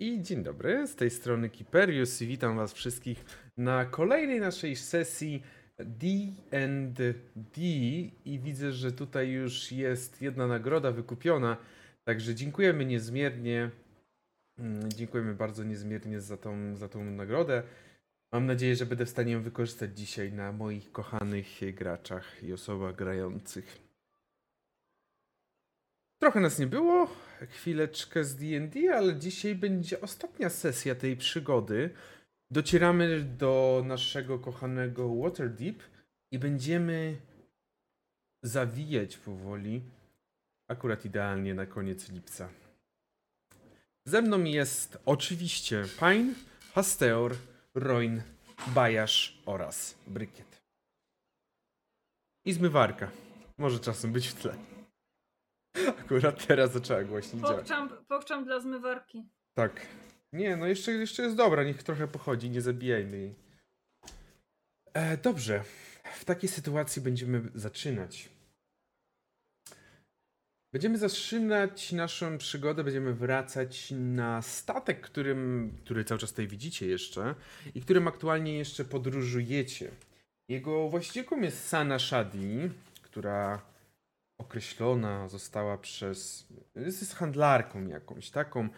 I dzień dobry, z tej strony Kiperius i witam was wszystkich na kolejnej naszej sesji D&D i widzę, że tutaj już jest jedna nagroda wykupiona, także dziękujemy niezmiernie, mm, dziękujemy bardzo niezmiernie za tą, za tą nagrodę. Mam nadzieję, że będę w stanie ją wykorzystać dzisiaj na moich kochanych graczach i osobach grających. Trochę nas nie było, chwileczkę z D&D, ale dzisiaj będzie ostatnia sesja tej przygody. Docieramy do naszego kochanego Waterdeep i będziemy zawijać powoli, akurat idealnie na koniec lipca. Ze mną jest oczywiście Pine, Hasteor, Roin, Bajasz oraz Brykiet. I zmywarka. Może czasem być w tle. Akurat teraz zaczęła głośniej pokczam dla zmywarki. Tak. Nie, no jeszcze, jeszcze jest dobra, niech trochę pochodzi, nie zabijajmy jej. E, dobrze. W takiej sytuacji będziemy zaczynać. Będziemy zaczynać naszą przygodę, będziemy wracać na statek, którym, który cały czas tutaj widzicie jeszcze i którym aktualnie jeszcze podróżujecie. Jego właścicielką jest Sana Shadi, która określona została przez. jest handlarką jakąś, taką,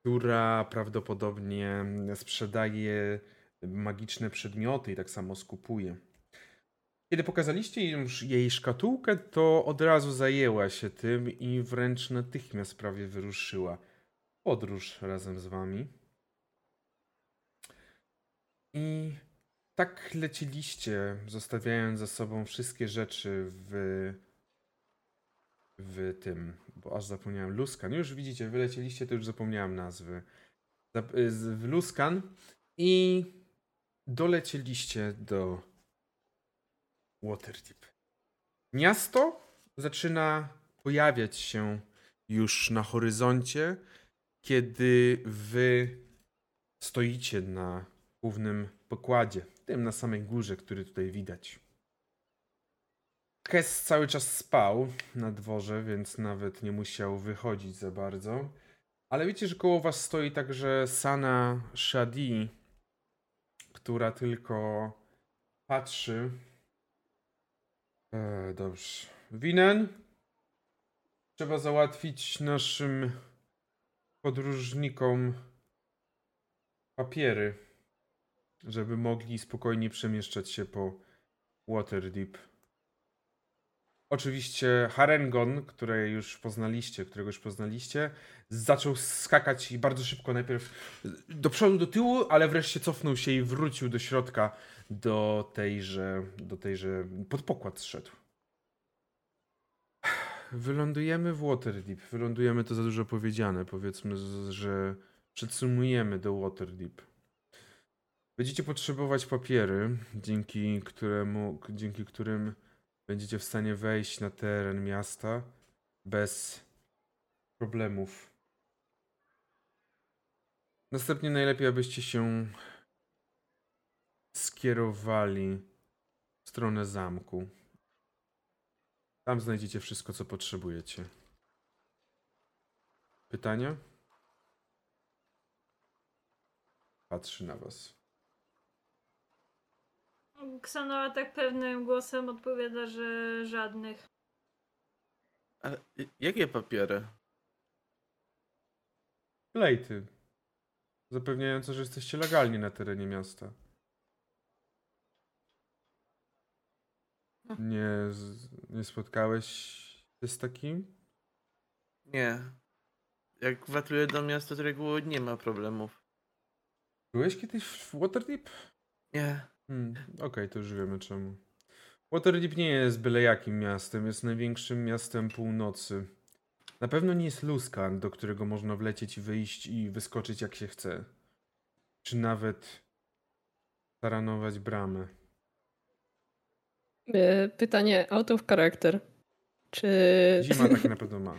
która prawdopodobnie sprzedaje magiczne przedmioty i tak samo skupuje. Kiedy pokazaliście już jej szkatułkę, to od razu zajęła się tym i wręcz natychmiast prawie wyruszyła podróż razem z wami. I tak leciliście, zostawiając za sobą wszystkie rzeczy w w tym, bo aż zapomniałem, Luskan. Już widzicie, wylecieliście, to już zapomniałem nazwy. W Luskan i dolecieliście do Waterdeep. Miasto zaczyna pojawiać się już na horyzoncie, kiedy wy stoicie na głównym pokładzie, tym na samej górze, który tutaj widać. Kes cały czas spał na dworze, więc nawet nie musiał wychodzić za bardzo. Ale wiecie, że koło was stoi także Sana Shadi, która tylko patrzy. E, dobrze. Winen. Trzeba załatwić naszym podróżnikom papiery, żeby mogli spokojnie przemieszczać się po Waterdeep. Oczywiście Harengon, które już poznaliście, którego już poznaliście, zaczął skakać i bardzo szybko najpierw do przodu, do tyłu, ale wreszcie cofnął się i wrócił do środka, do tejże, do tejże pod pokład zszedł. Wylądujemy w Waterdeep. Wylądujemy to za dużo powiedziane. Powiedzmy, że przedsumujemy do Waterdeep. Będziecie potrzebować papiery, dzięki któremu, dzięki którym będziecie w stanie wejść na teren miasta bez problemów. Następnie najlepiej, abyście się skierowali w stronę zamku. Tam znajdziecie wszystko, co potrzebujecie. Pytania? Patrzy na was. Ksanoa tak pewnym głosem odpowiada, że żadnych. A jakie papiery? Lejty. Zapewniające, że jesteście legalnie na terenie miasta. Nie, nie spotkałeś się z takim? Nie. Jak wlatruję do miasta, z reguły nie ma problemów. Byłeś kiedyś w Waterdeep? Nie. Hmm, Okej, okay, to już wiemy czemu. Waterdeep nie jest byle jakim miastem, jest największym miastem północy. Na pewno nie jest Luskan, do którego można wlecieć i wyjść i wyskoczyć jak się chce. Czy nawet taranować bramę. E, pytanie out of character. Czy... Zima tak na pewno ma.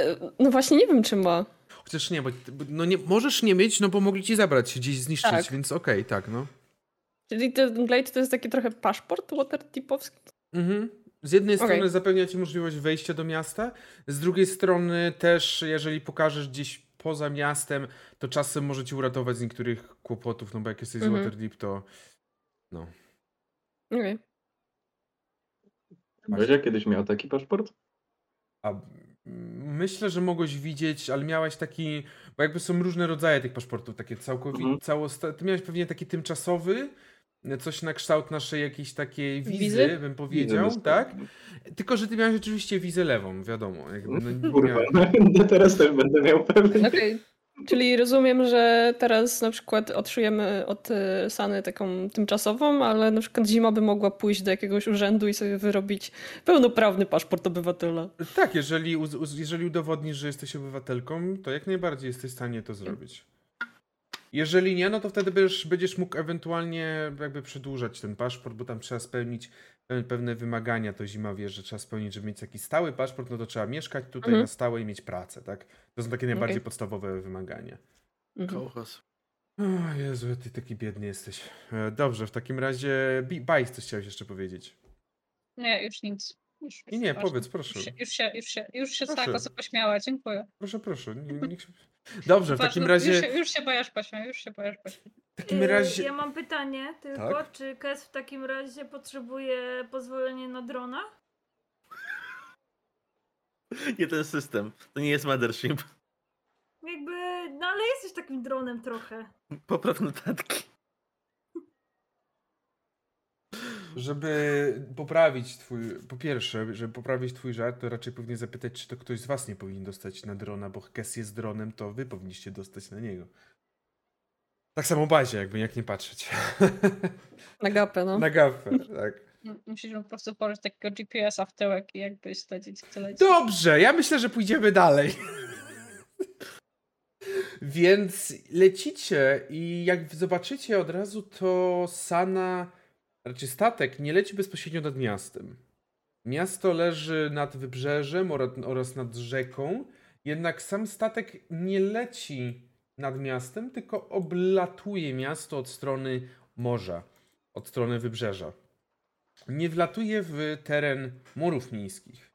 E, no właśnie nie wiem, czy ma. Chociaż nie, bo no nie, możesz nie mieć, no bo mogli ci zabrać, gdzieś zniszczyć, tak. więc okej, okay, tak, no. Czyli ten Glade to jest taki trochę paszport waterdeepowski? Mhm. Z jednej okay. strony zapewnia ci możliwość wejścia do miasta, z drugiej strony też, jeżeli pokażesz gdzieś poza miastem, to czasem może ci uratować z niektórych kłopotów, no bo jak jesteś z Mhm. Waterdeep, to no. Okej. Bezia kiedyś miał taki paszport? A myślę, że mogłeś widzieć, ale miałeś taki, bo jakby są różne rodzaje tych paszportów, takie całkowicie, Mhm. całosta... ty miałeś pewnie taki tymczasowy, coś na kształt naszej jakiejś takiej wizy, Wizy? bym powiedział, Widzę, tak? Tylko, że ty miałeś rzeczywiście wizę lewą, wiadomo. Jakby, no, nie Kurwa, no, teraz też będę miał pewnie. Okej. Czyli rozumiem, że teraz na przykład otrzujemy od y, Sany taką tymczasową, ale na przykład zima by mogła pójść do jakiegoś urzędu i sobie wyrobić pełnoprawny paszport obywatela. Tak, jeżeli, jeżeli udowodnisz, że jesteś obywatelką, to jak najbardziej jesteś w stanie to zrobić. Jeżeli nie, no to wtedy będziesz, będziesz mógł ewentualnie jakby przedłużać ten paszport, bo tam trzeba spełnić pe- pewne wymagania. To zima wie, że trzeba spełnić, żeby mieć taki stały paszport, no to trzeba mieszkać tutaj Mhm. na stałe i mieć pracę, tak? To są takie najbardziej Okej. podstawowe wymagania. Mhm. Kołchos. O Jezu, ty taki biedny jesteś. E, Dobrze, w takim razie Bajs, coś chciałeś jeszcze powiedzieć. Nie, już nic. Już, I nie, powiedz, proszę. Już się, już się, już się, już się Proszę. tak o co pośmiała, dziękuję. Proszę, proszę. Nie, niech się... Dobrze, w takim Już razie... się, już się bojasz pośmiał, już się bojasz. W takim Y, razie... Ja mam pytanie tylko, Tak? czy Kes w takim razie potrzebuje pozwolenia na drona? Nie ten system. To nie jest Mothership. Jakby, no ale jesteś takim dronem trochę. Popraw notatki. Żeby poprawić twój, po pierwsze, żeby poprawić twój żart, to raczej powinien zapytać, czy to ktoś z was nie powinien dostać na drona, bo Kes jest dronem, to wy powinniście dostać na niego. Tak samo bazie, jakby jak nie patrzeć. Na gapę, no. na gafę, tak. Musisz mu po prostu położyć takiego GPS-a w tyłek i jakby śledzić, co leci. Dobrze, ja myślę, że pójdziemy dalej. Więc lecicie i jak zobaczycie od razu, to Sana, raczej statek, nie leci bezpośrednio nad miastem. Miasto leży nad wybrzeżem ora- oraz nad rzeką, jednak sam statek nie leci nad miastem, tylko oblatuje miasto od strony morza, od strony wybrzeża. Nie wlatuje w teren murów miejskich.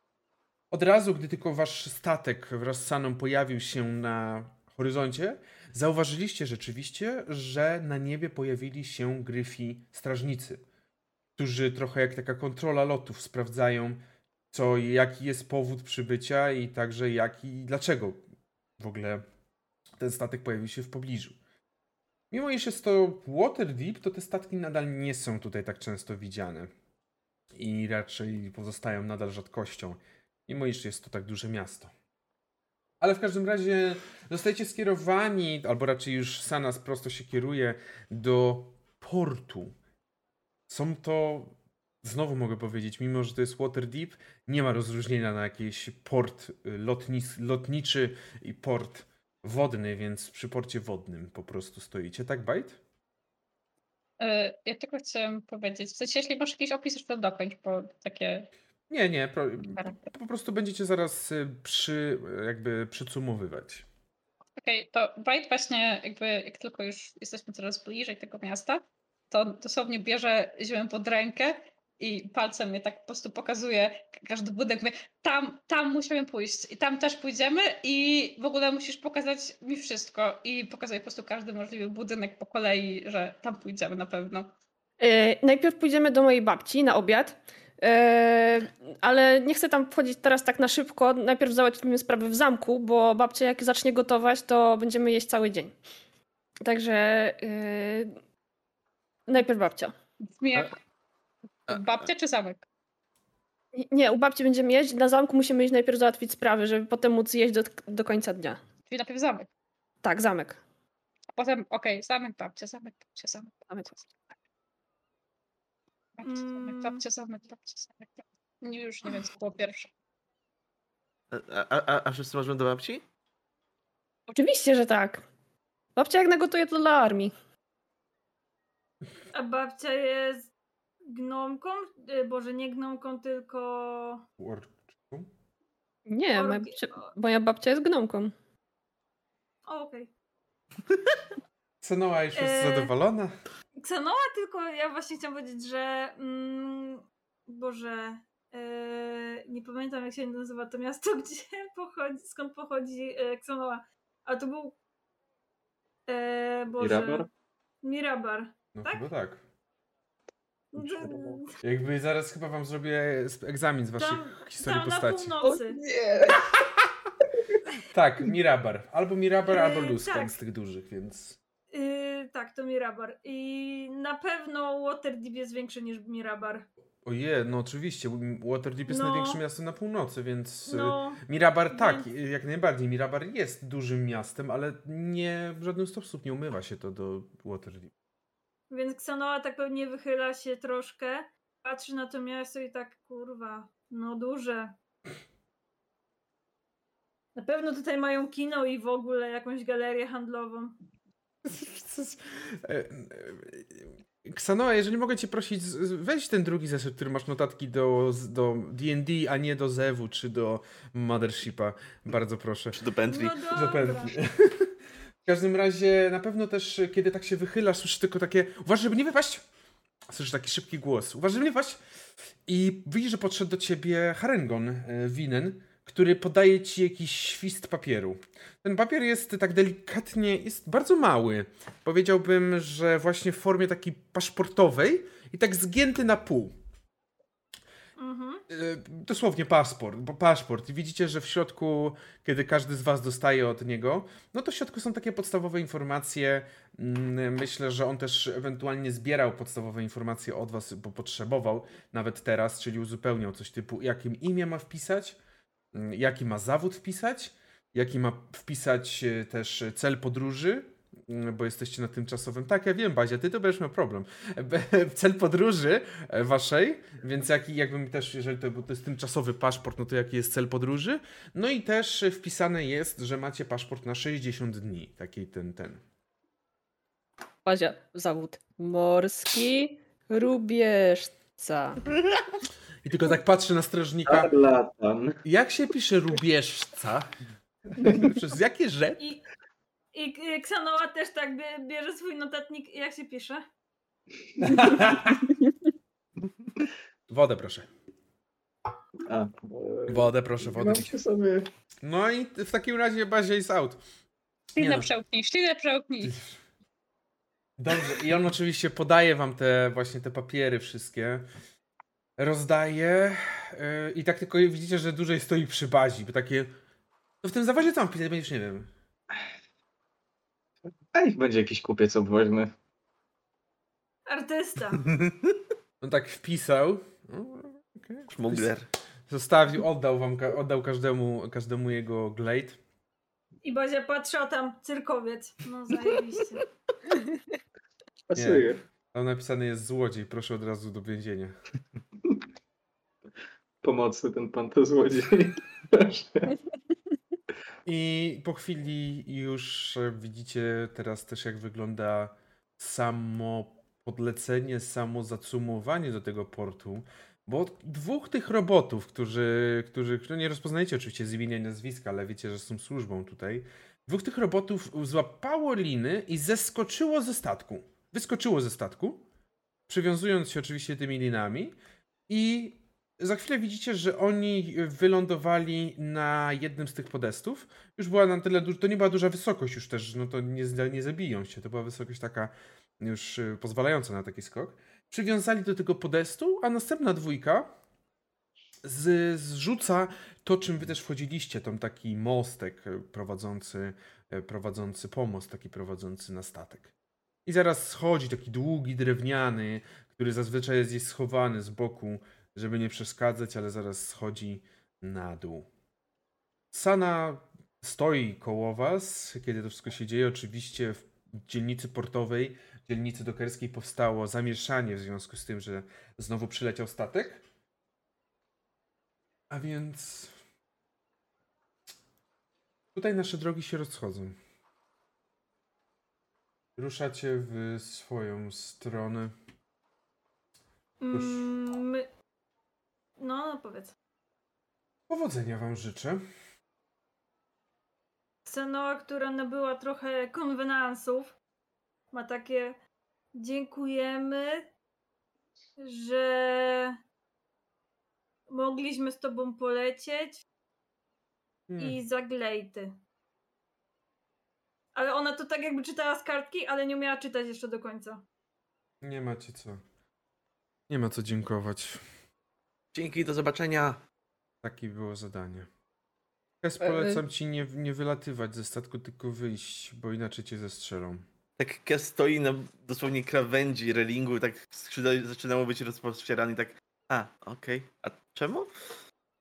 Od razu, gdy tylko wasz statek wraz z Saną pojawił się na horyzoncie, zauważyliście rzeczywiście, że na niebie pojawili się gryfi strażnicy, którzy trochę jak taka kontrola lotów sprawdzają, co, jaki jest powód przybycia i także jaki, dlaczego w ogóle ten statek pojawił się w pobliżu. Mimo iż jest to Waterdeep, to te statki nadal nie są tutaj tak często widziane i raczej pozostają nadal rzadkością, mimo iż jest to tak duże miasto. Ale w każdym razie zostajecie skierowani, albo raczej już Sanas prosto się kieruje do portu. Są to, znowu mogę powiedzieć, mimo że to jest Waterdeep, nie ma rozróżnienia na jakiś port y, lotnis, lotniczy i port wodny, więc przy porcie wodnym po prostu stoicie, tak Bajt? E, Ja tylko chcę powiedzieć, w sensie jeśli masz jakiś opis, już to dokończ, bo takie Nie, nie, charakter. po prostu będziecie zaraz y, przy, jakby przycumowywać. Okej, to Bright właśnie jakby jak tylko już jesteśmy coraz bliżej tego miasta, to dosłownie bierze ziemię pod rękę i palcem mnie tak po prostu pokazuje ka- każdy budynek. Mówię, tam, tam musimy pójść i tam też pójdziemy i w ogóle musisz pokazać mi wszystko. I pokazuje po prostu każdy możliwy budynek po kolei, że tam pójdziemy na pewno. E, najpierw pójdziemy do mojej babci na obiad, e, ale nie chcę tam wchodzić teraz tak na szybko. Najpierw załatwimy sprawy w zamku, bo babcia jak zacznie gotować, to będziemy jeść cały dzień. Także e, najpierw babcia. A- babcia czy zamek? Nie, u babci będziemy jeść, na zamku musimy iść najpierw załatwić sprawy, żeby potem móc jeść do, do końca dnia. Czyli najpierw zamek. Tak, zamek. A potem, okej, zamek, babcia, zamek, babcia, zamek. Zamek. Babcia, zamek, Mm. babcia, zamek, babcia, zamek. Nie, już nie wiem, co było pierwsze. A, a, a, a wszyscy możemy do babci? Oczywiście, że tak. Babcia jak nagotuje to dla armii. A babcia jest gnomką? Y, Boże, nie gnomką, tylko... Orczką? Nie, Orgi- moja babcia, moja babcia jest gnomką. O, okej. Cenoa już jest zadowolona. Ksanoa, tylko ja właśnie chciałam powiedzieć, że... Mm, Boże... y, nie pamiętam jak się nazywa to miasto, gdzie pochodzi, skąd pochodzi y, Ksanoa. A to był... E, Boże. Mirabar? Mirabar. No Tak? chyba tak. No Jakby zaraz chyba wam zrobię egzamin z waszej Tam, historii tam na postaci. północy. Tak, Mirabar. Albo Mirabar, albo Yy, Luskan tak. z tych dużych, więc... Yy, tak, to Mirabar. I na pewno Waterdeep jest większy niż Mirabar. Oje, no oczywiście. Waterdeep jest No. największym miastem na północy, więc... y, No, Mirabar tak, Więc- jak najbardziej. Mirabar jest dużym miastem, ale nie w żaden sposób nie umywa się to do Waterdeep. Więc Xanoa tak pewnie wychyla się troszkę, patrzy na to miasto i tak, kurwa, no duże. Na pewno tutaj mają kino i w ogóle jakąś galerię handlową. E, e, Ksanoa, jeżeli mogę cię prosić, weź ten drugi zeszyt, który masz notatki do do D&D, a nie do Zewu czy do Mothershipa. Bardzo proszę. Czy do Bentley? No dobra. Zapętli. W każdym razie, na pewno też, kiedy tak się wychylasz, słyszysz tylko takie, uważaj, żeby nie wypaść. Słyszysz taki szybki głos, uważaj, żeby nie wypaść. I widzisz, że podszedł do ciebie Harengon e, Winen, który podaje ci jakiś świst papieru. Ten papier jest tak delikatnie, jest bardzo mały. Powiedziałbym, że właśnie w formie takiej paszportowej i tak zgięty na pół. Mhm. E, dosłownie paszport, paszport. Widzicie, że w środku, kiedy każdy z was dostaje od niego, no to w środku są takie podstawowe informacje. Mm, Myślę, że on też ewentualnie zbierał podstawowe informacje od was, bo potrzebował nawet teraz, czyli uzupełniał coś typu, jakim imię ma wpisać, mm, jaki ma zawód wpisać, jaki ma wpisać e, też cel podróży, bo jesteście na tymczasowym. Tak, ja wiem, Bazia, ty to będziesz miał problem. Cel podróży e, waszej, więc jaki, jakbym też, jeżeli to, bo to jest tymczasowy paszport, no to jaki jest cel podróży? No i też wpisane jest, że macie paszport na 60 dni. Taki ten, ten. Bazia, zawód morski, rubieżca. I tylko tak patrzę na strażnika. Jak się pisze rubieżca? Przez jakie rzecz? I, I K- Xanoa też tak bie, bierze swój notatnik. Jak się pisze? Wodę proszę. A, Wodę proszę, wodę sobie... No i w takim razie Bazia jest out. Ślinę no. przełknij, ślinę przełknij. Dobrze, i on oczywiście podaje wam te właśnie te papiery wszystkie. Rozdaje yy, i tak tylko widzicie, że dłużej stoi przy bazi, bo takie. No w tym zawodzie co mam wpisać, będziesz nie wiem. A niech będzie jakiś kupiec obwoźny. Artysta. On tak wpisał. No. Szmugler. Zostawił, oddał wam, oddał każdemu, każdemu jego glade. I Bazia patrzy, a tam cyrkowiec. No zajebiście. Pasuje. Tam napisane jest złodziej, proszę od razu do więzienia. Pomocy ten pan to złodziej. I po chwili już e, widzicie teraz też jak wygląda samo podlecenie, samo zacumowanie do tego portu. Bo dwóch tych robotów, którzy, którzy, którzy nie rozpoznajecie oczywiście z imienia i nazwiska, ale wiecie, że są służbą tutaj. Dwóch tych robotów złapało liny i zeskoczyło ze statku. Wyskoczyło ze statku, przywiązując się oczywiście tymi linami i za chwilę widzicie, że oni wylądowali na jednym z tych podestów. Już była na tyle duża, to nie była duża wysokość już też, no to nie, nie zabiją się. To była wysokość taka już y, pozwalająca na taki skok. Przywiązali do tego podestu, a następna dwójka z, zrzuca to, czym wy też wchodziliście, tam taki mostek e, prowadzący, e, prowadzący pomost, taki prowadzący na statek. I zaraz schodzi taki długi, drewniany, który zazwyczaj jest gdzieś schowany z boku, żeby nie przeszkadzać, ale zaraz schodzi na dół. Sana stoi koło was, kiedy to wszystko się dzieje. Oczywiście w dzielnicy portowej, dzielnicy dokerskiej powstało zamieszanie w związku z tym, że znowu przyleciał statek. A więc tutaj nasze drogi się rozchodzą. Ruszacie w swoją stronę. Cóż. Mm, my... No, no powiedz. Powodzenia wam życzę. Xenoa, która nabyła trochę konwenansów, ma takie dziękujemy, że mogliśmy z tobą polecieć Hmm. i zaglejty. Ale ona to tak jakby czytała z kartki, ale nie umiała czytać jeszcze do końca. Nie macie co. Nie ma co dziękować. Dzięki, do zobaczenia. Takie było zadanie. Kes, E, polecam ci nie, nie wylatywać ze statku, tylko wyjść, bo inaczej cię zestrzelą. Tak Kes stoi na dosłownie krawędzi relingu, tak skrzydła zaczynało być rozpościerane i tak. A, okej. A czemu?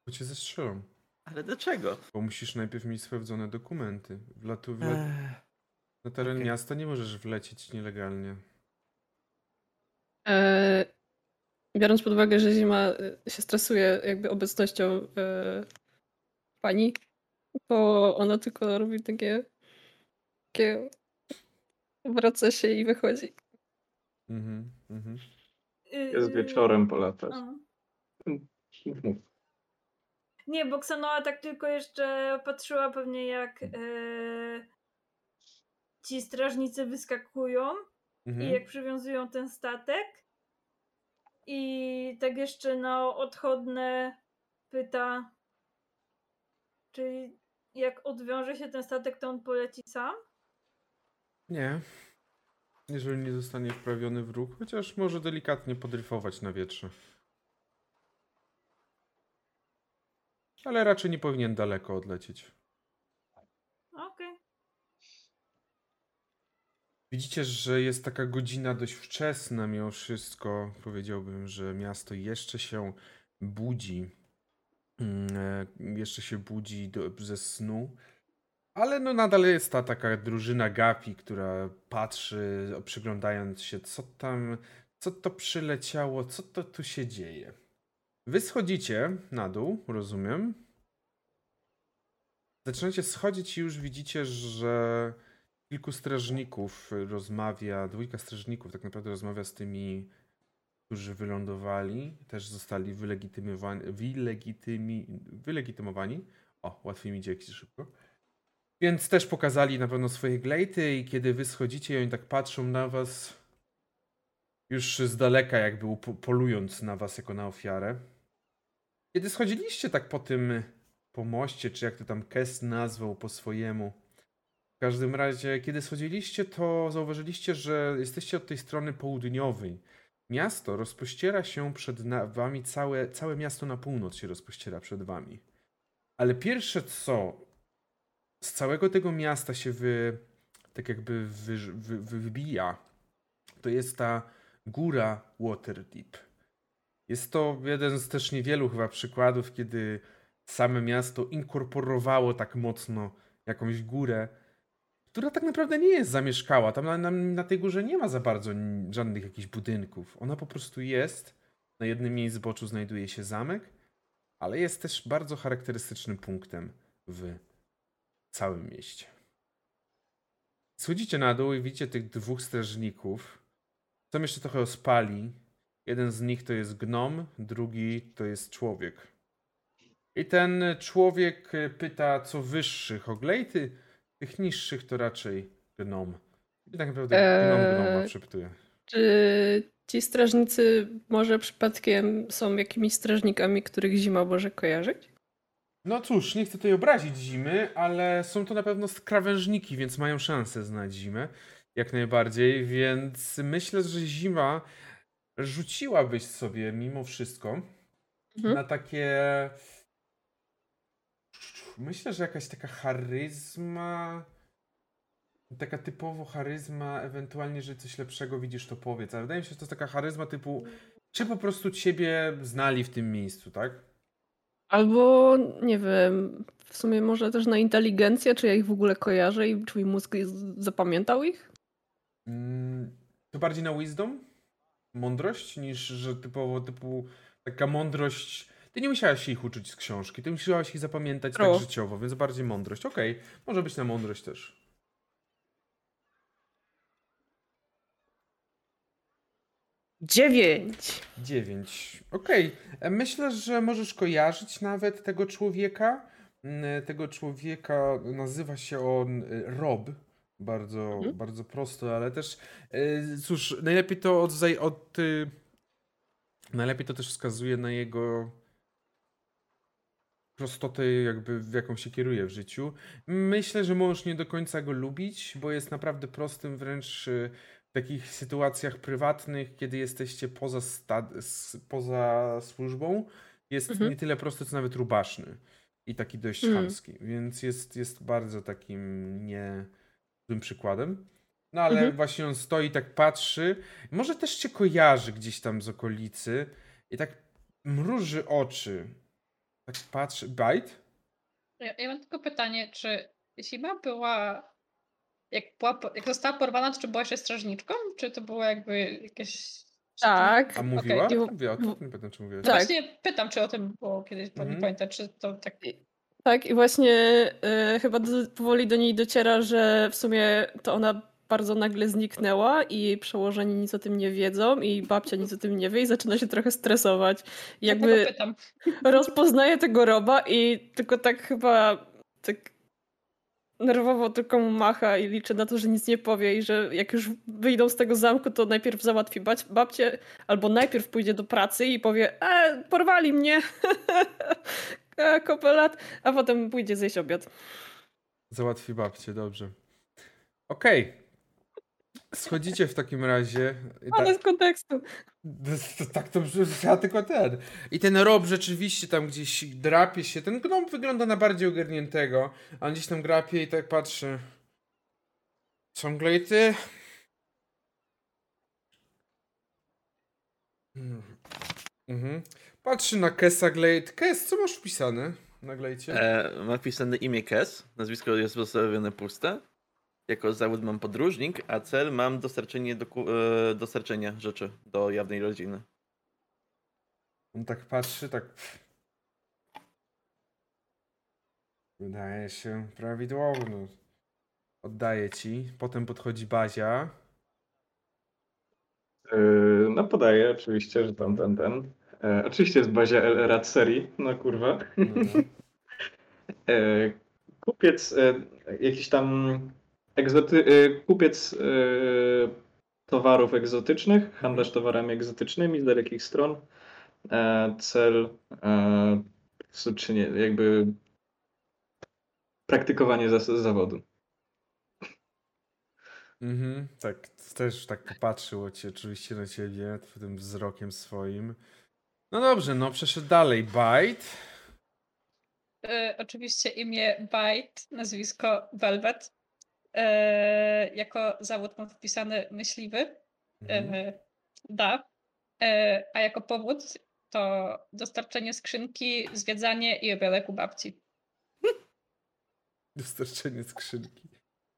Bo cię zestrzelą. Ale dlaczego? Bo musisz najpierw mieć sprawdzone dokumenty. Wlatu, wla... Ech, Na teren okej. miasta nie możesz wlecieć nielegalnie. E, biorąc pod uwagę, że zima e, się stresuje jakby obecnością e, pani, to ona tylko robi takie, takie wraca się i wychodzi. Mhm, mhm. Jest Yy, wieczorem polatać. a. Mów. Nie, bo Xanoa tak tylko jeszcze patrzyła pewnie jak e, ci strażnicy wyskakują i Mhm. jak przywiązują ten statek. I tak jeszcze na odchodne pyta, czy jak odwiąże się ten statek, to on poleci sam? Nie. Jeżeli nie zostanie wprawiony w ruch, chociaż może delikatnie podryfować na wietrze. Ale raczej nie powinien daleko odlecieć. Okej. Widzicie, że jest taka godzina dość wczesna, mimo wszystko. Powiedziałbym, że miasto jeszcze się budzi. Mm, e, Jeszcze się budzi do, ze snu. Ale no nadal jest ta taka drużyna gapi, która patrzy, przyglądając się, co tam, co to przyleciało, co to tu się dzieje. Wy schodzicie na dół, rozumiem. Zaczynacie schodzić i już widzicie, że kilku strażników rozmawia, dwójka strażników tak naprawdę rozmawia z tymi, którzy wylądowali, też zostali wylegitymowani, wylegitymi, wylegitymowani. O, łatwiej mi idzie jak szybko. Więc też pokazali na pewno swoje glejty i kiedy wy schodzicie i oni tak patrzą na was już z daleka jakby polując na was jako na ofiarę. Kiedy schodziliście tak po tym pomoście, czy jak to tam Kes nazwał po swojemu, każdym razie, kiedy schodziliście, to zauważyliście, że jesteście od tej strony południowej. Miasto rozpościera się przed wami, całe, całe miasto na północ się rozpościera przed wami. Ale pierwsze co z całego tego miasta się wy, tak jakby wy, wy, wy, wybija, to jest ta góra Waterdeep. Jest to jeden z też niewielu chyba przykładów, kiedy same miasto inkorporowało tak mocno jakąś górę, która tak naprawdę nie jest zamieszkała. Tam na, na, na tej górze nie ma za bardzo żadnych jakichś budynków. Ona po prostu jest. Na jednym jej zboczu znajduje się zamek, ale jest też bardzo charakterystycznym punktem w całym mieście. Schodzicie na dół i widzicie tych dwóch strażników. Są jeszcze trochę ospali. Jeden z nich to jest gnom, drugi to jest człowiek. I ten człowiek y, pyta co wyższych o glejty, tych niższych to raczej gnom. I tak naprawdę gnom Eee, gnoma przepytuje. Czy ci strażnicy może przypadkiem są jakimiś strażnikami, których zima może kojarzyć? No cóż, nie chcę tutaj obrazić zimy, ale są to na pewno krawężniki, więc mają szansę znać zimę. Jak najbardziej, więc myślę, że zima rzuciłabyś sobie mimo wszystko Mhm. na takie. Myślę, że jakaś taka charyzma. Taka typowo charyzma, ewentualnie, że coś lepszego widzisz, to powiedz. Ale wydaje mi się, że to jest taka charyzma typu, czy po prostu ciebie znali w tym miejscu, tak? Albo nie wiem, w sumie może też na inteligencję, czy ja ich w ogóle kojarzę i czy mój mózg zapamiętał ich? Mm, To bardziej na wisdom? Mądrość, niż że typowo typu taka mądrość. Ty nie musiałaś ich uczyć z książki, ty musiałaś ich zapamiętać True. tak życiowo, więc bardziej mądrość. Okej, może być na mądrość też. Dziewięć. Dziewięć. Okej, e, myślę, że możesz kojarzyć nawet tego człowieka. Mm, Tego człowieka nazywa się on y, Rob. Bardzo, Mhm. bardzo prosto, ale też cóż, najlepiej to od, od y, najlepiej to też wskazuje na jego prostotę, jakby w jaką się kieruje w życiu. Myślę, że możesz nie do końca go lubić, bo jest naprawdę prostym wręcz y, w takich sytuacjach prywatnych, kiedy jesteście poza, poza służbą. Jest Mhm. nie tyle prosty, co nawet rubaszny. I taki dość Mm. chamski. Więc jest, jest bardzo takim nie złym przykładem. No ale Mhm. właśnie on stoi, tak patrzy. Może też cię kojarzy gdzieś tam z okolicy. I tak mruży oczy. Tak patrzy. Bite? Ja, ja mam tylko pytanie, czy Zima była. Jak, była, jak została porwana, to czy była jeszcze strażniczką? Czy to było jakby jakieś. Tak. A mówiła? Okej. Mówiła, o tym nie pamiętam, czy mówiła. Tak. Właśnie pytam, czy o tym było kiedyś, bo Mhm. nie pamiętam, czy to tak. Tak, i właśnie e, chyba do, powoli do niej dociera, że w sumie to ona bardzo nagle zniknęła i jej przełożeni nic o tym nie wiedzą i babcia nic o tym nie wie i zaczyna się trochę stresować. I jakby pytam. rozpoznaje tego roba i tylko tak chyba tak nerwowo tylko mu macha i liczy na to, że nic nie powie i że jak już wyjdą z tego zamku, to najpierw załatwi bać- babcię albo najpierw pójdzie do pracy i powie e, porwali mnie e, kopelat, a potem pójdzie zjeść obiad. Załatwi babcię, dobrze. Okej. Schodzicie w takim razie. I tak- Ale z kontekstu. To, tak to brzmi, ja tylko ten. I ten rob rzeczywiście tam gdzieś drapie się. Ten gnom wygląda na bardziej ogarniętego. A on gdzieś tam drapie i tak patrzy. Ciągle i ty? Hmm. Mhm. Patrzy na Kesa Glade. Kes, co masz wpisane na Glejcie? E, ma wpisane imię Kes, nazwisko jest pozostawione puste. Jako zawód mam podróżnik, a cel mam dostarczenie, doku- e, dostarczenia rzeczy do jawnej rodziny. On tak patrzy, tak. Wydaje się prawidłowo. No. Oddaję ci. Potem podchodzi Bazia. Yy, no podaję oczywiście, że tam ten, ten. E, oczywiście jest bazia Rat serii, no kurwa. No, E, kupiec e, jakiś tam egzoty, e, kupiec e, towarów egzotycznych, handlarz towarami egzotycznymi z dalekich stron. E, cel e, czy nie, jakby praktykowanie zawodu. Mhm, tak, też tak popatrzył ci, oczywiście na ciebie tym wzrokiem swoim. No dobrze, no przeszedł dalej. Bite. E, oczywiście imię Bite, nazwisko Velvet. E, jako zawód mam wpisany myśliwy. Mhm. E, da. E, a jako powód to dostarczenie skrzynki, zwiedzanie i obiadek u babci. Dostarczenie skrzynki.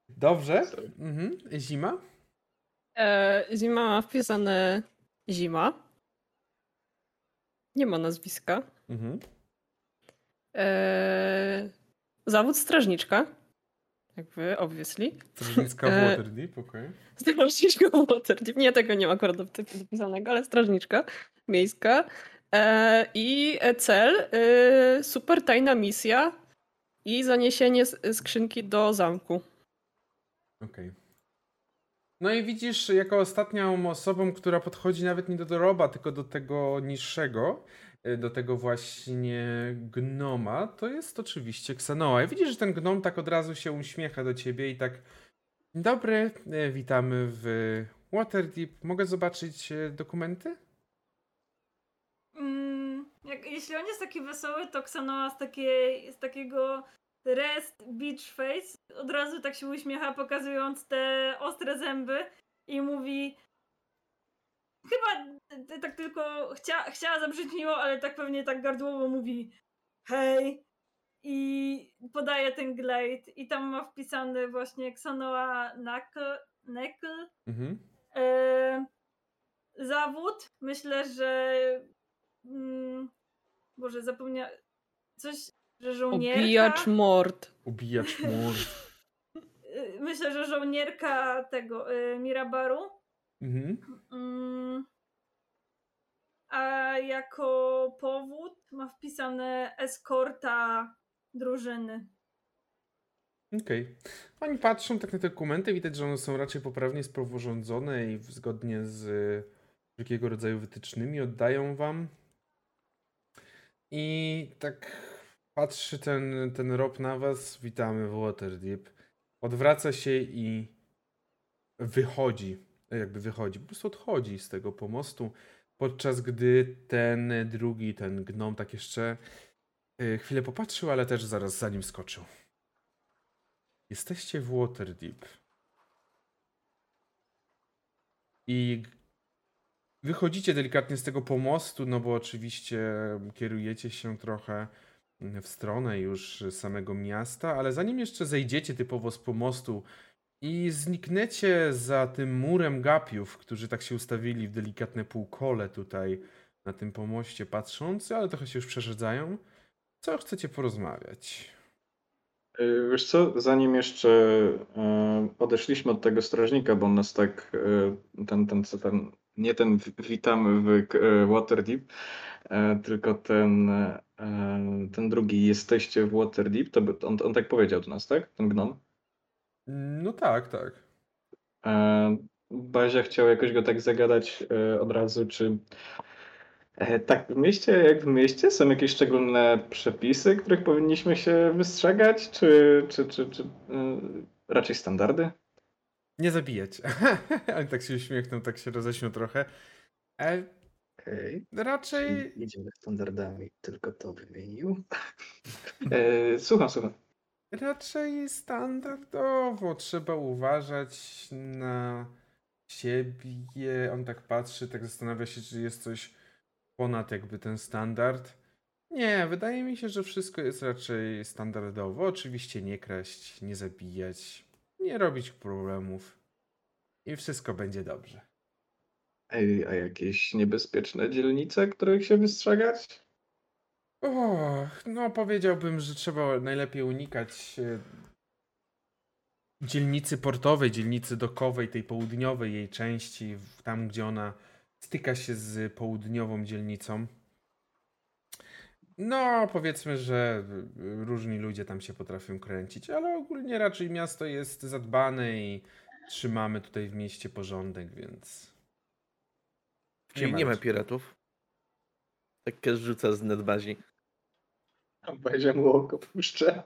Dobrze. Mhm. Zima. E, zima ma wpisane zima. Nie ma nazwiska. Mhm. Zawód strażniczka. Jakby, obviously. Strażnicka w E, Waterdeep, okej. Strażniczka Waterdeep. Nie, tego nie ma akurat dop- dopisanego, ale strażniczka miejska. E, I cel, e, super tajna misja i zaniesienie skrzynki do zamku. Okej. No i widzisz, jako ostatnią osobą, która podchodzi nawet nie do Doroba, tylko do tego niższego, do tego właśnie gnoma, to jest oczywiście Xanoa. Widzisz, że ten gnom tak od razu się uśmiecha do ciebie i tak dobry, y, witamy w Waterdeep. Mogę zobaczyć y, dokumenty? Mm, jak, jeśli on jest taki wesoły, to Xanoa z, takiej, z takiego rest beach face od razu tak się uśmiecha, pokazując te ostre zęby i mówi chyba t- tak tylko chcia, chciała zabrzmieć miło, ale tak pewnie tak gardłowo mówi hej i podaje ten glade i tam ma wpisany właśnie Xanoa Knuckle, Knuckle Mhm. E, zawód. Myślę, że. Mm, Boże, zapomniałam. Coś, że żołnierka. Obijacz mord. Ubijacz mur. Y, Myślę, że żołnierka tego y, Mirabaru. Mhm. Mm, a jako powód ma wpisane eskorta drużyny. Okej. Oni patrzą tak na te dokumenty, widać, że one są raczej poprawnie sporządzone i zgodnie z wszelkiego rodzaju wytycznymi oddają wam. I tak Patrzy ten, ten Rob na was. Witamy w Waterdeep. Odwraca się i wychodzi. Jakby wychodzi. Po prostu odchodzi z tego pomostu. Podczas gdy ten drugi, ten gnom, tak jeszcze y, chwilę popatrzył, ale też zaraz za nim skoczył. Jesteście w Waterdeep. I wychodzicie delikatnie z tego pomostu, no bo oczywiście kierujecie się trochę w stronę już samego miasta, ale zanim jeszcze zejdziecie typowo z pomostu i zniknęcie za tym murem gapiów, którzy tak się ustawili w delikatne półkole tutaj na tym pomoście patrząc, ale trochę się już przerzedzają, co chcecie porozmawiać? Y, Wiesz co, zanim jeszcze e, odeszliśmy od tego strażnika, bo on nas tak, e, ten, ten, co ten, nie ten witamy w e, Waterdeep, e, tylko ten, e, ten drugi, jesteście w Waterdeep, to on, on tak powiedział do nas, tak? Ten gnom. No tak, tak. E, Bazia chciał jakoś go tak zagadać e, od razu, czy e, tak w mieście, jak w mieście, są jakieś szczególne przepisy, których powinniśmy się wystrzegać, czy, czy, czy, czy e, raczej standardy? Nie zabijać. ale tak się uśmiechnął, tak się roześmiał trochę. E, Okej. raczej I Idziemy standardami, tylko to wymienił. E, Słucham, słucham. Raczej standardowo trzeba uważać na siebie. On tak patrzy, tak zastanawia się, czy jest coś ponad jakby ten standard. Nie, wydaje mi się, że wszystko jest raczej standardowo. Oczywiście nie kraść, nie zabijać, nie robić problemów. I wszystko będzie dobrze. Ej, a jakieś niebezpieczne dzielnice, których się wystrzegać? Och, no powiedziałbym, że trzeba najlepiej unikać e, dzielnicy portowej, dzielnicy dokowej, tej południowej jej części, tam gdzie ona styka się z południową dzielnicą. No, powiedzmy, że y, różni ludzie tam się potrafią kręcić, ale ogólnie raczej miasto jest zadbane i trzymamy tutaj w mieście porządek, więc. Czyli nie ma martw. piratów. Takie rzuca z nadbazi. A Bazia mu oko puszcza.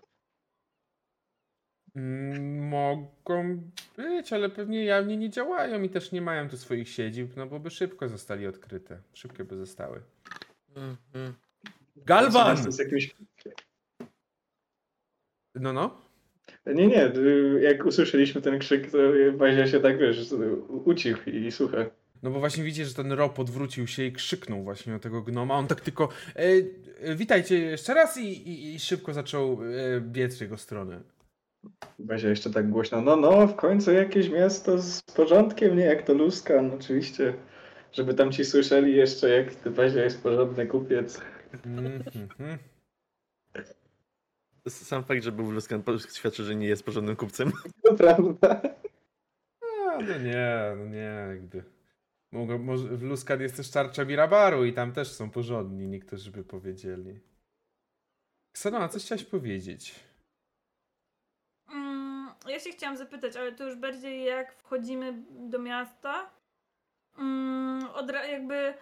Mm, Mogą być, ale pewnie jawnie nie działają i też nie mają tu swoich siedzib, no bo by szybko zostali odkryte. Szybko by zostały. Mhm. Galwan! Z jakimś... No, no. Nie, nie, y, jak usłyszeliśmy ten krzyk, to Bazia się tak, wiesz, ucichł i słucha. No bo właśnie widzicie, że ten Rob odwrócił się i krzyknął właśnie do tego gnoma. On tak tylko e, e, witajcie jeszcze raz i, i, i szybko zaczął e, biec w jego stronę. Bazia jeszcze tak głośno, no, no, w końcu jakieś miasto z porządkiem, nie jak to Luskan, oczywiście. Żeby tam ci słyszeli jeszcze, jak ty Bazia jest porządny kupiec. Mhm. Sam fakt, że był Luskan świadczy, że nie jest porządnym kupcem. To prawda. A, no nie, no nie, jakby. Mogą, może, w Luskan jest też tarcza Mirabaru i tam też są porządni, niektórzy by powiedzieli. Ksano, coś chciałaś powiedzieć? Mm, ja się chciałam zapytać, ale to już bardziej jak wchodzimy do miasta. Mm, jakby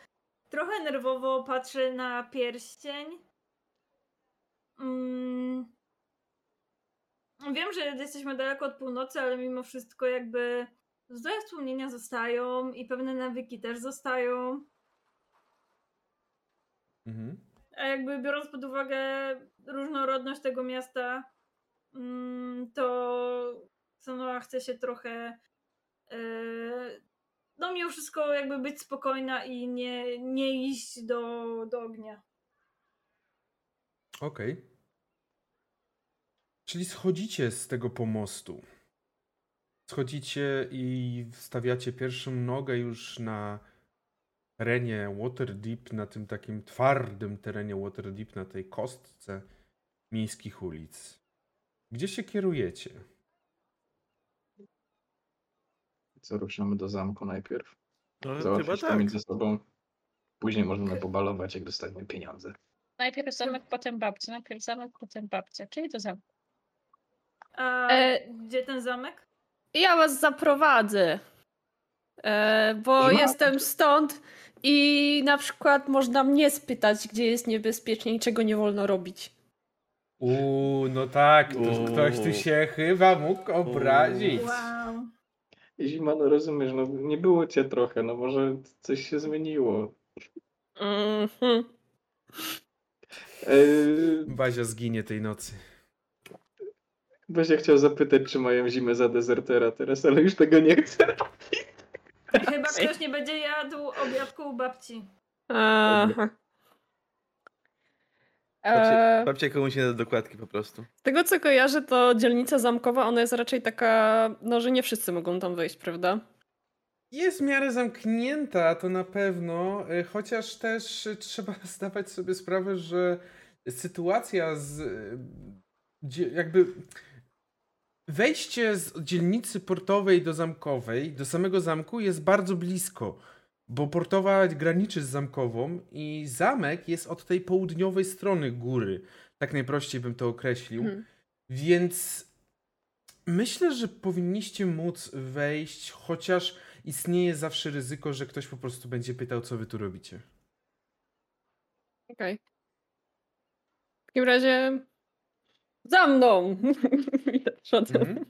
trochę nerwowo patrzę na pierścień. Mm, wiem, że jesteśmy daleko od północy, ale mimo wszystko jakby złe wspomnienia zostają i pewne nawyki też zostają. Mhm. A jakby biorąc pod uwagę różnorodność tego miasta, mm, to Sanoa chce się trochę e, no mimo wszystko jakby być spokojna i nie, nie iść do, do ognia. Okej. Czyli schodzicie z tego pomostu. Schodzicie i wstawiacie pierwszą nogę już na terenie Waterdeep, na tym takim twardym terenie Waterdeep, na tej kostce miejskich ulic. Gdzie się kierujecie? Co, ruszamy do zamku najpierw? No, chyba Załatwić tak. sobą. Później możemy pobalować, jak dostaniemy pieniądze. Najpierw zamek, potem babcia. Najpierw zamek, potem babcia. Czyli do zamku. A E, gdzie ten zamek? Ja was zaprowadzę. E, bo No. jestem stąd i na przykład można mnie spytać, gdzie jest niebezpiecznie i czego nie wolno robić. Uuu, no tak, to Uuu. ktoś tu się chyba mógł obrazić. Wow. Zima, no rozumiesz, no nie było cię trochę, no może coś się zmieniło. Mhm. Eee, Bazia zginie tej nocy. Bazia chciał zapytać, czy mają zimę za dezertera teraz, ale już tego nie chcę. Chyba ktoś nie będzie jadł obiadku u babci. Aha. Babcie, E, babcie komuś nie da dokładki po prostu. z tego co kojarzę, to dzielnica zamkowa, ona jest raczej taka, no że nie wszyscy mogą tam wejść, prawda? Jest w miarę zamknięta, to na pewno, y, chociaż też trzeba zdawać sobie sprawę, że sytuacja z dzie- jakby wejście z dzielnicy portowej do zamkowej, do samego zamku jest bardzo blisko, bo portowa graniczy z zamkową i zamek jest od tej południowej strony góry. Tak najprościej bym to określił. Mhm. Więc myślę, że powinniście móc wejść, chociaż istnieje zawsze ryzyko, że ktoś po prostu będzie pytał, co wy tu robicie. Okej. W takim razie za mną! Idę przodem. Mhm.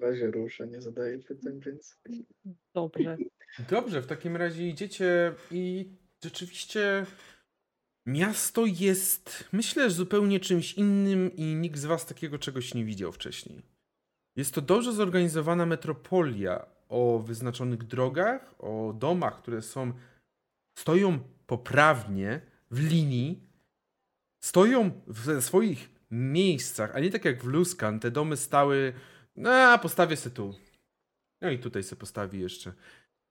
Bazie rusza, nie zadaje pytań, więc... Dobrze. Dobrze, w takim razie idziecie i rzeczywiście miasto jest, myślę, zupełnie czymś innym i nikt z was takiego czegoś nie widział wcześniej. Jest to dobrze zorganizowana metropolia o wyznaczonych drogach, o domach, które są stoją poprawnie w linii, stoją w swoich miejscach, a nie tak jak w Luskan, te domy stały, no postawię se tu. No i tutaj se postawi jeszcze.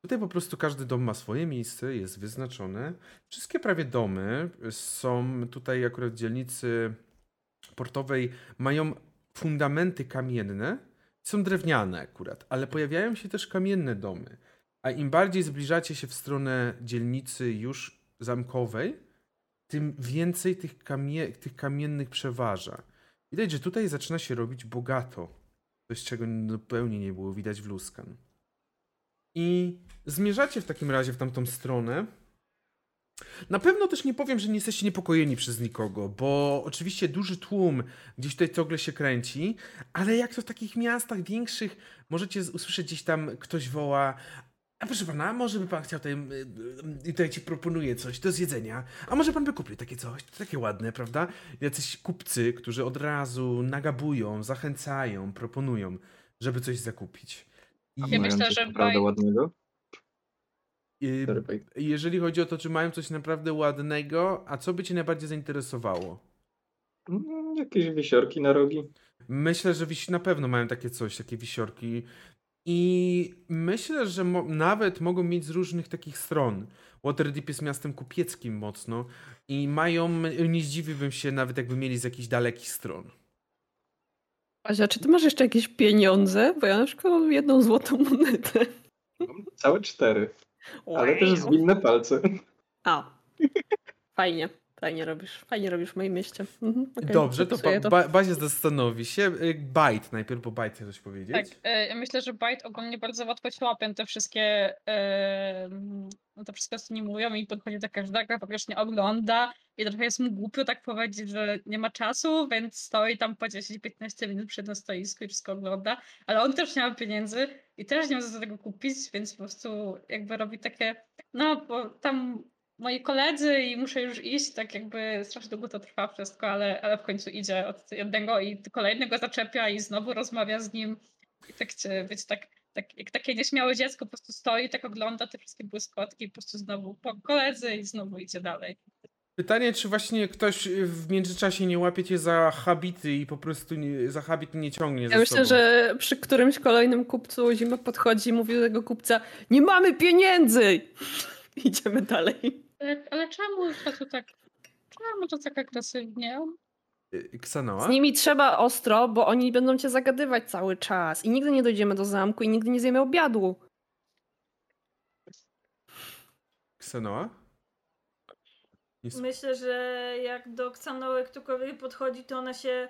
Tutaj po prostu każdy dom ma swoje miejsce, jest wyznaczone. Wszystkie prawie domy są tutaj akurat w dzielnicy portowej, mają fundamenty kamienne, są drewniane akurat, ale pojawiają się też kamienne domy. A im bardziej zbliżacie się w stronę dzielnicy już zamkowej, tym więcej tych, kamie tych kamiennych przeważa. Widać, że tutaj zaczyna się robić bogato. Coś, czego zupełnie nie było widać w Luskan. I zmierzacie w takim razie w tamtą stronę. Na pewno też nie powiem, że nie jesteście niepokojeni przez nikogo, bo oczywiście duży tłum gdzieś tutaj ciągle się kręci, ale jak to w takich miastach większych możecie usłyszeć gdzieś tam ktoś woła a proszę pana, może by pan chciał tutaj, y, y, tutaj ci proponuję coś do zjedzenia, a może pan by kupił takie coś, to takie ładne, prawda? Jacyś kupcy, którzy od razu nagabują, zachęcają, proponują, żeby coś zakupić. I Ja Mają myślę, coś że naprawdę Baj- ładnego. jeżeli chodzi o to, czy mają coś naprawdę ładnego, a co by cię najbardziej zainteresowało? Mm, Jakieś wisiorki na rogi. Myślę, że wisi- na pewno mają takie coś, takie wisiorki. I myślę, że mo- nawet mogą mieć z różnych takich stron. Waterdeep jest miastem kupieckim mocno i mają, nie zdziwiłbym się nawet jakby mieli z jakichś dalekich stron. Azia, czy ty masz jeszcze jakieś pieniądze? Bo ja na przykład mam jedną złotą monetę. Całe cztery, ale też zwinne palce. A. Fajnie. Fajnie robisz. Fajnie robisz w moim mieście. Mhm, okej, Dobrze, to, ba- ba- Bazia zastanowi się. Y, Bite najpierw, bo Bite chce coś powiedzieć. Tak, e, ja myślę, że Byte ogólnie bardzo łatwo się łapie te wszystkie, e, no to wszystko, co nie mówią i podchodzi do każdego, faktycznie ogląda i trochę jest mu głupio tak powiedzieć, że nie ma czasu, więc stoi tam po 10-15 minut przy jednym stoisku i wszystko ogląda, ale on też nie ma pieniędzy i też nie ma za tego kupić, więc po prostu jakby robi takie, no bo tam moi koledzy i muszę już iść, tak jakby strasznie długo to trwa wszystko, ale, ale w końcu idzie od jednego i kolejnego zaczepia i znowu rozmawia z nim i tak chce być tak, tak jak takie nieśmiałe dziecko po prostu stoi, tak ogląda te wszystkie błyskotki i po prostu znowu po koledzy i znowu idzie dalej. Pytanie, czy właśnie ktoś w międzyczasie nie łapie cię za habity i po prostu nie, za habit nie ciągnie Ja myślę, sobą. że przy którymś kolejnym kupcu Zima podchodzi i mówi do tego kupca Nie mamy pieniędzy! Idziemy dalej. Ale, ale czemu to, to tak, czemu to tak agresywnie? Y, Ksanoa? Z nimi trzeba ostro, bo oni będą cię zagadywać cały czas i nigdy nie dojdziemy do zamku i nigdy nie zjemy obiadu. Ksanoa? Jest... Myślę, że jak do Ksanoły ktokolwiek podchodzi, to ona się.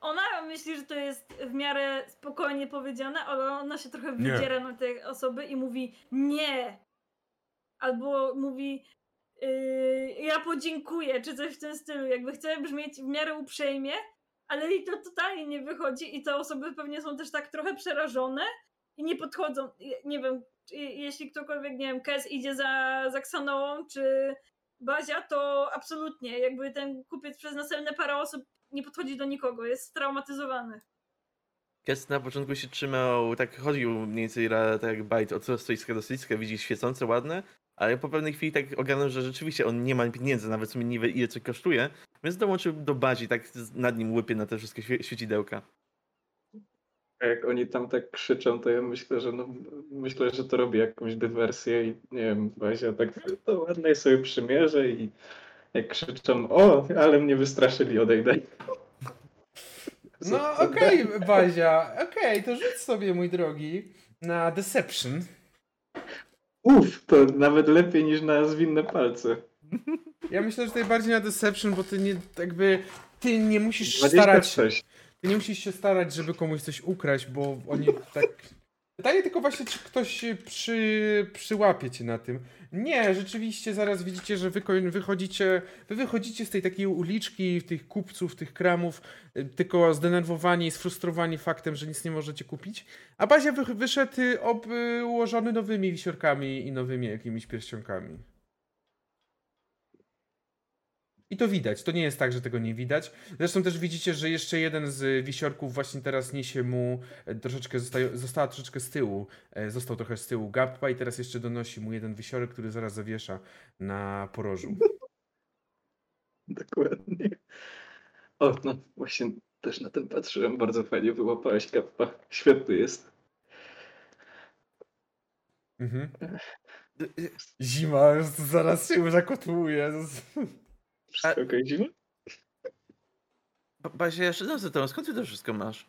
Ona myśli, że to jest w miarę spokojnie powiedziane, ale ona się trochę Nie. wydziera na te osoby i mówi nie. Albo mówi yy, ja podziękuję, czy coś w tym stylu. Jakby chcę brzmieć w miarę uprzejmie, ale i to totalnie nie wychodzi i te osoby pewnie są też tak trochę przerażone i nie podchodzą. Nie wiem, jeśli ktokolwiek, nie wiem, Kes idzie za, za Xanoą czy Bazia, to absolutnie, jakby ten kupiec przez następne parę osób nie podchodzi do nikogo, jest straumatyzowany. Kes na początku się trzymał, tak chodził mniej więcej tak jak bajt od stoiska do stoiska, widzi świecące, ładne, ale po pewnej chwili tak ogarnął, że rzeczywiście on nie ma pieniędzy, nawet w sumie nie wie ile co kosztuje, więc dołączył do bazi, tak nad nim łypie na te wszystkie świe świecidełka. A jak oni tam tak krzyczą, to ja myślę, że no, myślę, że to robi jakąś dywersję i nie wiem, Bazia tak to ładne sobie przymierzę i jak krzyczą, o, ale mnie wystraszyli, odejdę. No okej, okay, Bazia, okej, okay, to rzuć sobie, mój drogi, na Deception. Uff, to nawet lepiej niż na zwinne palce. Ja myślę, że tutaj bardziej na Deception, bo ty nie, jakby, ty nie musisz 26. starać ty nie musisz się starać, żeby komuś coś ukraść, bo oni tak... Pytanie tylko właśnie, czy ktoś przy, przyłapie cię na tym. Nie, rzeczywiście zaraz widzicie, że wy wychodzicie, wy wychodzicie z tej takiej uliczki, tych kupców, tych kramów, y, tylko zdenerwowani i sfrustrowani faktem, że nic nie możecie kupić. A Bazia wy, wyszedł obłożony nowymi wisiorkami i nowymi jakimiś pierścionkami. I to widać, to nie jest tak, że tego nie widać. Zresztą też widzicie, że jeszcze jeden z wisiorków właśnie teraz niesie mu e, troszeczkę, zostaje, została troszeczkę z tyłu, e, został trochę z tyłu Gappa i teraz jeszcze donosi mu jeden wisiorek, który zaraz zawiesza na porożu. Dokładnie. O, no właśnie też na tym patrzyłem, bardzo fajnie wyłapałeś Gappa. Świetny jest. Mhm. Zima, zaraz się już zakotłuje. Wszystko okej, zima? Basia, jeszcze raz to, skąd ty to wszystko masz?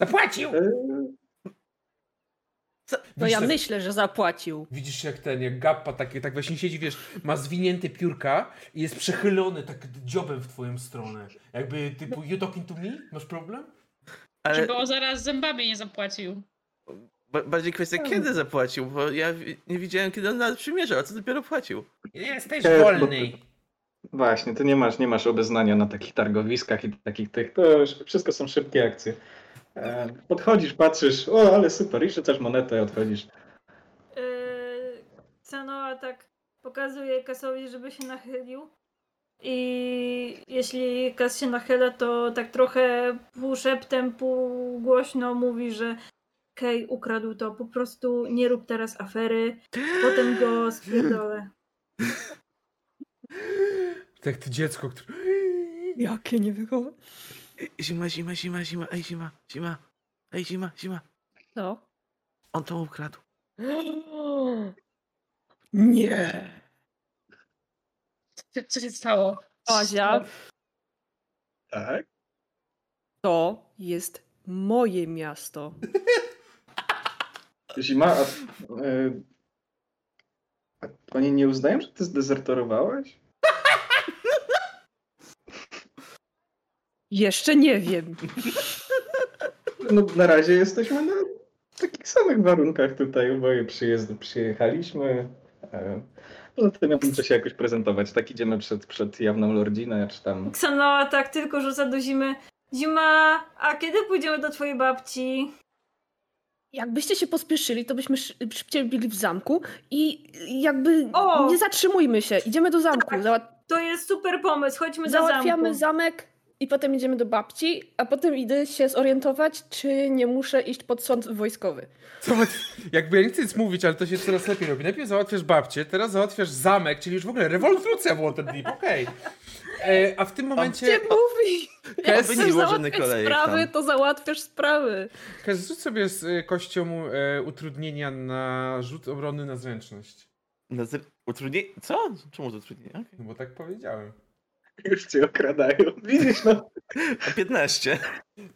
Zapłacił! E, No ja myślę, że zapłacił. Widzisz jak ten, jak Gappa taki, tak właśnie siedzi, wiesz, ma zwinięte piórka i jest przechylony tak dziobem w twoją stronę. Jakby typu, you talking to me? Masz problem? Ale... Żeby on zaraz zębami nie zapłacił. Bardziej kwestia, kiedy zapłacił, bo ja nie widziałem, kiedy on nawet przymierzał, a co dopiero płacił. Jesteś wolny. Właśnie, ty nie masz, nie masz obeznania na takich targowiskach i takich tych, to już wszystko są szybkie akcje. E, podchodzisz, patrzysz, o ale super, i rzucasz monetę i odchodzisz. Yy, Sanoa tak pokazuje Kasowi, żeby się nachylił. I jeśli Kas się nachyla, to tak trochę pół szeptem, pół głośno mówi, że Kej ukradł to, po prostu nie rób teraz afery, potem go spierdolę. Tak to dziecko, które... Jakie niewychowane. Zima, zima, zima, zima, ej zima, zima, ej zima, zima. Co? On to ukradł. Nie. Co, co się stało? Azia, Tak? to jest moje miasto. Zima, a, e, a oni nie uznają, że ty zdezertorowałaś? Jeszcze nie wiem. No na razie jesteśmy na takich samych warunkach tutaj, oboje przyjezdy przyjechaliśmy. E, Poza tym ja muszę się jakoś prezentować. Tak idziemy przed, przed jawną lordzinę, czy tam... Xanoa tak tylko rzuca do zimy. Zima, a kiedy pójdziemy do twojej babci? Jakbyście się pospieszyli, to byśmy szy- szybciej byli w zamku i jakby O! nie zatrzymujmy się. Idziemy do zamku. Załat- To jest super pomysł, chodźmy do załatwiamy zamku. zamek i potem idziemy do babci, a potem idę się zorientować, czy nie muszę iść pod sąd wojskowy. Załatw... Jakby ja nie chcę nic mówić, ale to się coraz lepiej robi. Najpierw załatwiasz babcię, teraz załatwiasz zamek, czyli już w ogóle rewolucja w Waterdeep, okej. E, A w tym momencie... Gdzie mówi? Jak chcesz załatwiać sprawy, tam. to załatwiasz sprawy. Kaz, rzuć sobie z e, kością e, utrudnienia na rzut obrony na zręczność. Na zer- Utrudnienie? Co? Czemu to utrudnienie? Okay. No bo tak powiedziałem. Już cię okradają. Widzisz, no. A 15.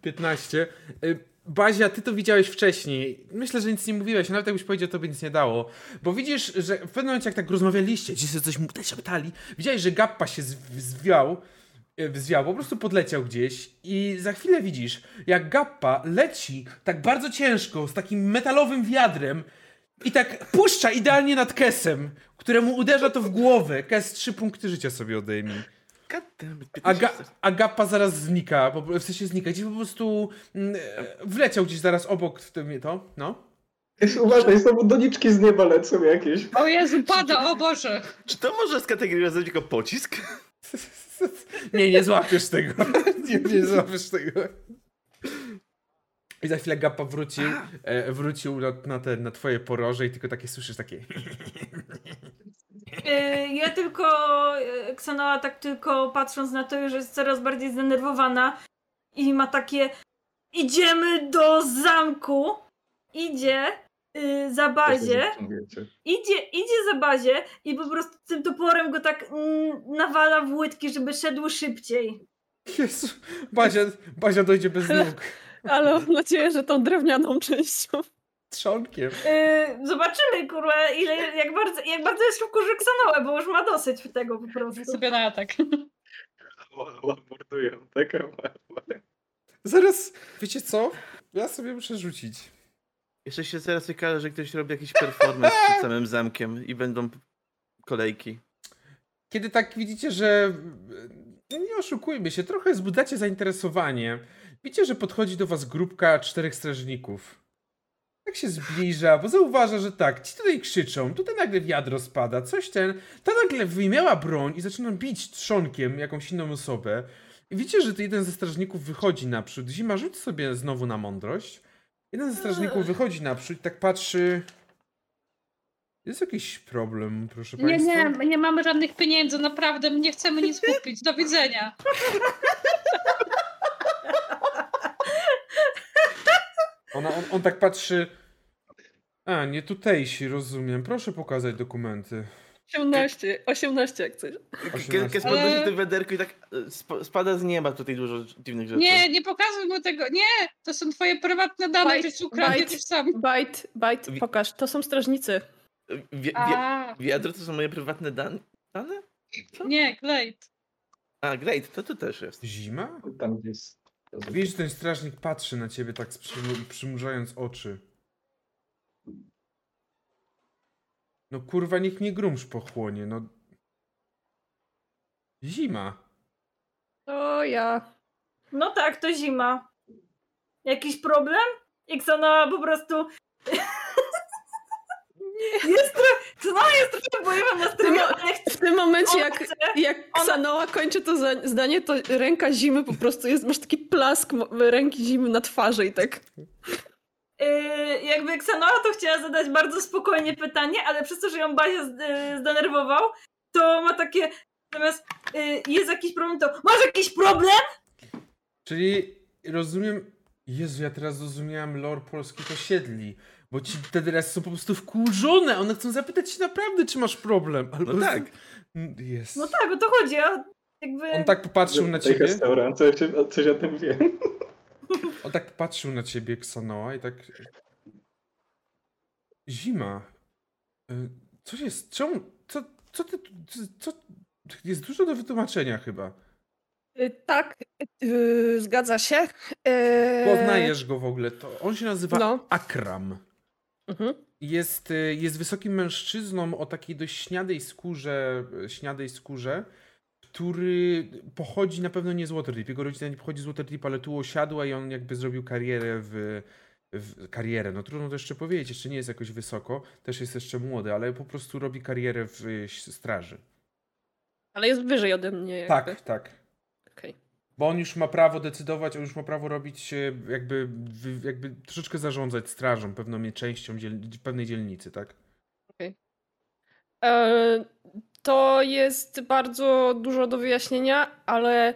15. E, Bazia, ty to widziałeś wcześniej. Myślę, że nic nie mówiłeś, nawet jakbyś powiedział, to by nic nie dało. Bo widzisz, że w pewnym momencie, jak tak rozmawialiście, ci sobie coś mu- też pytali, widziałeś, że Gappa się zw- zwiał, e, zwiał, po prostu podleciał gdzieś i za chwilę widzisz, jak Gappa leci tak bardzo ciężko, z takim metalowym wiadrem I tak puszcza idealnie nad Kesem, któremu uderza to w głowę. Kes trzy punkty życia sobie odejmij. Aga, 15 Agapa zaraz znika, w sensie znika, gdzieś po prostu mm, e, wleciał gdzieś zaraz obok w tym to, no. Jest, uważaj, znowu doniczki z nieba lecą jakieś. O Jezu, pada, o Boże! Czy to może skategoryzować jako pocisk? Nie, nie złapiesz tego. Nie, nie złapiesz tego. I za chwilę Gappa wrócił, e, wrócił na, na, te, na twoje poroże i tylko takie słyszysz takie... Y, Ja tylko, y, Xanoa tak tylko patrząc na to, już jest coraz bardziej zdenerwowana i ma takie idziemy do zamku, idzie y, za bazie, idzie, idzie za bazie i po prostu tym toporem go tak mm, nawala w łydki, żeby szedł szybciej. Jezu, Bazia, Bazia dojdzie bez nóg. Ale mam nadzieję, że tą drewnianą częścią. Trzonkiem. Y, zobaczymy, kurwa, ile, jak, bardzo, jak bardzo jest szybko Xanoa, bo już ma dosyć tego po prostu. Sobie na atak. Ła, ła. Zaraz, wiecie co? Ja sobie muszę rzucić. Jeszcze się zaraz okaże, że ktoś robi jakiś performance przed samym zamkiem i będą kolejki. Kiedy tak widzicie, że nie oszukujmy się, trochę zbudzacie zainteresowanie. Widzicie, że podchodzi do was grupka czterech strażników. Tak się zbliża, bo zauważa, że tak, ci tutaj krzyczą, tutaj nagle wiadro spada, coś ten, ta nagle wyjmiała broń i zaczyna bić trzonkiem jakąś inną osobę. I widzicie, że jeden ze strażników wychodzi naprzód. Zima, rzuć sobie znowu na mądrość. Jeden ze strażników wychodzi naprzód i tak patrzy... Jest jakiś problem, proszę Nie, państwa? nie, nie mamy żadnych pieniędzy, naprawdę, nie chcemy nic kupić. Do widzenia. Ona, on, on tak patrzy. A, nie tutejsi, rozumiem. Proszę pokazać dokumenty. 18, 18 jak coś. Kes podnosi Ale- to wiaderko i tak e, sp- spada z nieba tutaj dużo dziwnych rzeczy. Nie, nie pokazuj mu tego. Nie, to są twoje prywatne dane, Bajt, ktoś ukradnie bajt. coś sam. Bajt, bajt, Wi- pokaż. To są strażnicy. Wie, wie, A, wiadro to są moje prywatne dan- dane? nie, Glade. A, great, to tu też jest. Zima? Tam gdzieś. Wiesz, że ten strażnik patrzy na ciebie tak przymrużając oczy. No kurwa, niech mnie grumsz pochłonie, no. Zima. To ja. No tak, to zima. Jakiś problem? Xanoa po prostu... jest trochę... Xanoa jest trochę ale chce... W tym momencie, jak, jak Xanoa kończy to zdanie, to ręka zimy po prostu jest, masz taki plask ręki zimy na twarzy i tak. Yy, jakby Xanoa to chciała zadać bardzo spokojnie pytanie, ale przez to, że ją Bazia yy, zdenerwował, to ma takie... Zamiast yy, jest jakiś problem, to masz jakiś problem? Czyli rozumiem. Jezu, ja teraz zrozumiałem lore polskich osiedli. Bo ci te teraz są po prostu wkurzone. One chcą zapytać się naprawdę, czy masz problem. Albo No tak. Jest. No tak, o to chodzi, a jakby... On tak popatrzył na ciebie. coś, o tym wiem. On tak patrzył na ciebie, Xanoa, i tak. Zima. Y, Co jest? Czemu? Co, co ty. Co, co, jest dużo do wytłumaczenia chyba. Y, Tak, y, zgadza się. Y, Poznajesz go w ogóle. To on się nazywa No. Akram. Mhm. Jest, y, jest wysokim mężczyzną o takiej dość śniadej skórze, śniadej skórze, który pochodzi na pewno nie z Waterdeep. Jego rodzina nie pochodzi z Waterdeep, ale tu osiadła i on jakby zrobił karierę w, w karierę. No trudno to jeszcze powiedzieć, jeszcze nie jest jakoś wysoko, też jest jeszcze młody, ale po prostu robi karierę w y, straży. Ale jest wyżej ode mnie. Jakby. Tak, tak. Okej. Bo on już ma prawo decydować, on już ma prawo robić, jakby, jakby troszeczkę zarządzać strażą, pewną częścią dziel, pewnej dzielnicy, tak? E, To jest bardzo dużo do wyjaśnienia, ale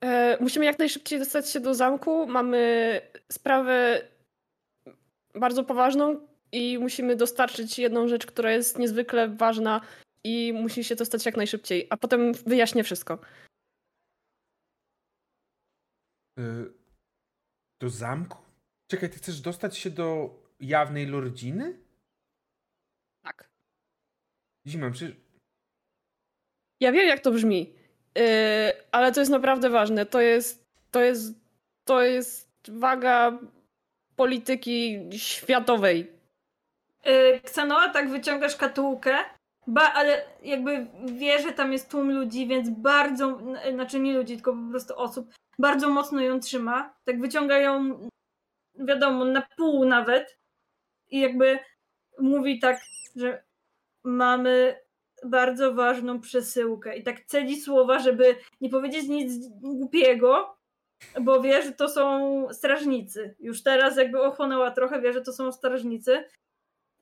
e, musimy jak najszybciej dostać się do zamku. Mamy sprawę bardzo poważną i musimy dostarczyć jedną rzecz, która jest niezwykle ważna i musi się to stać jak najszybciej, a potem wyjaśnię wszystko. Y, Do zamku? Czekaj, ty chcesz dostać się do jawnej lordziny? Tak. Zima, przecież... Ja wiem, jak to brzmi, yy, ale to jest naprawdę ważne. To jest, to jest, to jest waga polityki światowej. Y, Ksanoa tak wyciąga szkatułkę, ba, ale jakby wie, że tam jest tłum ludzi, więc bardzo, znaczy nie ludzi, tylko po prostu osób, bardzo mocno ją trzyma. Tak wyciąga ją, wiadomo, na pół nawet i jakby mówi tak, że mamy bardzo ważną przesyłkę i tak cedzi słowa, żeby nie powiedzieć nic głupiego, bo wie, że to są strażnicy. Już teraz jakby ochłonęła trochę, wie, że to są strażnicy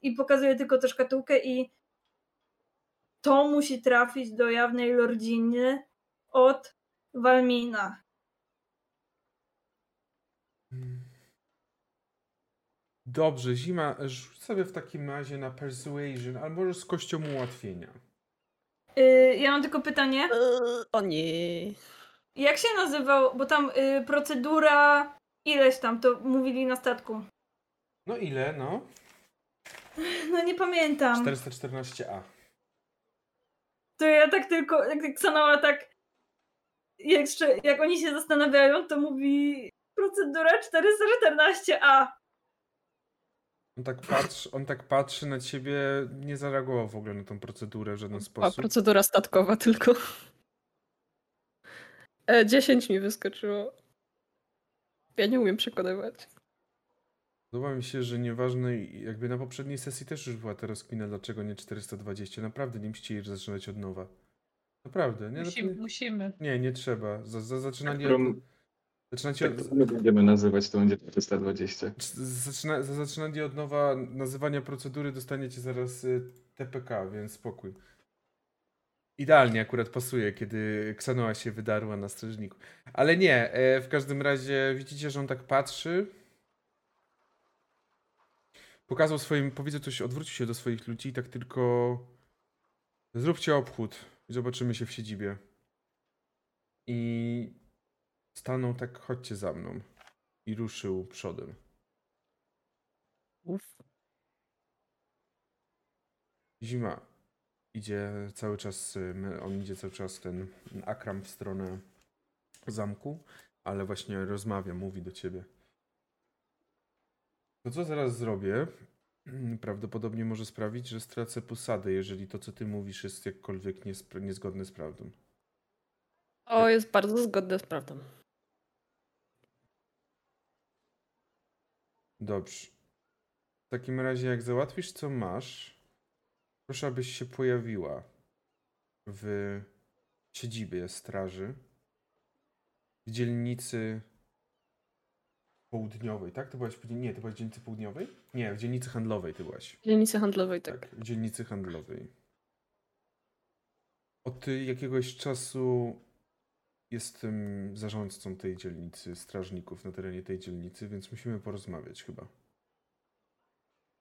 i pokazuje tylko tę szkatułkę i to musi trafić do jawnej lordziny od Walmina. Dobrze, zima, rzuć sobie w takim razie na persuasion, albo może z kością ułatwienia. Yy, ja mam tylko pytanie. Eee, O nie. Jak się nazywał, bo tam y, procedura ileś tam, to mówili na statku. No ile, no? No nie pamiętam. 414a. To ja tak tylko, jak Xanoa tak, jak, jeszcze- jak oni się zastanawiają, to mówi procedura 414a. On tak, patrzy, on tak patrzy na ciebie, nie zareagował w ogóle na tą procedurę w żaden Była sposób. procedura statkowa tylko. E, 10 mi wyskoczyło. Ja nie umiem przekonywać. Podoba mi się, że nieważne, jakby na poprzedniej sesji też już była ta rozkmina, dlaczego nie 420. Naprawdę nie musicie zaczynać od nowa. Naprawdę, nie? Musimy, nie, musimy. nie, nie trzeba. Za, za, zaczynanie Którą- od, zaczynacie od, Jak my będziemy nazywać, to będzie 420. zaczyna, za zaczynanie od nowa nazywania procedury dostaniecie zaraz y, TPK, więc spokój. Idealnie akurat pasuje, kiedy Ksanoa się wydarła na strażniku. Ale nie, e, w każdym razie widzicie, że on tak patrzy. Pokazał swoim, powiedział coś, odwrócił się do swoich ludzi i tak tylko zróbcie obchód i zobaczymy się w siedzibie. I stanął tak, chodźcie za mną. I ruszył przodem. Uf. Zima. Idzie cały czas, on idzie cały czas ten Akram w stronę zamku, ale właśnie rozmawia, mówi do ciebie. To co zaraz zrobię, prawdopodobnie może sprawić, że stracę posadę, jeżeli to co ty mówisz jest jakkolwiek niezgodne z prawdą. O, jest bardzo zgodne z prawdą. Dobrze. W takim razie, jak załatwisz, co masz, proszę, abyś się pojawiła w siedzibie straży w dzielnicy południowej, tak? Ty byłaś w, nie, ty byłaś w dzielnicy południowej? Nie, w dzielnicy handlowej ty byłaś. W dzielnicy handlowej, tak. Tak, w dzielnicy handlowej. Od jakiegoś czasu jestem zarządcą tej dzielnicy, strażników na terenie tej dzielnicy, więc musimy porozmawiać chyba.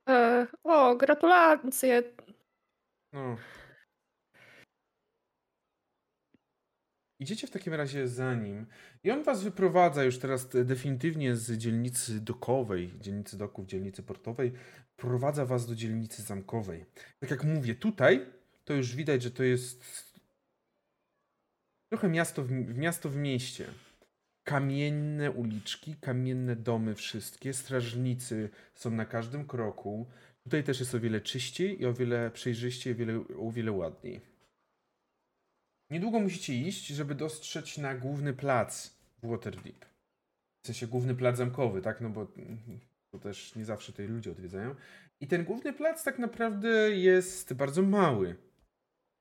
E, o, gratulacje. No. Idziecie w takim razie za nim i on was wyprowadza już teraz te- definitywnie z dzielnicy dokowej, dzielnicy doków, dzielnicy portowej, prowadza was do dzielnicy zamkowej. Tak jak mówię, tutaj to już widać, że to jest trochę miasto w, miasto w mieście. Kamienne uliczki, kamienne domy wszystkie, strażnicy są na każdym kroku. Tutaj też jest o wiele czyściej i o wiele przejrzyściej, o wiele, o wiele ładniej. Niedługo musicie iść, żeby dostrzec na główny plac w Waterdeep. W sensie główny plac zamkowy, tak? No bo to też nie zawsze tutaj ludzie odwiedzają. I ten główny plac tak naprawdę jest bardzo mały,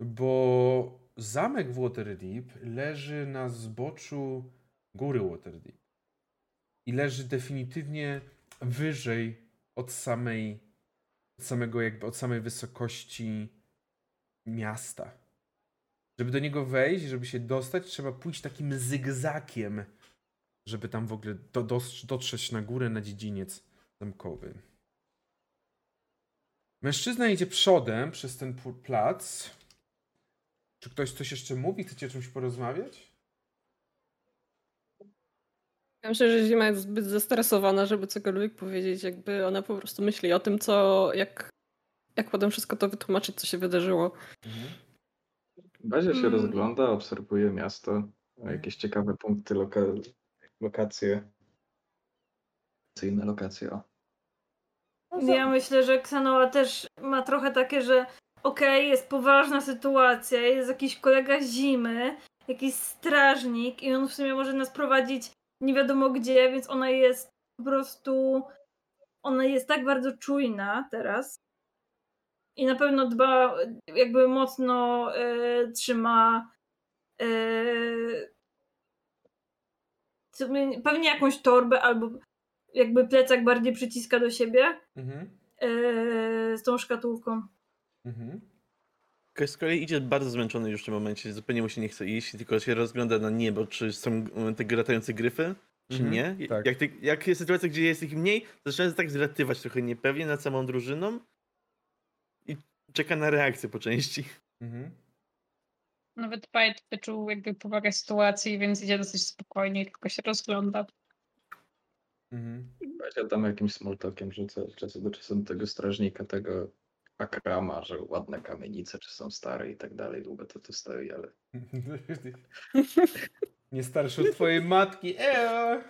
bo zamek w Waterdeep leży na zboczu góry Waterdeep. I leży definitywnie wyżej od samej od samego jakby od samej wysokości miasta. Żeby do niego wejść, żeby się dostać, trzeba pójść takim zygzakiem, żeby tam w ogóle do, dos- dotrzeć na górę na dziedziniec zamkowy. Mężczyzna idzie przodem przez ten plac. Czy ktoś coś jeszcze mówi? Chcecie o czymś porozmawiać? Ja myślę, że Zima jest zbyt zestresowana, żeby cokolwiek powiedzieć. Jakby ona po prostu myśli o tym, co, jak, jak potem wszystko to wytłumaczyć, co się wydarzyło. Bazia się Mm. rozgląda, obserwuje miasto, jakieś ciekawe punkty, loka- lokacje. Inne lokacje, o. Ja myślę, że Ksanoa też ma trochę takie, że okej, jest poważna sytuacja, jest jakiś kolega zimy, jakiś strażnik i on w sumie może nas prowadzić nie wiadomo gdzie, więc ona jest po prostu ona jest tak bardzo czujna teraz i na pewno dba, jakby mocno e, trzyma sobie- pewnie jakąś torbę albo jakby plecak bardziej przyciska do siebie Mhm. e, z tą szkatułką. Mhm. Ktoś z kolei idzie bardzo zmęczony już w tym momencie, zupełnie mu się nie chce iść, tylko się rozgląda na niebo, czy są te latające gryfy, czy Mhm, nie. tak. Jak, ty, jak jest sytuacja, gdzie jest ich mniej, zaczyna się tak zlatywać trochę niepewnie nad samą drużyną i czeka na reakcję po części. Mhm. Nawet Bite wyczuł jakby powagę sytuacji, więc idzie dosyć spokojnie, tylko się rozgląda. Mhm. Ja tam jakimś smalltalkiem rzucę od czasu do czasu do tego strażnika, tego akrama, że ładne kamienice, czy są stare i tak dalej. Długo to tu stoi, ale Nie starszy od twojej matki. Eee.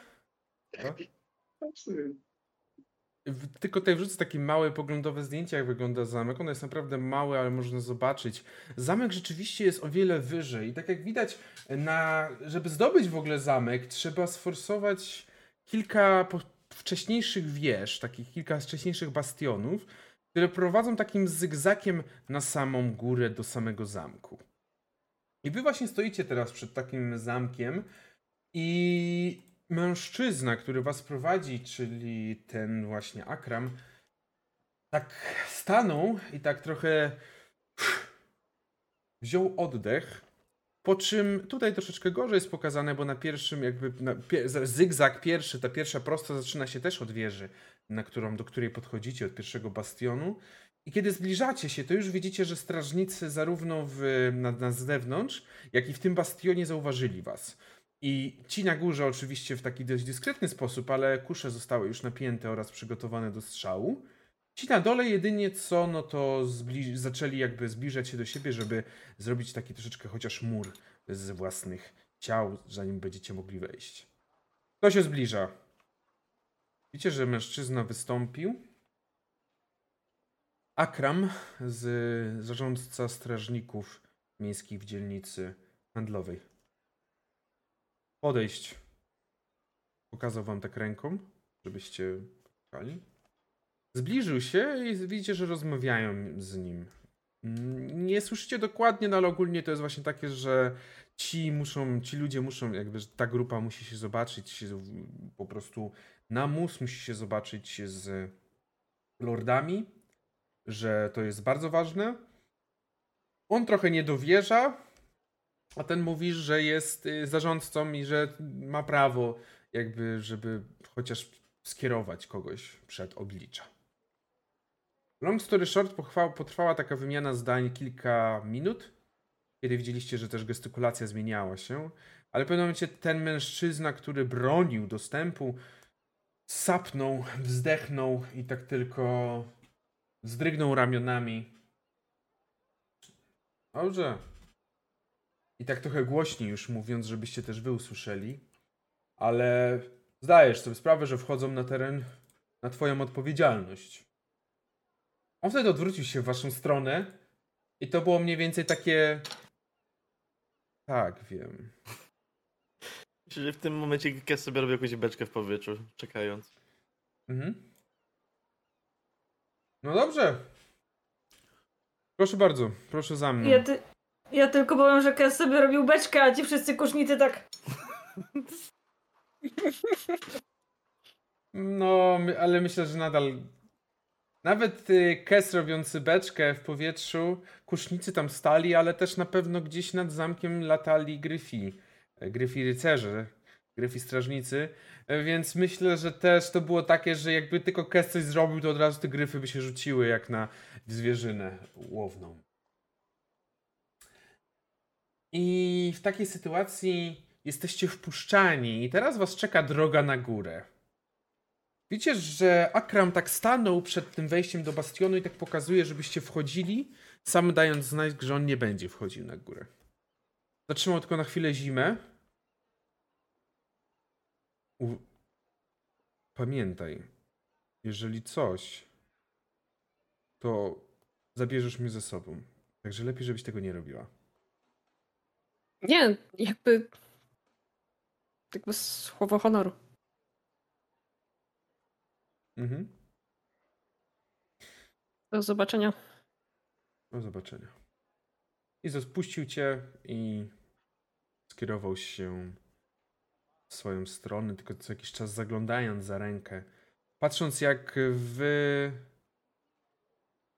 Tylko tutaj wrzucę takie małe poglądowe zdjęcie, jak wygląda zamek. Ono jest naprawdę małe, ale można zobaczyć. Zamek rzeczywiście jest o wiele wyżej. I tak jak widać, na, żeby zdobyć w ogóle zamek, trzeba sforsować kilka wcześniejszych wież, takich kilka wcześniejszych bastionów, które prowadzą takim zygzakiem na samą górę do samego zamku. I wy właśnie stoicie teraz przed takim zamkiem i mężczyzna, który was prowadzi, czyli ten właśnie Akram, tak stanął i tak trochę wziął oddech, po czym tutaj troszeczkę gorzej jest pokazane, bo na pierwszym jakby na, pie, zygzak pierwszy, ta pierwsza prosta zaczyna się też od wieży, na którą, do której podchodzicie, od pierwszego bastionu. I kiedy zbliżacie się, to już widzicie, że strażnicy zarówno w, na, na zewnątrz, jak i w tym bastionie zauważyli was. I ci na górze oczywiście w taki dość dyskretny sposób, ale kusze zostały już napięte oraz przygotowane do strzału. Ci na dole jedynie co, no to zaczęli jakby zbliżać się do siebie, żeby zrobić taki troszeczkę chociaż mur z własnych ciał, zanim będziecie mogli wejść. Kto się zbliża? Widzicie, że mężczyzna wystąpił. Akram, z zarządca strażników miejskich w dzielnicy handlowej. Podejść. Pokazał wam tak ręką, żebyście pokali. Zbliżył się i widzicie, że rozmawiają z nim. Nie słyszycie dokładnie, no ale ogólnie to jest właśnie takie, że ci muszą, ci ludzie muszą, jakby ta grupa musi się zobaczyć, się po prostu na mus musi się zobaczyć z lordami, że to jest bardzo ważne. On trochę nie dowierza, a ten mówi, że jest y, zarządcą i że ma prawo, jakby, żeby chociaż skierować kogoś przed oblicza. Long story short, potrwała taka wymiana zdań kilka minut, kiedy widzieliście, że też gestykulacja zmieniała się, ale w pewnym momencie ten mężczyzna, który bronił dostępu, sapnął, wzdechnął i tak tylko zdrygnął ramionami. Dobrze. I tak trochę głośniej już mówiąc, żebyście też wy usłyszeli. Ale zdajesz sobie sprawę, że wchodzą na teren na twoją odpowiedzialność. On wtedy odwrócił się w waszą stronę i to było mniej więcej takie... Tak, wiem. Że w tym momencie Kes sobie robi jakąś beczkę w powietrzu, czekając. Mhm. No dobrze. Proszę bardzo, proszę za mną. Ja, ty, ja tylko powiem, że Kes sobie robił beczkę, a ci wszyscy kusznicy tak. No, ale myślę, że nadal. Nawet y, Kes robiący beczkę w powietrzu, kusznicy tam stali, ale też na pewno gdzieś nad zamkiem latali gryfi. E, Gryfi rycerze, gryfi strażnicy. E, Więc myślę, że też to było takie, że jakby tylko Kes coś zrobił, to od razu te gryfy by się rzuciły jak na zwierzynę łowną. I w takiej sytuacji jesteście wpuszczani i teraz was czeka droga na górę. Widzicie, że Akram tak stanął przed tym wejściem do bastionu i tak pokazuje, żebyście wchodzili, sam dając znać, że on nie będzie wchodził na górę. Zatrzymał tylko na chwilę zimę. U... Pamiętaj, jeżeli coś, to zabierzesz mnie ze sobą. Także lepiej, żebyś tego nie robiła. Nie, jakby. Jakby słowo honoru. Mhm. Do zobaczenia. Do zobaczenia. I spuścił cię i skierował się w swoją stronę, tylko co jakiś czas zaglądając za rękę. Patrząc jak wy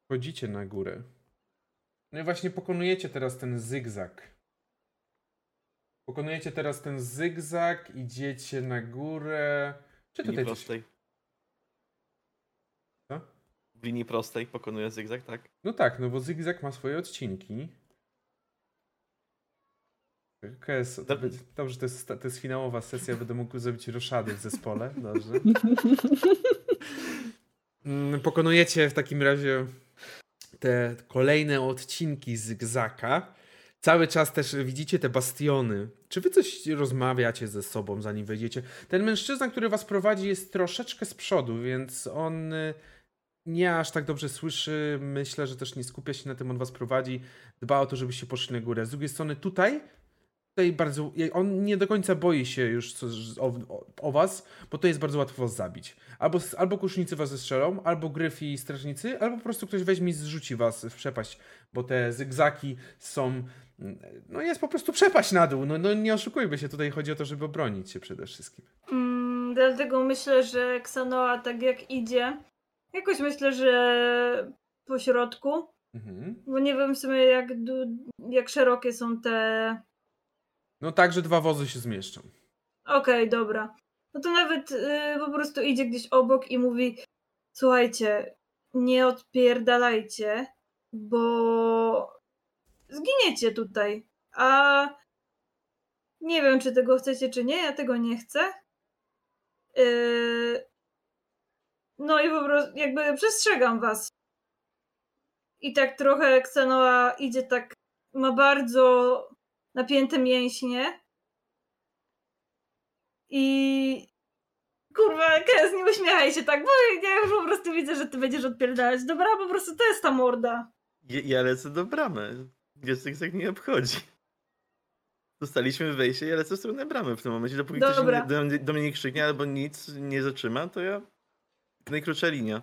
chodzicie na górę. No i właśnie pokonujecie teraz ten zygzak. Pokonujecie teraz ten zygzak, idziecie na górę. Czy W linii tutaj coś... prostej. Co? W linii prostej pokonuje zygzak, tak? No tak, no bo zygzak ma swoje odcinki. KS, Dob- dobrze, to jest, to jest finałowa sesja, będę mógł zrobić roszady w zespole. Dobrze. Mm, Pokonujecie w takim razie te kolejne odcinki zygzaka. Cały czas też widzicie te bastiony. Czy wy coś rozmawiacie ze sobą, zanim wejdziecie? Ten mężczyzna, który was prowadzi, jest troszeczkę z przodu, więc on y, nie aż tak dobrze słyszy. Myślę, że też nie skupia się na tym, on was prowadzi. Dba o to, żebyście poszli na górę. Z drugiej strony tutaj, tutaj bardzo, on nie do końca boi się już o, o, o was, bo to jest bardzo łatwo was zabić. Albo, albo kusznicy was zestrzelą, albo gryfi i strażnicy, albo po prostu ktoś weźmie i zrzuci was w przepaść, bo te zygzaki są, no jest po prostu przepaść na dół. No, no nie oszukujmy się, tutaj chodzi o to, żeby obronić się przede wszystkim. Mm, dlatego myślę, że Ksanoa tak jak idzie, jakoś myślę, że po środku, Mhm. bo nie wiem w sumie jak, jak szerokie są te... No tak, że dwa wozy się zmieszczą. Okej, dobra. No to nawet y, po prostu idzie gdzieś obok i mówi słuchajcie, nie odpierdalajcie, bo zginiecie tutaj. A nie wiem, czy tego chcecie, czy nie. Ja tego nie chcę. Yy, No i po prostu jakby przestrzegam was. I tak trochę Xenoa idzie tak, ma bardzo napięte mięśnie. I kurwa, Kez, nie uśmiechaj się tak, bo ja już po prostu widzę, że ty będziesz odpierdalać. Dobra, po prostu to jest ta morda. Ja, ja lecę do bramy. Gdzie zygzak nie obchodzi. Dostaliśmy wejście, ja lecę w stronę bramy w tym momencie. Dopóki ktoś Dobra. nie- do, mnie- do mnie nie krzyknie albo nic nie zatrzyma, to ja najkrótsza linia.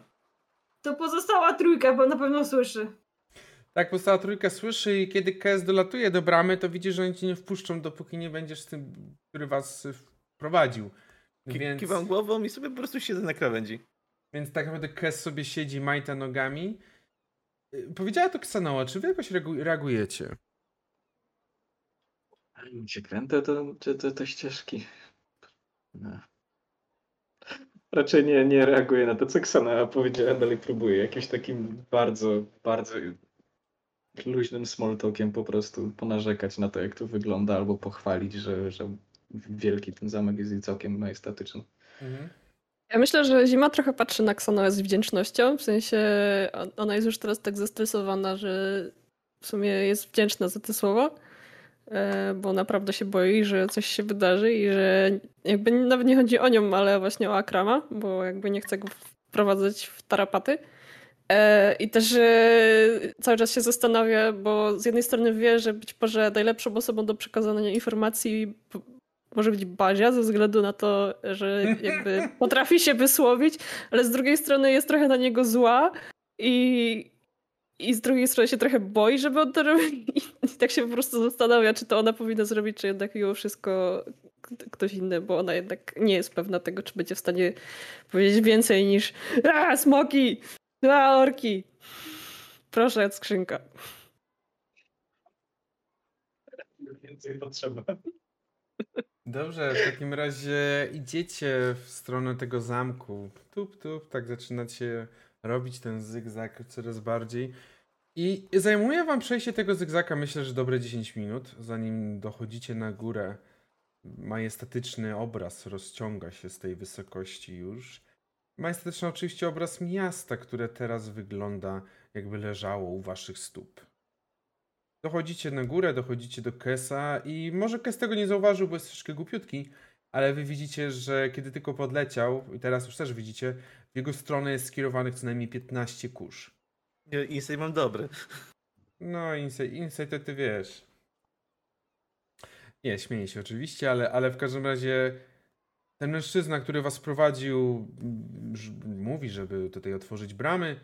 To pozostała trójka, bo na pewno słyszy. Tak, pozostała trójka słyszy i kiedy Kes dolatuje do bramy, to widzi, że oni cię nie wpuszczą, dopóki nie będziesz z tym, który was y, wprowadził. Więc, Kiwam głową i sobie po prostu siedzę na krawędzi. więc tak naprawdę Kes sobie siedzi, majta nogami. Y, Powiedziała to Ksanoa, czy wy jakoś reagu- reagujecie? się kręte to, to, to, to ścieżki. No. Raczej nie, nie reaguję na to, co Ksana powiedziała, dalej próbuję jakimś takim bardzo, bardzo luźnym small talkiem po prostu ponarzekać na to, jak to wygląda, albo pochwalić, że, że wielki ten zamek jest i całkiem majestatyczny. Mhm. Ja myślę, że Zima trochę patrzy na Xanoę z wdzięcznością. W sensie on- ona jest już teraz tak zestresowana, że w sumie jest wdzięczna za te słowa, e, bo naprawdę się boi, że coś się wydarzy i że jakby nawet nie chodzi o nią, ale właśnie o Akrama, bo jakby nie chce go wprowadzać w tarapaty. E, I też e, cały czas się zastanawia, bo z jednej strony wie, że być może najlepszą osobą do przekazania informacji może być Bazia, ze względu na to, że jakby potrafi się wysłowić, ale z drugiej strony jest trochę na niego zła i, i z drugiej strony się trochę boi, żeby on to robił. I, tak się po prostu zastanawia, czy to ona powinna zrobić, czy jednak mimo wszystko ktoś inny, bo ona jednak nie jest pewna tego, czy będzie w stanie powiedzieć więcej niż a, smoki, a, orki. Proszę, skrzynka. Więcej potrzeba. Dobrze, w takim razie idziecie w stronę tego zamku. Tup, tup, tak zaczynacie robić ten zygzak coraz bardziej. I zajmuje wam przejście tego zygzaka myślę, że dobre 10 minut, zanim dochodzicie na górę. Majestatyczny obraz rozciąga się z tej wysokości już. Majestatyczny oczywiście obraz miasta, które teraz wygląda jakby leżało u waszych stóp. Dochodzicie na górę, dochodzicie do Kesa i może Kes tego nie zauważył, bo jest troszkę głupiutki, ale wy widzicie, że kiedy tylko podleciał, i teraz już też widzicie, w jego stronę jest skierowanych co najmniej 15 kurz. Insight mam dobry. No, insight, insight to ty wiesz. Nie, śmieję się oczywiście, ale, ale w każdym razie ten mężczyzna, który was prowadził, mm, mówi, żeby tutaj otworzyć bramy,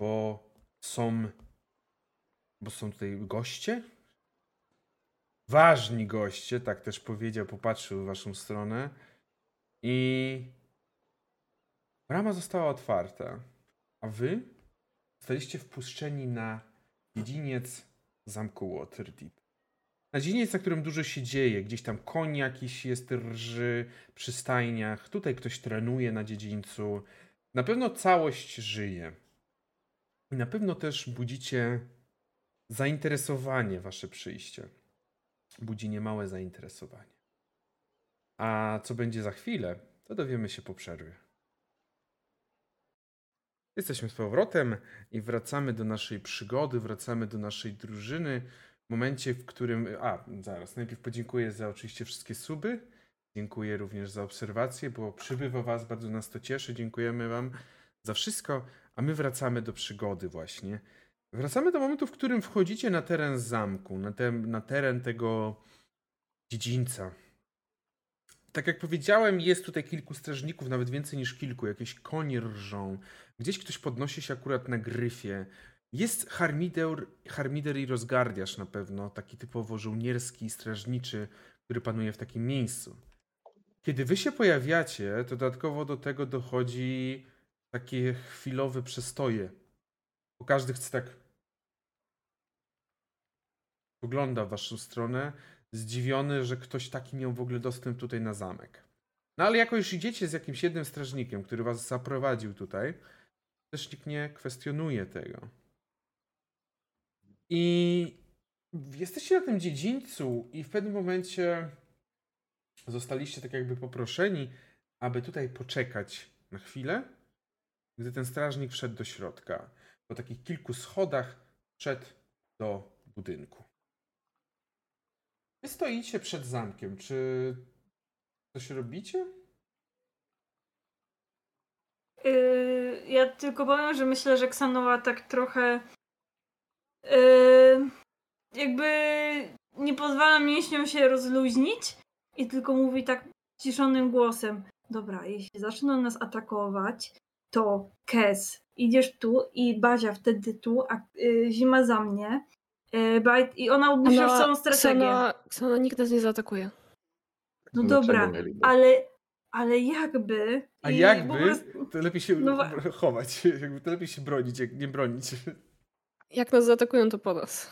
bo są. Bo są tutaj goście? Ważni goście, tak też powiedział, popatrzył w waszą stronę. I brama została otwarta. A wy zostaliście wpuszczeni na dziedziniec zamku Waterdeep. Na dziedziniec, na którym dużo się dzieje. Gdzieś tam koń jakiś jest, rży przy stajniach. Tutaj ktoś trenuje na dziedzińcu. Na pewno całość żyje. I na pewno też budzicie zainteresowanie wasze przyjście. Budzi niemałe zainteresowanie. A co będzie za chwilę, to dowiemy się po przerwie. Jesteśmy z powrotem i wracamy do naszej przygody, wracamy do naszej drużyny. Momencie, w którym. A, zaraz. Najpierw podziękuję za oczywiście wszystkie suby. Dziękuję również za obserwację, bo przybywa Was, bardzo nas to cieszy. Dziękujemy Wam za wszystko. A my wracamy do przygody, właśnie. Wracamy do momentu, w którym wchodzicie na teren zamku, na, te, na teren tego dziedzińca. Tak jak powiedziałem, jest tutaj kilku strażników, nawet więcej niż kilku. Jakieś konie rżą. Gdzieś ktoś podnosi się akurat na gryfie. Jest harmider, harmider i rozgardiasz na pewno, taki typowo żołnierski, strażniczy, który panuje w takim miejscu. Kiedy wy się pojawiacie, to dodatkowo do tego dochodzi takie chwilowe przestoje. Bo każdy chce tak pogląda w waszą stronę, zdziwiony, że ktoś taki miał w ogóle dostęp tutaj na zamek. No ale jako już idziecie z jakimś jednym strażnikiem, który was zaprowadził tutaj, też nikt nie kwestionuje tego. I jesteście na tym dziedzińcu i w pewnym momencie zostaliście tak jakby poproszeni, aby tutaj poczekać na chwilę, gdy ten strażnik wszedł do środka. Po takich kilku schodach wszedł do budynku. Wy stoicie przed zamkiem. Czy coś robicie? Yy, ja tylko powiem, że myślę, że Ksanowa tak trochę jakby nie pozwala mięśniom się rozluźnić i tylko mówi tak ciszonym głosem. Dobra, jeśli zaczną nas atakować, to Kes, idziesz tu i Bazia wtedy tu, a yy, Zima za mnie. Yy, Bajt, I ona obmyśla całą strategię. Ksana nikt nas nie zaatakuje. No Dlaczego dobra, ale, ale jakby... A jakby, prostu- to lepiej się No wa- chować. Jakby to lepiej się bronić, jak nie bronić. Jak nas zaatakują, to po nas.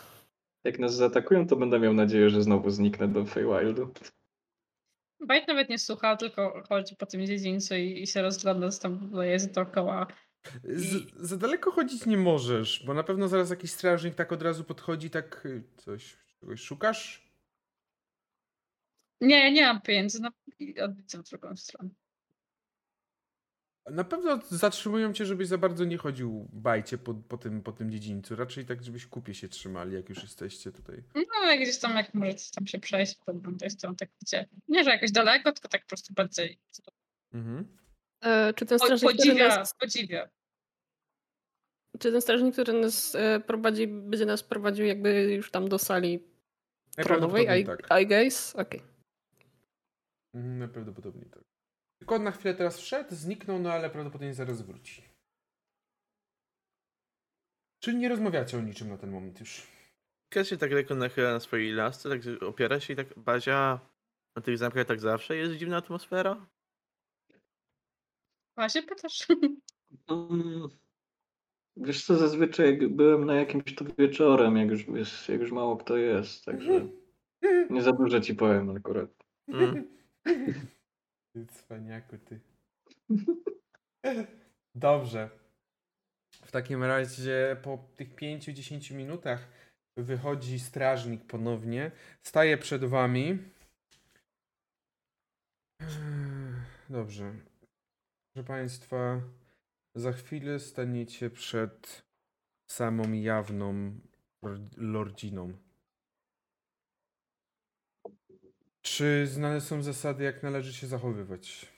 Jak nas zaatakują, to będę miał nadzieję, że znowu zniknę do Feywildu. Bajt nawet nie słucha, tylko chodzi po tym dziedzińcu i, i się rozgląda, co tam jest dookoła. Z, za daleko chodzić nie możesz, bo na pewno zaraz jakiś strażnik tak od razu podchodzi, tak y, coś, czegoś szukasz? Nie, nie mam pieniędzy, no w drugą stronę. Na pewno zatrzymują cię, żebyś za bardzo nie chodził bajcie po, po, tym, po tym dziedzińcu. Raczej tak, żebyś kupie się trzymali, jak już jesteście tutaj. No, jak gdzieś tam, jak możecie tam się przejść, to bym tej strony tak wiecie. Nie, że jakoś daleko, tylko tak po prostu bardziej Mhm. E, czy ten strażnik, który podziwia, nas, podziwia. czy ten strażnik, który nas e, prowadzi, będzie nas prowadził jakby już tam do sali tronowej, I, tak. I guess? Okej. Mhm, Najprawdopodobniej tak. Tylko na chwilę teraz wszedł, zniknął, no ale prawdopodobnie zaraz wróci. Czyli nie rozmawiacie o niczym na ten moment już. Kes się tak lekko nachyla na swojej lasce, tak opiera się i tak Bazia na tych zamkach tak zawsze jest dziwna atmosfera. Właśnie pytasz? Mm, Wiesz co, zazwyczaj jak byłem na jakimś to wieczorem, jak już, wiesz, jak już mało kto jest, także nie za dużo ci powiem akurat. Mm. Ty cwaniaku, ty. Dobrze. W takim razie po tych 5-10 minutach wychodzi strażnik ponownie, staje przed wami. Dobrze. Proszę Państwa, za chwilę staniecie przed samą jawną lord- lordziną. Czy znane są zasady, jak należy się zachowywać?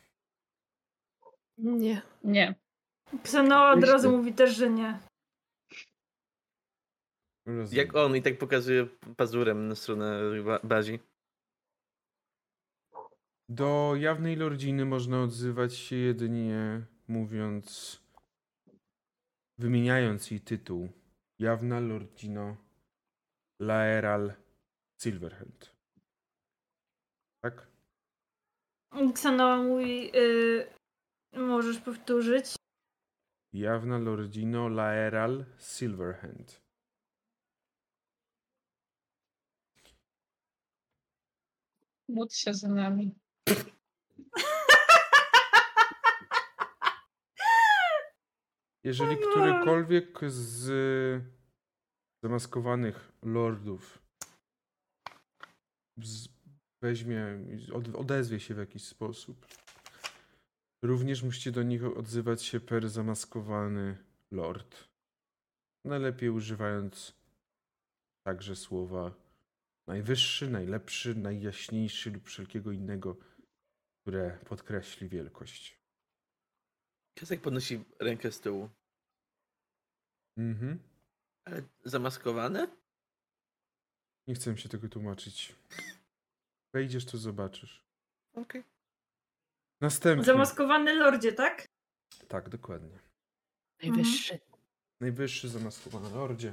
Nie. Nie. Ksanoa od razu mówi też, że nie. Rozumiem. Jak on i tak pokazuje pazurem na stronę ba- bazi. Do jawnej lordziny można odzywać się jedynie mówiąc, wymieniając jej tytuł. Jawna lordzino Laeral Silverhand. Tak? Ksanoa mówi, y, możesz powtórzyć. Jawna lordzino Laeral Silverhand. Módl się za nami. Jeżeli którykolwiek z zamaskowanych lordów z, weźmie, odezwie się w jakiś sposób, również musicie do nich odzywać się per zamaskowany lord. Najlepiej używając także słowa najwyższy, najlepszy, najjaśniejszy lub wszelkiego innego, które podkreśli wielkość. Kiesek podnosi rękę z tyłu. Mhm. Ale zamaskowane? Nie chcę się tego tłumaczyć. Wejdziesz, to zobaczysz. Okej. Następnie. Zamaskowany lordzie, tak? Tak, dokładnie. Najwyższy. Najwyższy zamaskowany lordzie.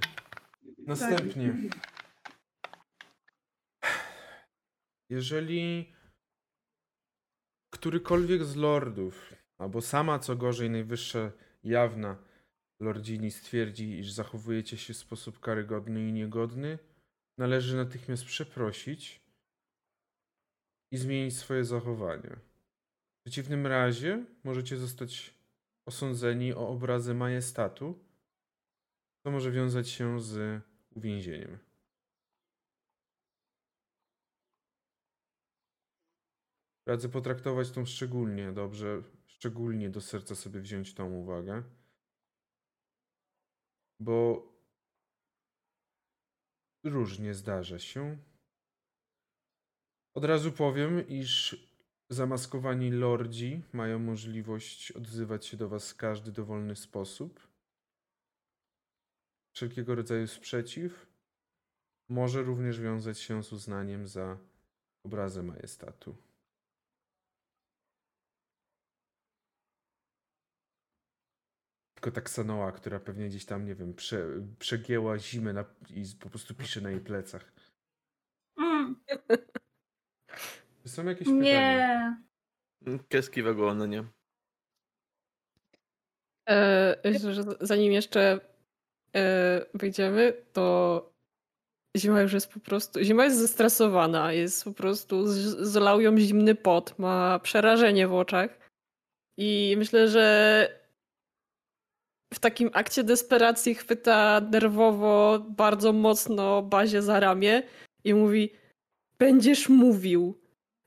Następnie. Jeżeli którykolwiek z lordów, albo sama co gorzej, najwyższa jawna lordzini stwierdzi, iż zachowujecie się w sposób karygodny i niegodny, należy natychmiast przeprosić i zmienić swoje zachowanie. W przeciwnym razie możecie zostać osądzeni o obrazę majestatu, co może wiązać się z uwięzieniem. Radzę potraktować tą szczególnie dobrze, szczególnie do serca sobie wziąć tą uwagę, bo różnie zdarza się. Od razu powiem, iż zamaskowani lordzi mają możliwość odzywać się do Was w każdy dowolny sposób. Wszelkiego rodzaju sprzeciw może również wiązać się z uznaniem za obrazę majestatu. Tylko tak Sanoa, która pewnie gdzieś tam, nie wiem, prze, przegięła zimę na, i po prostu pisze na jej plecach. Mm, Czy są jakieś pytania? nie. Kieski wagony, nie? E, myślę, że zanim jeszcze e, wyjdziemy, to zima już jest po prostu. Zima jest zestresowana, jest po prostu. Zlał ją zimny pot, ma przerażenie w oczach. I myślę, że w takim akcie desperacji chwyta nerwowo bardzo mocno bazie za ramię i mówi: Będziesz mówił.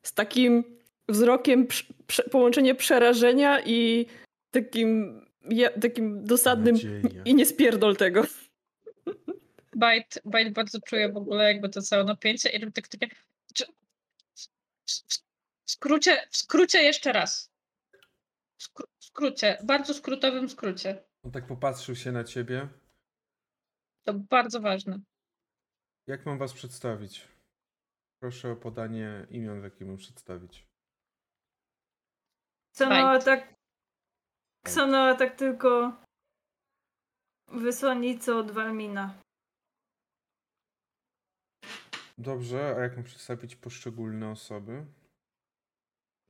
Z takim wzrokiem prze- połączenie przerażenia i takim, ja, takim dosadnym Nadzieja. i nie spierdol tego. Bajt, Bajt bardzo czuje w ogóle jakby to całe napięcie i tak takie... w- skrócie, w skrócie jeszcze raz. W skró- w skrócie, bardzo skrótowym skrócie. On tak popatrzył się na ciebie. To bardzo ważne. Jak mam was przedstawić? Proszę o podanie imion, w jakim mam przedstawić. Ksanoa Bajt. tak... Ksanoa tak tylko... Wysłannicę od Walmina. Dobrze, a jak mam przedstawić poszczególne osoby?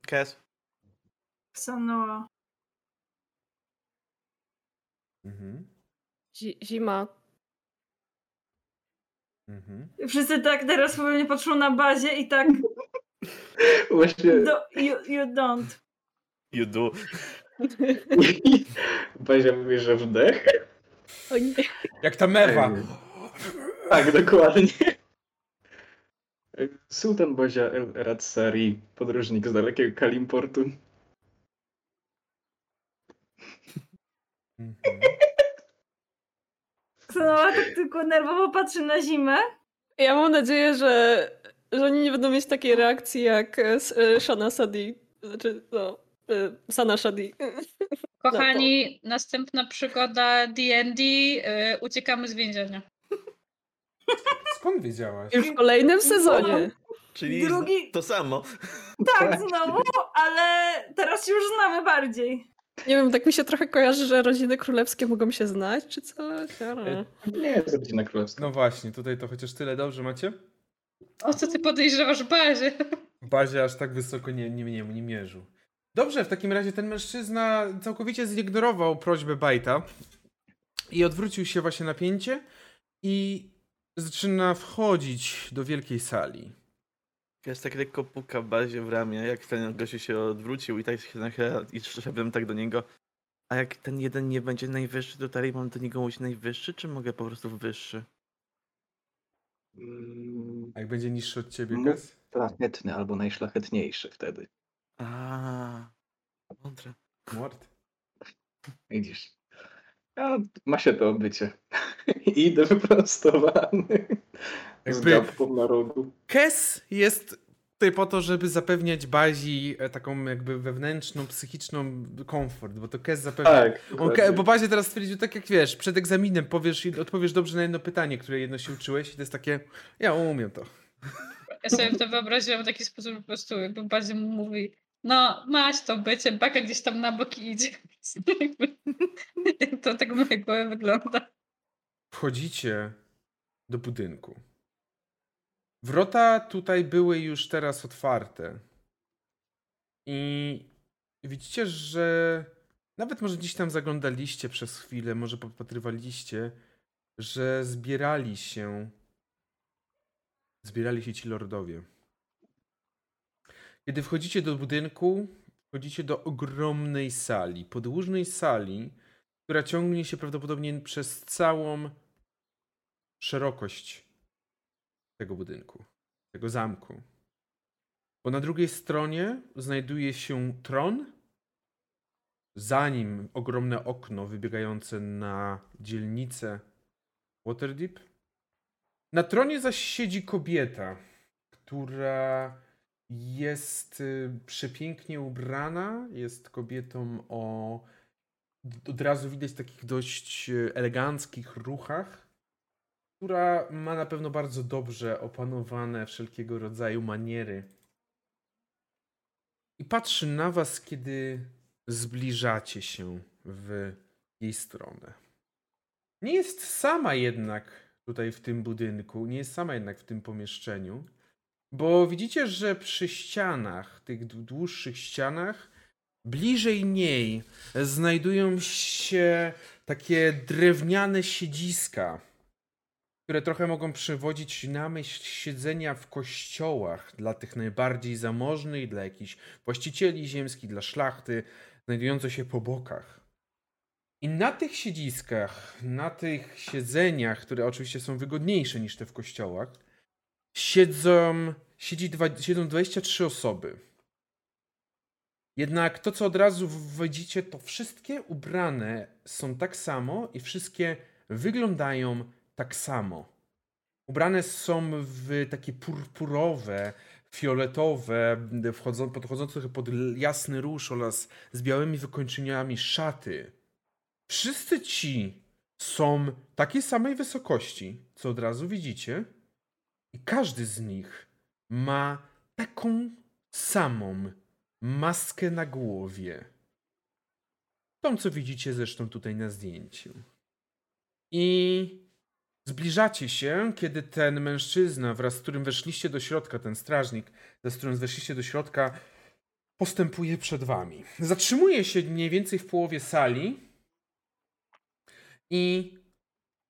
Kes. Ksanoa. Mhm. Zi- Zima. Mhm. Wszyscy tak teraz pewnie patrzą na bazie i tak... Właśnie Do, you, you don't. You do. Bazia mówi, że wdech. O nie. Jak ta mewa! Tak, dokładnie. Sultan Bozia El Radsari, podróżnik z dalekiego Kalimportu. Mhm. Ksanoa tak tylko nerwowo patrzy na zimę. Ja mam nadzieję, że, że oni nie będą mieć takiej reakcji jak e, e, Shana Sadi. Znaczy, no, e, Sana Shadi. Kochani, następna przygoda D&D, uciekamy z więzienia. Skąd wiedziałaś? Już w kolejnym sezonie. Czyli Drugi- to samo. Tak, znowu, ale teraz się już znamy bardziej. Nie wiem, tak mi się trochę kojarzy, że rodziny królewskie mogą się znać, czy coś. Ja nie. Nie jest rodzina królewska. No właśnie, tutaj to chociaż tyle dobrze macie? O co ty podejrzewasz w bazie? W bazie aż tak wysoko nie, nie, nie, nie mierzył. Dobrze, w takim razie ten mężczyzna całkowicie zignorował prośbę Bajta i odwrócił się właśnie na pięcie i zaczyna wchodzić do wielkiej sali. Jest tak lekko puka w bazie w ramię, jak ten gościu się odwrócił i tak się nachyla i szedłem tak do niego. A jak ten jeden nie będzie najwyższy, to dalej mam do niego mówić najwyższy, czy mogę po prostu wyższy? Mm, A jak będzie niższy od ciebie. Kes? Szlachetny albo najszlachetniejszy wtedy. A, mądre. Mord. Widzisz. A, ma się to bycie. Idę wyprostowany. Jakby- gapką na rogu. Kes jest tutaj po to, żeby zapewniać bazi e, taką jakby wewnętrzną, psychiczną komfort, bo to Kes zapewnia... Tak. On. Ke- bo bazie teraz stwierdził, tak jak wiesz, przed egzaminem powiesz i odpowiesz dobrze na jedno pytanie, które jedno się uczyłeś i to jest takie, ja umiem to. Ja sobie to wyobraziłam w taki sposób, że po prostu jakby Bazia mu mówi no masz to bycie, baka gdzieś tam na boki idzie. To tak w mojej głowie wygląda. Wchodzicie do budynku. Wrota tutaj były już teraz otwarte. I widzicie, że nawet może gdzieś tam zaglądaliście przez chwilę, może popatrywaliście, że zbierali się zbierali się ci lordowie. Kiedy wchodzicie do budynku, wchodzicie do ogromnej sali, podłużnej sali, która ciągnie się prawdopodobnie przez całą szerokość tego budynku, tego zamku. Bo na drugiej stronie znajduje się tron, za nim ogromne okno wybiegające na dzielnicę Waterdeep. Na tronie zaś siedzi kobieta, która jest y, przepięknie ubrana, jest kobietą o od razu widać takich dość e, eleganckich ruchach, która ma na pewno bardzo dobrze opanowane wszelkiego rodzaju maniery. I patrzy na was, kiedy zbliżacie się w jej stronę. Nie jest sama jednak tutaj w tym budynku, nie jest sama jednak w tym pomieszczeniu, bo widzicie, że przy ścianach, tych dłuższych ścianach, bliżej niej znajdują się takie drewniane siedziska, które trochę mogą przywodzić na myśl siedzenia w kościołach dla tych najbardziej zamożnych, dla jakichś właścicieli ziemskich, dla szlachty, znajdujące się po bokach. I na tych siedziskach, na tych siedzeniach, które oczywiście są wygodniejsze niż te w kościołach, siedzą, siedzi dwa, siedzą 23 osoby. Jednak to, co od razu widzicie, to wszystkie ubrane są tak samo i wszystkie wyglądają tak samo. Ubrane są w takie purpurowe, fioletowe, podchodzące trochę pod jasny róż oraz z białymi wykończeniami szaty. Wszyscy ci są takiej samej wysokości, co od razu widzicie, i każdy z nich ma taką samą maskę na głowie. Tą, co widzicie zresztą tutaj na zdjęciu. I zbliżacie się, kiedy ten mężczyzna, wraz z którym weszliście do środka, ten strażnik, z którym weszliście do środka, postępuje przed wami. Zatrzymuje się mniej więcej w połowie sali i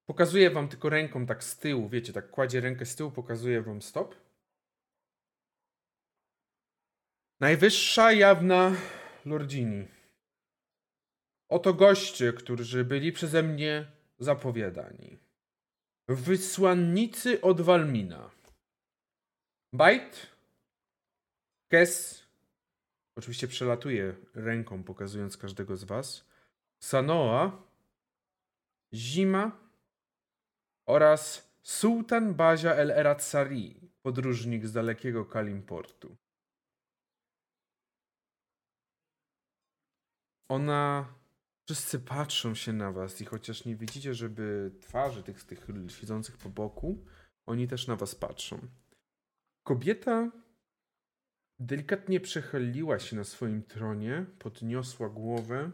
pokazuje wam tylko ręką tak z tyłu, wiecie, tak kładzie rękę z tyłu, pokazuje wam stop. Najwyższa jawna lordzini. Oto goście, którzy byli przeze mnie zapowiadani. Wysłannicy od Walmina. Bajt, Kes, oczywiście przelatuje ręką, pokazując każdego z was, Sanoa, Zima oraz Sultan Bazia el Eratsari, podróżnik z dalekiego Kalimportu. Ona. Wszyscy patrzą się na was i chociaż nie widzicie, żeby twarzy tych, tych siedzących po boku, Oni też na was patrzą. Kobieta delikatnie przechyliła się na swoim tronie, podniosła głowę.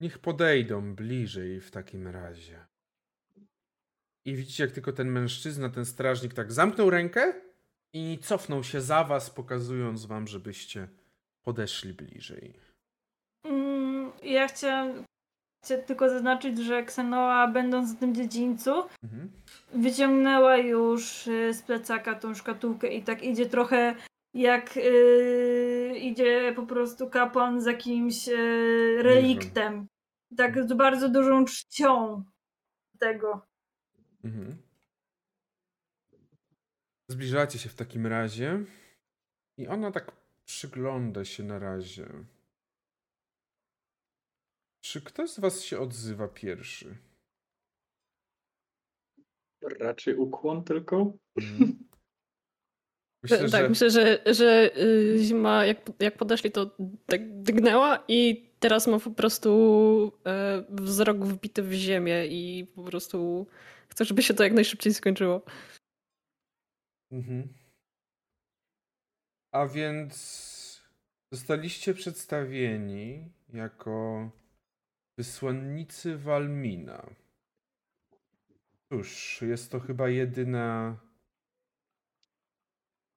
Niech podejdą bliżej w takim razie. I widzicie, jak tylko ten mężczyzna, ten strażnik, tak zamknął rękę i cofnął się za was, pokazując wam, żebyście podeszli bliżej. Ja chciałam chcę tylko zaznaczyć, że Ksenoa, będąc w tym dziedzińcu, Mhm. wyciągnęła już y, z plecaka tą szkatułkę i tak idzie trochę jak y, idzie po prostu kapłan z jakimś y, reliktem. Tak z bardzo dużą czcią tego. Mhm. Zbliżacie się w takim razie i ona tak przygląda się na razie. Czy ktoś z was się odzywa pierwszy? Raczej ukłon tylko. Mhm. Myślę, tak, że... myślę, że, że y, zima jak, jak podeszli, to tak dygnęła i teraz ma po prostu e, wzrok wbity w ziemię i po prostu chce, żeby się to jak najszybciej skończyło. Mhm. A więc zostaliście przedstawieni jako wysłannicy Walmina. Cóż, jest to chyba jedyna.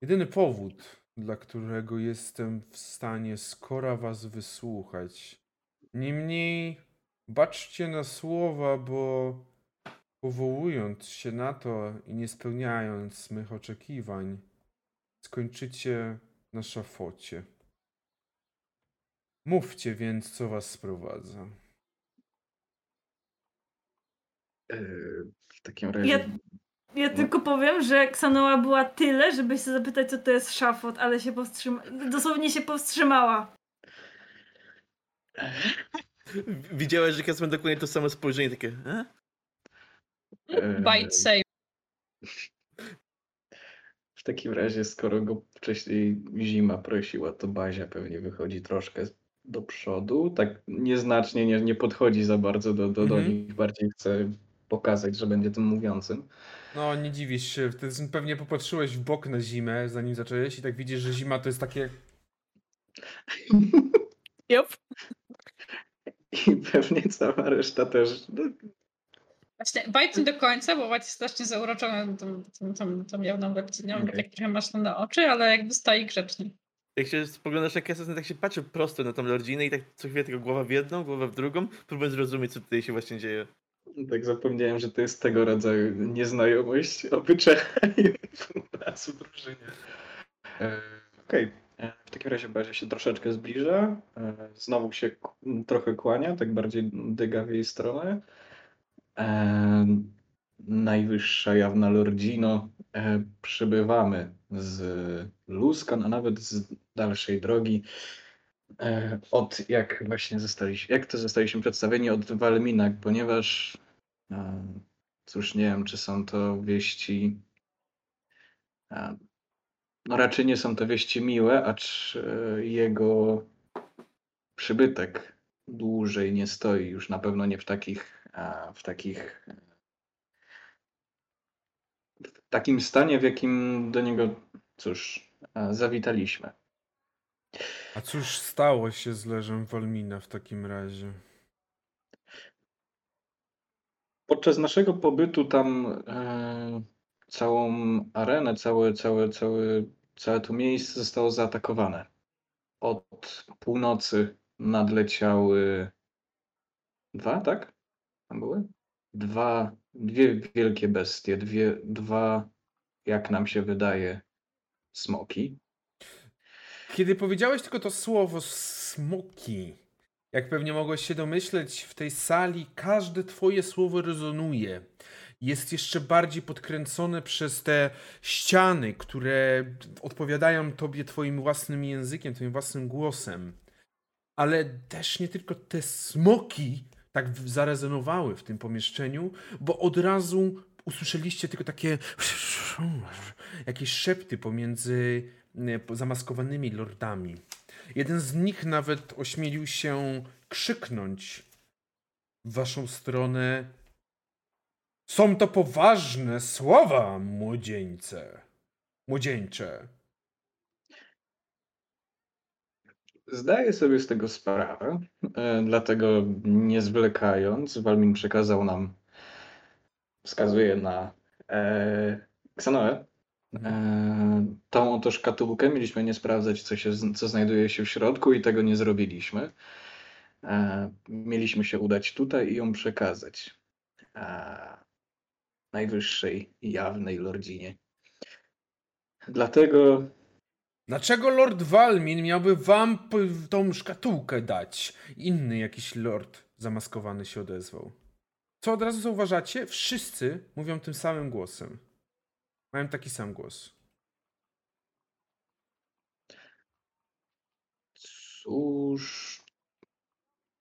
Jedyny powód, dla którego jestem w stanie skora was wysłuchać. Niemniej baczcie na słowa, bo powołując się na to i nie spełniając mych oczekiwań, skończycie na szafocie. Mówcie więc, co was sprowadza. Yy, W takim razie. Ja, ja tylko powiem, że Ksanoa była tyle, żeby się zapytać, co to jest szafot, ale się powstrzyma... dosłownie się powstrzymała. Widziałeś, że Kasper dokładnie to samo spojrzenie, takie. E? Bite save. W takim razie, skoro go wcześniej zima prosiła, to Bazia pewnie wychodzi troszkę do przodu. Tak nieznacznie, nie, nie podchodzi za bardzo do, do, do Mhm. nich. Bardziej chce pokazać, że będzie tym mówiącym. No, nie dziwisz się. Ty pewnie popatrzyłeś w bok na zimę, zanim zacząłeś, i tak widzisz, że zima to jest takie. Yep. I pewnie cała reszta też. No, Właśnie, nie do końca, bo jest strasznie zauroczony tą, tą, tą, tą jawną reptilią, Okej. tak trochę masz na oczy, ale jakby stoi grzecznie. Jak się spoglądasz na Kasper, tak się patrzy prosto na tą lordzinę i tak co chwilę tylko głowa w jedną, głowa w drugą, próbując zrozumieć, co tutaj się właśnie dzieje. Tak zapomniałem, że to jest tego rodzaju nieznajomość obyczajów nas w drużynie. E, Okej. E, W takim razie Bazia się troszeczkę zbliża. E, Znowu się trochę kłania, tak bardziej dyga w jej stronę. Najwyższa jawna Lordzino, przybywamy z Luskan, a nawet z dalszej drogi. Od jak właśnie zostaliśmy, jak to zostaliśmy przedstawieni od Walmina, ponieważ cóż, nie wiem, czy są to wieści. e, No raczej nie są to wieści miłe, acz e, jego przybytek dłużej nie stoi, już na pewno nie w takich, e, w takich w takim stanie, w jakim do niego, cóż, e, zawitaliśmy. A cóż stało się z leżem Walmina w takim razie? Podczas naszego pobytu tam e, całą arenę, całe, całe, całe, całe to miejsce zostało zaatakowane. Od północy nadleciały dwa, tak? Tam były? Dwa, dwie wielkie bestie, dwie, dwa, jak nam się wydaje, smoki. Kiedy powiedziałeś tylko to słowo smoki, jak pewnie mogłeś się domyśleć, w tej sali każde twoje słowo rezonuje. Jest jeszcze bardziej podkręcone przez te ściany, które odpowiadają tobie twoim własnym językiem, twoim własnym głosem. Ale też nie tylko te smoki tak zarezonowały w tym pomieszczeniu, bo od razu usłyszeliście tylko takie jakieś szepty pomiędzy e, zamaskowanymi lordami. Jeden z nich nawet ośmielił się krzyknąć w waszą stronę Są to poważne słowa, młodzieńce. Młodzieńcze. Zdaję sobie z tego sprawę, e, dlatego nie zwlekając, Walmin przekazał nam, wskazuje na e, Xanoę, e, tą oto szkatułkę. Mieliśmy nie sprawdzać, co, się, co znajduje się w środku i tego nie zrobiliśmy. E, mieliśmy się udać tutaj i ją przekazać e, najwyższej jawnej lordzinie. Dlatego Dlaczego Lord Walmin miałby wam tą szkatułkę dać? Inny jakiś lord zamaskowany się odezwał. Co od razu zauważacie? Wszyscy mówią tym samym głosem. Mają taki sam głos. Cóż,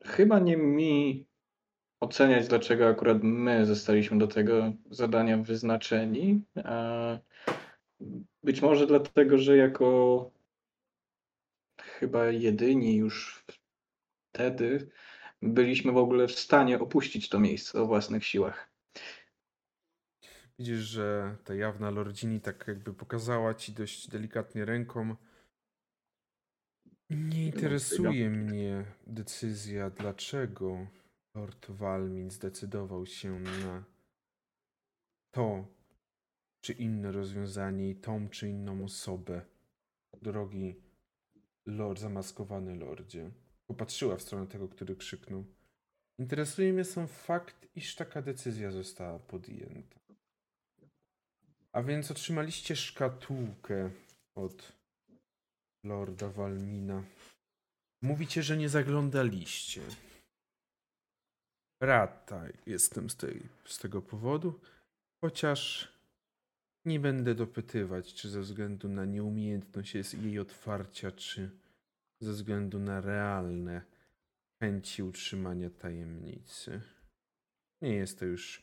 chyba nie mi oceniać, dlaczego akurat my zostaliśmy do tego zadania wyznaczeni. Być może dlatego, że jako chyba jedyni już wtedy byliśmy w ogóle w stanie opuścić to miejsce o własnych siłach. Widzisz, że ta jawna lordzini tak jakby pokazała ci dość delikatnie ręką. Nie interesuje mnie decyzja, dlaczego Lord Walmin zdecydował się na to czy inne rozwiązanie i tą czy inną osobę. Drogi lord, zamaskowany lordzie. Popatrzyła w stronę tego, który krzyknął. Interesuje mnie sam fakt, iż taka decyzja została podjęta. A więc otrzymaliście szkatułkę od Lorda Walmina. Mówicie, że nie zaglądaliście. Rata jestem z, tej, z tego powodu, chociaż nie będę dopytywać, czy ze względu na nieumiejętność jest jej otwarcia, czy ze względu na realne chęci utrzymania tajemnicy. Nie jest to już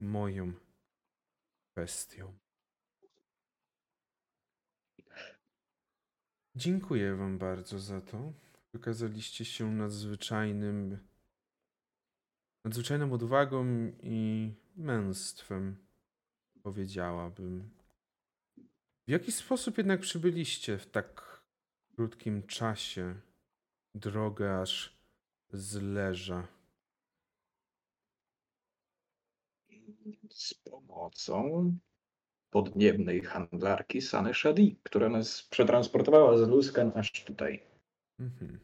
moją kwestią. Dziękuję Wam bardzo za to. Wykazaliście się nadzwyczajnym, nadzwyczajną odwagą i męstwem, powiedziałabym. W jaki sposób jednak przybyliście w tak krótkim czasie drogę aż z Leża? Pomocą podniebnej handlarki Sany Shadi, która nas przetransportowała z Luskan aż tutaj. Mhm.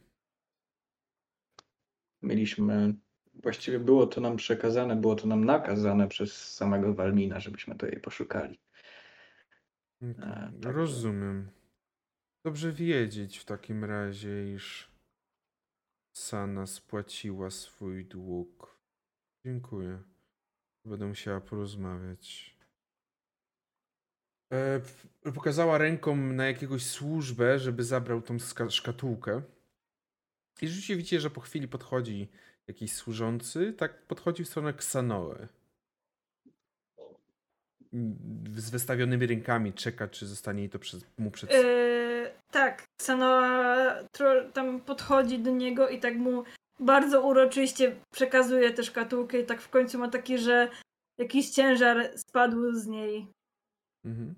Mieliśmy, właściwie było to nam przekazane, było to nam nakazane przez samego Walmina, żebyśmy to jej poszukali. Także- Rozumiem. Dobrze wiedzieć w takim razie, iż Sana spłaciła swój dług. Dziękuję. Będę musiała porozmawiać. E, pokazała ręką na jakiegoś służbę, żeby zabrał tą szkatułkę. I rzeczywiście widzicie, że po chwili podchodzi jakiś służący, tak podchodzi w stronę Ksanoe. Z wystawionymi rękami czeka, czy zostanie jej to przez, mu przed... Yy, tak, Sanoa tro- tam podchodzi do niego i tak mu bardzo uroczyście przekazuje tę szkatułkę i tak w końcu ma taki, że jakiś ciężar spadł z niej. Mhm.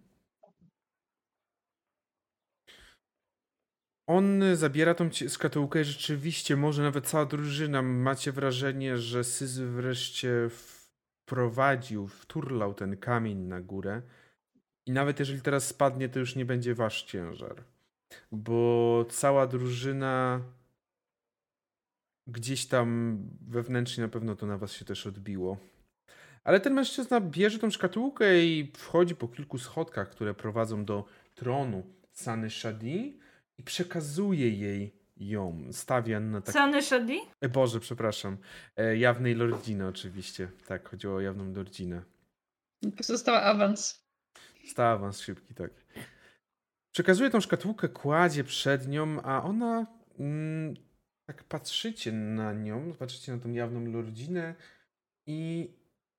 On zabiera tą szkatułkę i rzeczywiście, może nawet cała drużyna, macie wrażenie, że Syzy wreszcie wprowadził, wturlał ten kamień na górę. I nawet jeżeli teraz spadnie, to już nie będzie wasz ciężar. Bo cała drużyna gdzieś tam wewnętrznie na pewno to na was się też odbiło. Ale ten mężczyzna bierze tą szkatułkę i wchodzi po kilku schodkach, które prowadzą do tronu Sany Shadi i przekazuje jej ją. Stawia na tak... Sany Shadi? E, Boże, przepraszam. E, jawnej lordziny oczywiście. Tak, chodziło o jawną lordzinę. Została awans. Stała awans szybki, tak. Przekazuje tą szkatułkę, kładzie przed nią, a ona mm, tak patrzycie na nią, patrzycie na tą jawną lordzinę i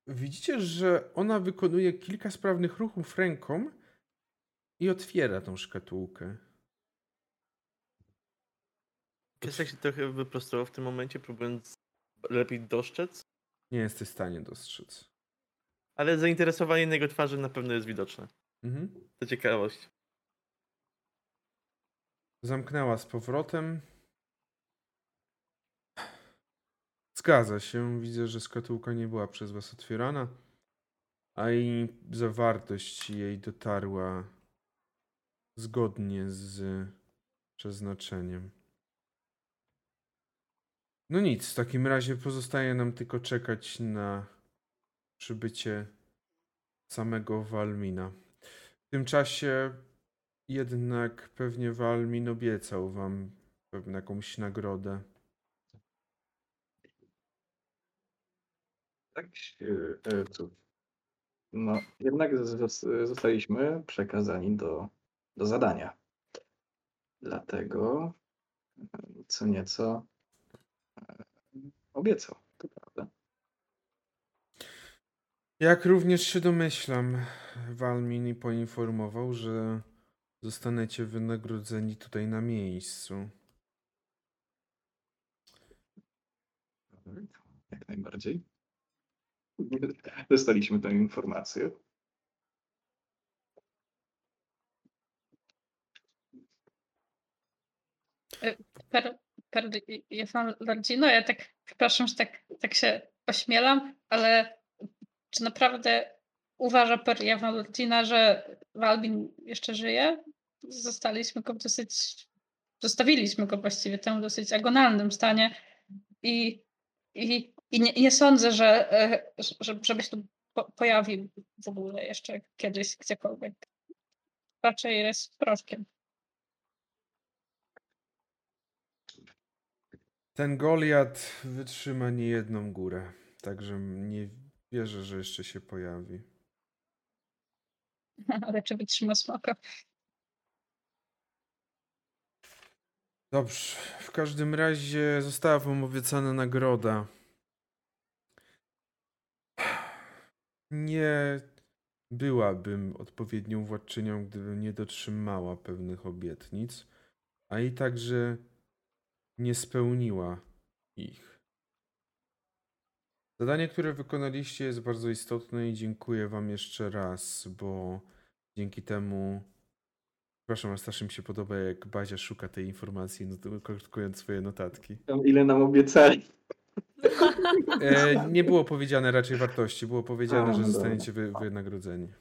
widzicie, że ona wykonuje kilka sprawnych ruchów ręką i otwiera tą szkatułkę. Piesek się trochę wyprostował w tym momencie, próbując lepiej dostrzec. Nie jesteś w stanie dostrzec. Ale zainteresowanie na jego twarzy na pewno jest widoczne. Mhm. To ciekawość. Zamknęła z powrotem. Zgadza się. Widzę, że szkatułka nie była przez was otwierana, a i zawartość jej dotarła zgodnie z przeznaczeniem. No nic, w takim razie pozostaje nam tylko czekać na przybycie samego Walmina. W tym czasie jednak pewnie Walmin obiecał wam pewną jakąś nagrodę. Tak, e, cóż. No, jednak zos- zostaliśmy przekazani do, do zadania. Dlatego e, co nieco e, obiecał, to prawda. Jak również się domyślam, Walmin poinformował, że zostaniecie wynagrodzeni tutaj na miejscu. Jak najbardziej. Dostaliśmy tę informację. Per, per Jefan Lordzino, ja tak, przepraszam, że tak, tak się ośmielam, ale czy naprawdę uważa per Jefan Lordzina, że Walbin jeszcze żyje? Zostaliśmy go w dosyć, zostawiliśmy go właściwie w tym dosyć agonalnym stanie i, i, i nie, nie sądzę, że, e, że żeby się tu po, pojawił w ogóle jeszcze kiedyś gdziekolwiek. Raczej jest proszkiem. Ten Goliat wytrzyma niejedną górę, także nie wierzę, że jeszcze się pojawi. Ale czy wytrzyma smoka? Dobrze, w każdym razie została wam obiecana nagroda. Nie byłabym odpowiednią władczynią, gdybym nie dotrzymała pewnych obietnic, a i także nie spełniła ich. Zadanie, które wykonaliście, jest bardzo istotne i dziękuję Wam jeszcze raz, bo dzięki temu. Przepraszam, a starszym się podoba, jak Bazia szuka tej informacji, notując swoje notatki. Ile nam obiecali. E, nie było powiedziane raczej wartości, było powiedziane, A, że dobra. zostaniecie wy, wynagrodzeni.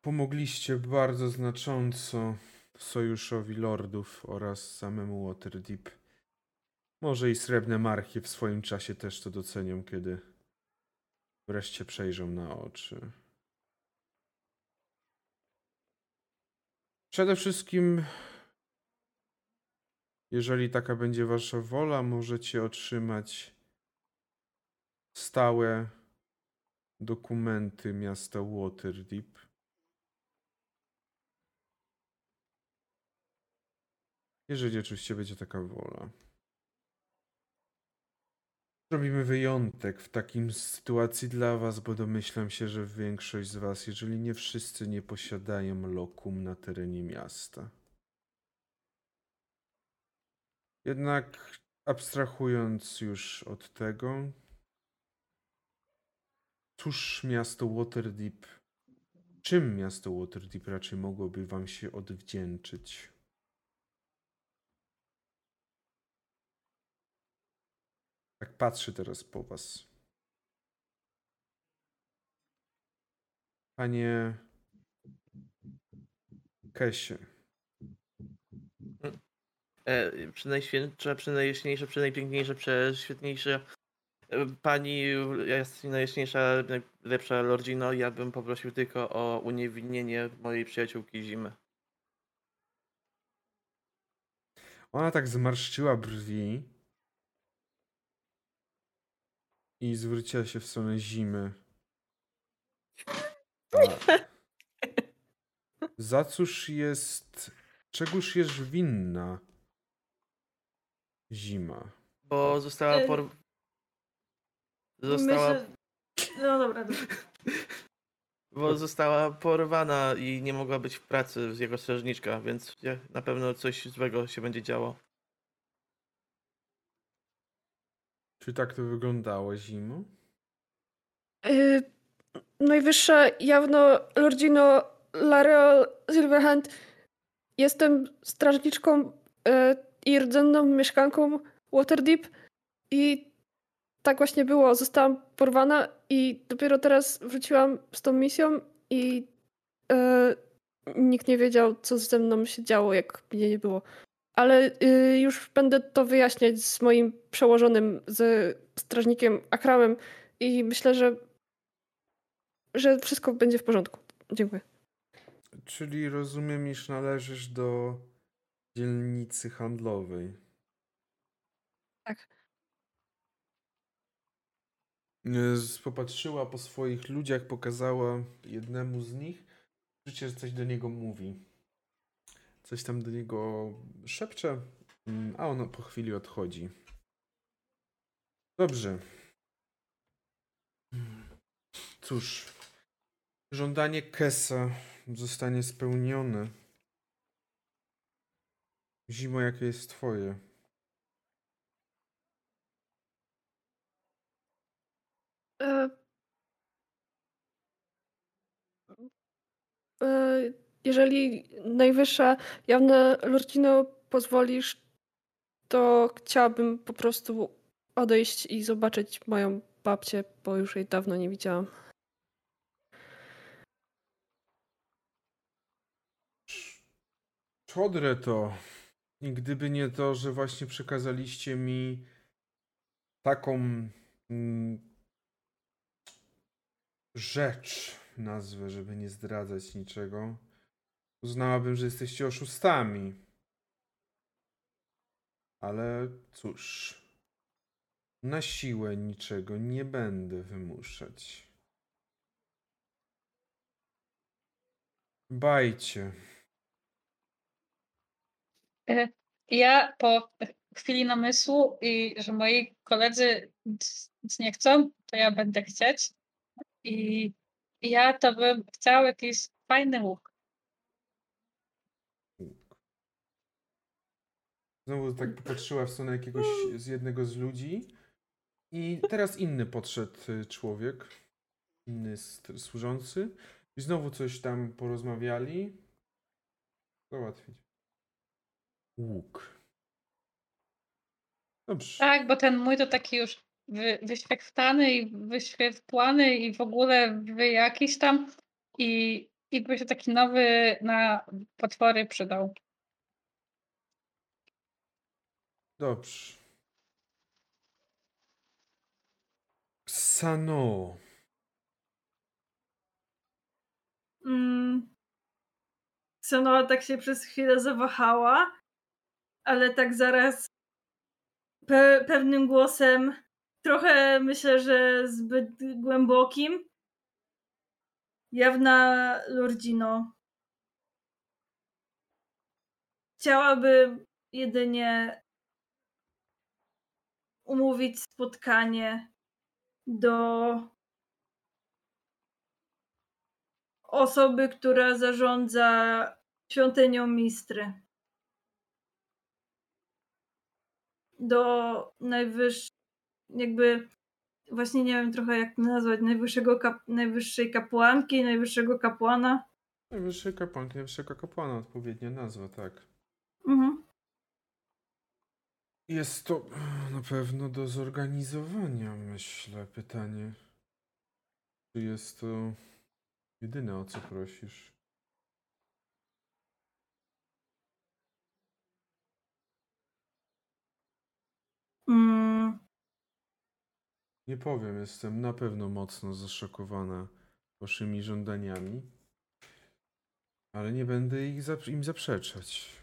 Pomogliście bardzo znacząco sojuszowi lordów oraz samemu Waterdeep. Może i srebrne marki w swoim czasie też to docenią, kiedy wreszcie przejrzą na oczy. Przede wszystkim jeżeli taka będzie wasza wola, możecie otrzymać stałe dokumenty miasta Waterdeep. Jeżeli oczywiście będzie taka wola. Zrobimy wyjątek w takim sytuacji dla was, bo domyślam się, że większość z was, jeżeli nie wszyscy, nie posiadają lokum na terenie miasta. Jednak abstrahując już od tego, cóż miasto Waterdeep, czym miasto Waterdeep raczej mogłoby wam się odwdzięczyć? Tak patrzę teraz po was. Panie Kesie. E, przynajświętsza, przynajjaśniejsza, przynajpiękniejsza, prześwietniejsza e, pani jest najjaśniejsza, najlepsza Lordzino, ja bym poprosił tylko o uniewinnienie mojej przyjaciółki Zimy. Ona tak zmarszczyła brwi i zwróciła się w stronę zimy. A za cóż jest. Czegóż jest winna zima? Bo została E, por... Została, Myślę... No dobra, dobra. bo została porwana i nie mogła być w pracy z jego strażniczka, więc na pewno coś złego się będzie działo. Czy tak to wyglądało zimą? Yy, najwyższa jawno Lordzino Lareol Silverhand. Jestem strażniczką yy, i rdzenną mieszkanką Waterdeep i tak właśnie było. Zostałam porwana i dopiero teraz wróciłam z tą misją i yy, nikt nie wiedział, co ze mną się działo, jak mnie nie było. Ale yy, już będę to wyjaśniać z moim przełożonym, z strażnikiem Akramem i myślę, że że wszystko będzie w porządku. Dziękuję. Czyli rozumiem, iż należysz do dzielnicy handlowej. Tak. E, z- Popatrzyła po swoich ludziach, pokazała jednemu z nich. Życie, że coś do niego mówi. Coś tam do niego szepcze, mm, a on po chwili odchodzi. Dobrze. Cóż, żądanie Kesa zostanie spełnione. Zimo, jakie jest twoje? E, e, jeżeli najwyższa jawna Lordzino pozwolisz, to chciałabym po prostu odejść i zobaczyć moją babcię, bo już jej dawno nie widziałam. Czodre to. Gdyby nie to, że właśnie przekazaliście mi taką mm, rzecz, nazwę, żeby nie zdradzać niczego, uznałabym, że jesteście oszustami. Ale cóż, na siłę niczego nie będę wymuszać. Bajcie. E, Ja po chwili namysłu i że moi koledzy nic, nie chcą, to ja będę chcieć. I ja to bym chciał jakiś fajny łuk. Znowu tak popatrzyła w stronę jakiegoś z jednego z ludzi. I teraz inny podszedł y, człowiek. Inny służący. I znowu coś tam porozmawiali. Załatwić. Łuk. Dobrze. Tak, bo ten mój to taki już wy, wyświechtany i wyświetlany i w ogóle wy jakiś tam. I, I by się taki nowy na potwory przydał. Dobrze. Ksano. Mm. Tak się przez chwilę zawahała, ale tak zaraz pe- pewnym głosem, trochę myślę, że zbyt głębokim, jawna Lordzino. Chciałabym jedynie umówić spotkanie do osoby, która zarządza świątynią Mistry. Do najwyższej, jakby, właśnie nie wiem trochę jak to nazwać, najwyższego kap, najwyższej kapłanki, najwyższego kapłana. Najwyższy kapłanki, najwyższego kapłana, odpowiednia nazwa, tak. Mhm. Jest to na pewno do zorganizowania, myślę, pytanie. Czy jest to jedyne, o co prosisz? Mm, Nie powiem, jestem na pewno mocno zaszokowana waszymi żądaniami, ale nie będę ich zap- im zaprzeczać.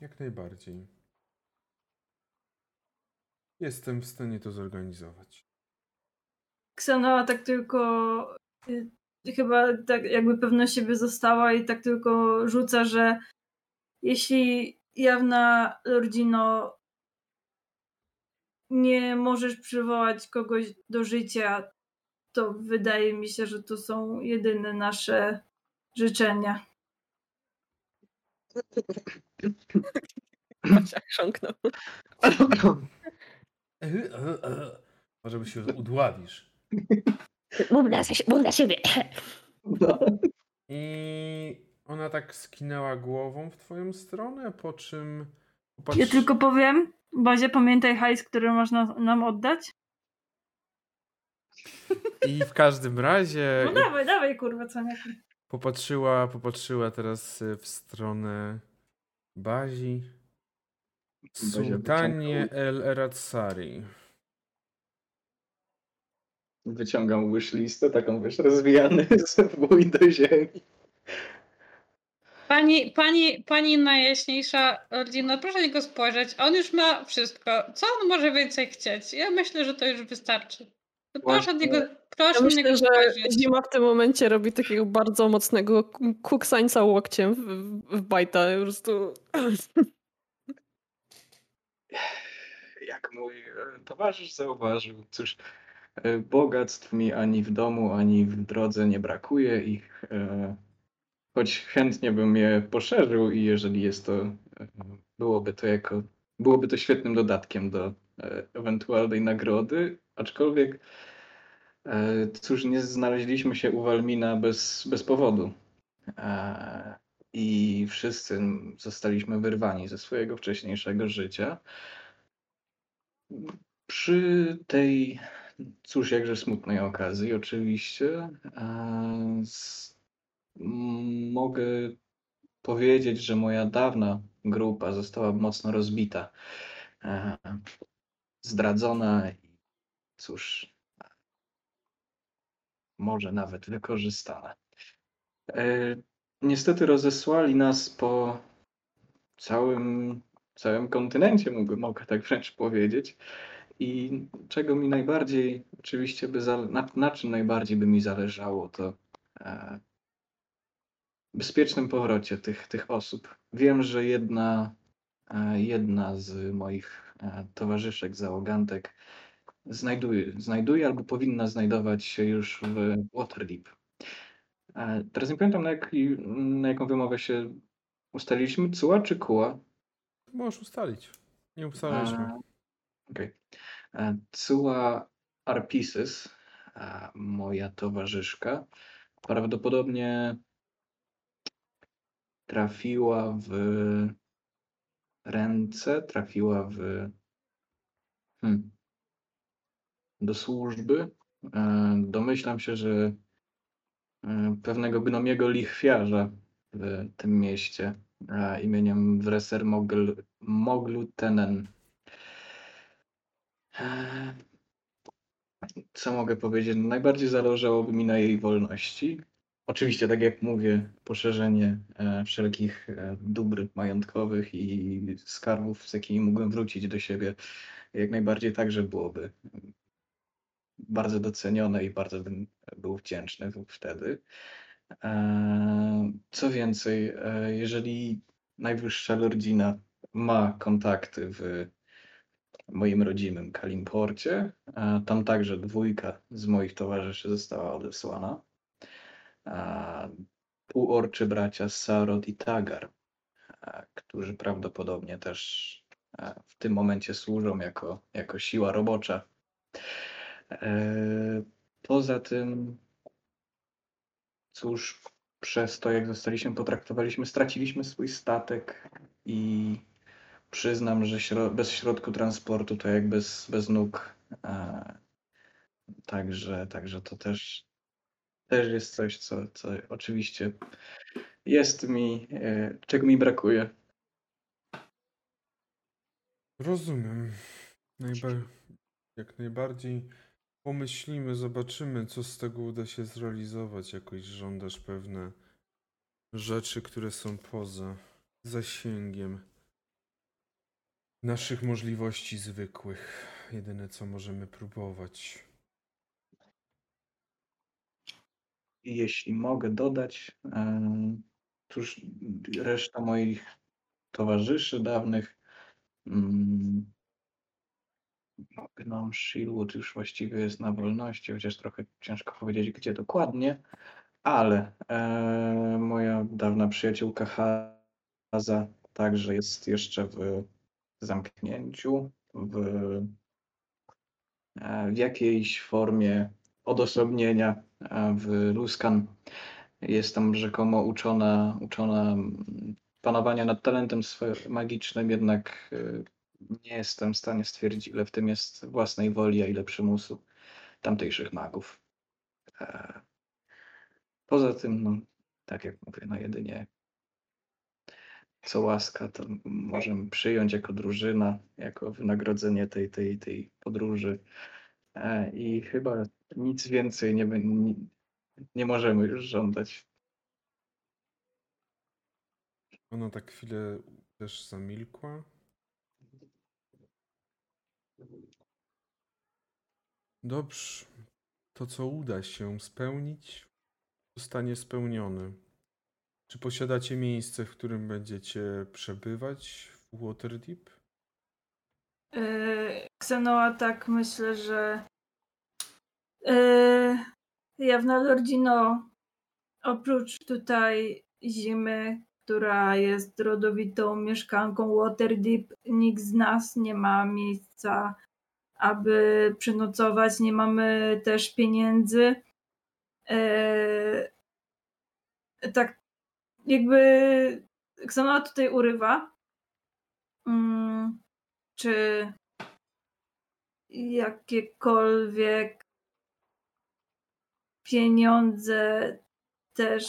Jak najbardziej. Jestem w stanie to zorganizować. Ksanoa tak tylko y, chyba tak jakby pewność siebie została i tak tylko rzuca, że jeśli jawna Lordzino nie możesz przywołać kogoś do życia, to wydaje mi się, że to są jedyne nasze życzenia. Maciach chrząknął. E, e, e. Może by się udławisz. Mów si- mów dla siebie. No. I ona tak skinęła głową w twoją stronę, po czym Ja popatrzy... tylko powiem, Bazie, pamiętaj hajs, który można nam oddać. I w każdym razie No dawaj, dawaj, kurwa, co nie. popatrzyła, popatrzyła teraz y, w stronę Bazi. Sultanie El Eratsari. Wyciągam wishlistę, taką wiesz, rozwijany z wój do ziemi. Pani, pani, pani najjaśniejsza rodzina, proszę na niego spojrzeć. On już ma wszystko. Co on może więcej chcieć? Ja myślę, że to już wystarczy. To Proszę od Właśnie. niego, proszę Ja myślę, niego że spojrzeć. Zima w tym momencie robi takiego bardzo mocnego kuksańca łokciem w, w bajta. Po prostu... Jak mój e, towarzysz zauważył, cóż, e, bogactw mi ani w domu, ani w drodze nie brakuje ich. e, Choć chętnie bym je poszerzył i jeżeli jest to, e, byłoby to jako, byłoby to świetnym dodatkiem do e, ewentualnej nagrody, aczkolwiek e, cóż, nie znaleźliśmy się u Walmina bez, bez powodu. I wszyscy zostaliśmy wyrwani ze swojego wcześniejszego życia. Przy tej, cóż, jakże smutnej okazji, oczywiście, m- mogę powiedzieć, że moja dawna grupa została mocno rozbita, e, zdradzona i cóż, może nawet wykorzystana. E, Niestety rozesłali nas po całym, całym kontynencie, mógł, mogę tak wręcz powiedzieć. I czego mi najbardziej, oczywiście, by na, na czym najbardziej by mi zależało, to e, bezpiecznym powrocie tych, tych osób. Wiem, że jedna, e, jedna z moich e, towarzyszek, załogantek, znajduje, znajduje albo powinna znajdować się już w Waterdeep. E, teraz nie pamiętam, na, jaki, na jaką wymowę się ustaliliśmy. Cuła czy kuła? Możesz ustalić. Nie ustaliliśmy. Okej. Cua Arpisis, e, moja towarzyszka, prawdopodobnie trafiła w ręce, trafiła w hmm, do służby. E, Domyślam się, że e, pewnego gnomiego lichwiarza w tym mieście e, imieniem Wreser Mogl, Moglutenen. Eee, Co mogę powiedzieć? Najbardziej zależałoby mi na jej wolności. Oczywiście, tak jak mówię, poszerzenie e, wszelkich e, dóbr majątkowych i skarbów, z jakimi mógłbym wrócić do siebie, jak najbardziej także byłoby bardzo docenione i bardzo bym był wdzięczny wtedy. Eee, Co więcej, e, jeżeli najwyższa lordzina ma kontakty w moim rodzimym Kalimporcie. E, Tam także dwójka z moich towarzyszy została odesłana. Półorczy bracia Sarod i Tagar, e, którzy prawdopodobnie też e, w tym momencie służą jako, jako siła robocza. E, Poza tym, cóż, przez to, jak zostaliśmy potraktowaliśmy, straciliśmy swój statek i Przyznam, że śro bez środku transportu to jak bez, bez nóg. Także, także to też, też jest coś, co, co oczywiście jest mi, e, czego mi brakuje. Rozumiem. Najba- jak najbardziej pomyślimy, zobaczymy, co z tego uda się zrealizować. Jakoś żądasz pewne rzeczy, które są poza zasięgiem naszych możliwości zwykłych. Jedyne, co możemy próbować. I jeśli mogę dodać, cóż, reszta moich towarzyszy dawnych, mm, no, Gnom Shieldwood już właściwie jest na wolności, chociaż trochę ciężko powiedzieć, gdzie dokładnie, ale e, moja dawna przyjaciółka Haza także jest jeszcze w zamknięciu w e, w jakiejś formie odosobnienia w Luskan. Jest tam rzekomo uczona, uczona panowania nad talentem magicznym, jednak e, nie jestem w stanie stwierdzić, ile w tym jest własnej woli, a ile przymusu tamtejszych magów. Poza tym, no, tak jak mówię, no jedynie co łaska, to możemy przyjąć jako drużyna, jako wynagrodzenie tej, tej, tej podróży. E, I chyba nic więcej nie, nie, nie możemy już żądać. Ona tak chwilę też zamilkła. Dobrze. To, co uda się spełnić, zostanie spełnione. Czy posiadacie miejsce, w którym będziecie przebywać w Waterdeep? Yy, Xenoa tak myślę, że Jawna Lordzino oprócz tutaj zimy, która jest rodowitą mieszkanką Waterdeep, nikt z nas nie ma miejsca, aby przenocować, nie mamy też pieniędzy. Yy, tak jakby Xenoa tutaj urywa. Mm, czy jakiekolwiek pieniądze też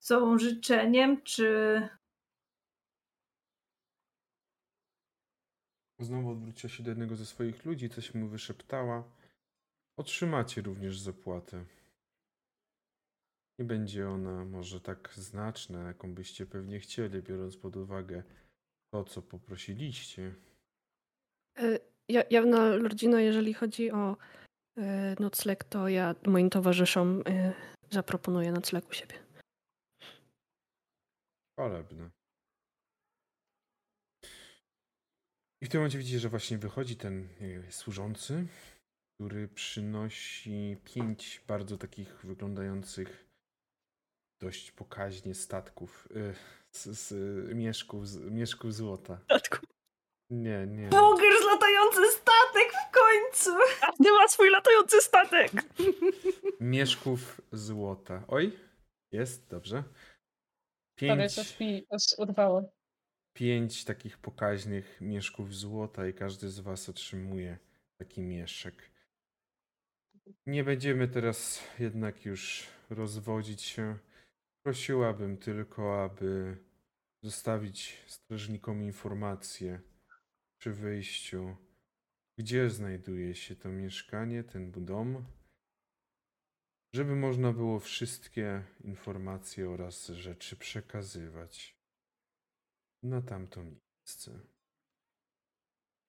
są życzeniem, czy Znowu odwróciła się do jednego ze swoich ludzi, coś mu wyszeptała. Otrzymacie również zapłatę. Nie będzie ona może tak znaczna, jaką byście pewnie chcieli, biorąc pod uwagę to, co poprosiliście. E, Ja, jawna Lordzino, jeżeli chodzi o nocleg, to ja moim towarzyszom e, zaproponuję nocleg u siebie. Chwalebne. I w tym momencie widzicie, że właśnie wychodzi ten e, służący, który przynosi pięć bardzo takich wyglądających dość pokaźnie statków, e, z, z mieszków, z mieszków złota. Nie, nie. Boger latający statek w końcu! Każdy ma swój latający statek! Mieszków złota. Oj, jest, dobrze. Pięć, mi urwało. pięć takich pokaźnych mieszków złota i każdy z was otrzymuje taki mieszek. Nie będziemy teraz jednak już rozwodzić się. Prosiłabym tylko, aby zostawić strażnikom informację przy wyjściu, gdzie znajduje się to mieszkanie, ten dom, żeby można było wszystkie informacje oraz rzeczy przekazywać na tamto miejsce.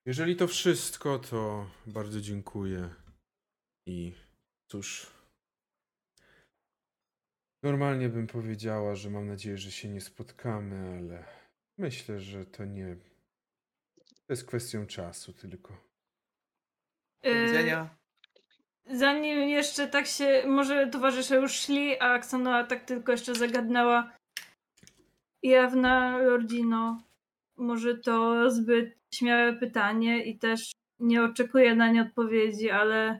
Jeżeli to wszystko, to bardzo dziękuję i cóż. Normalnie bym powiedziała, że mam nadzieję, że się nie spotkamy, ale myślę, że to nie. To jest kwestią czasu tylko. Do Yy, widzenia. Zanim jeszcze tak się, może towarzysze już szli, a Xanoa tak tylko jeszcze zagadnęła. Jawna Lordzino, może to zbyt śmiałe pytanie i też nie oczekuję na nie odpowiedzi, ale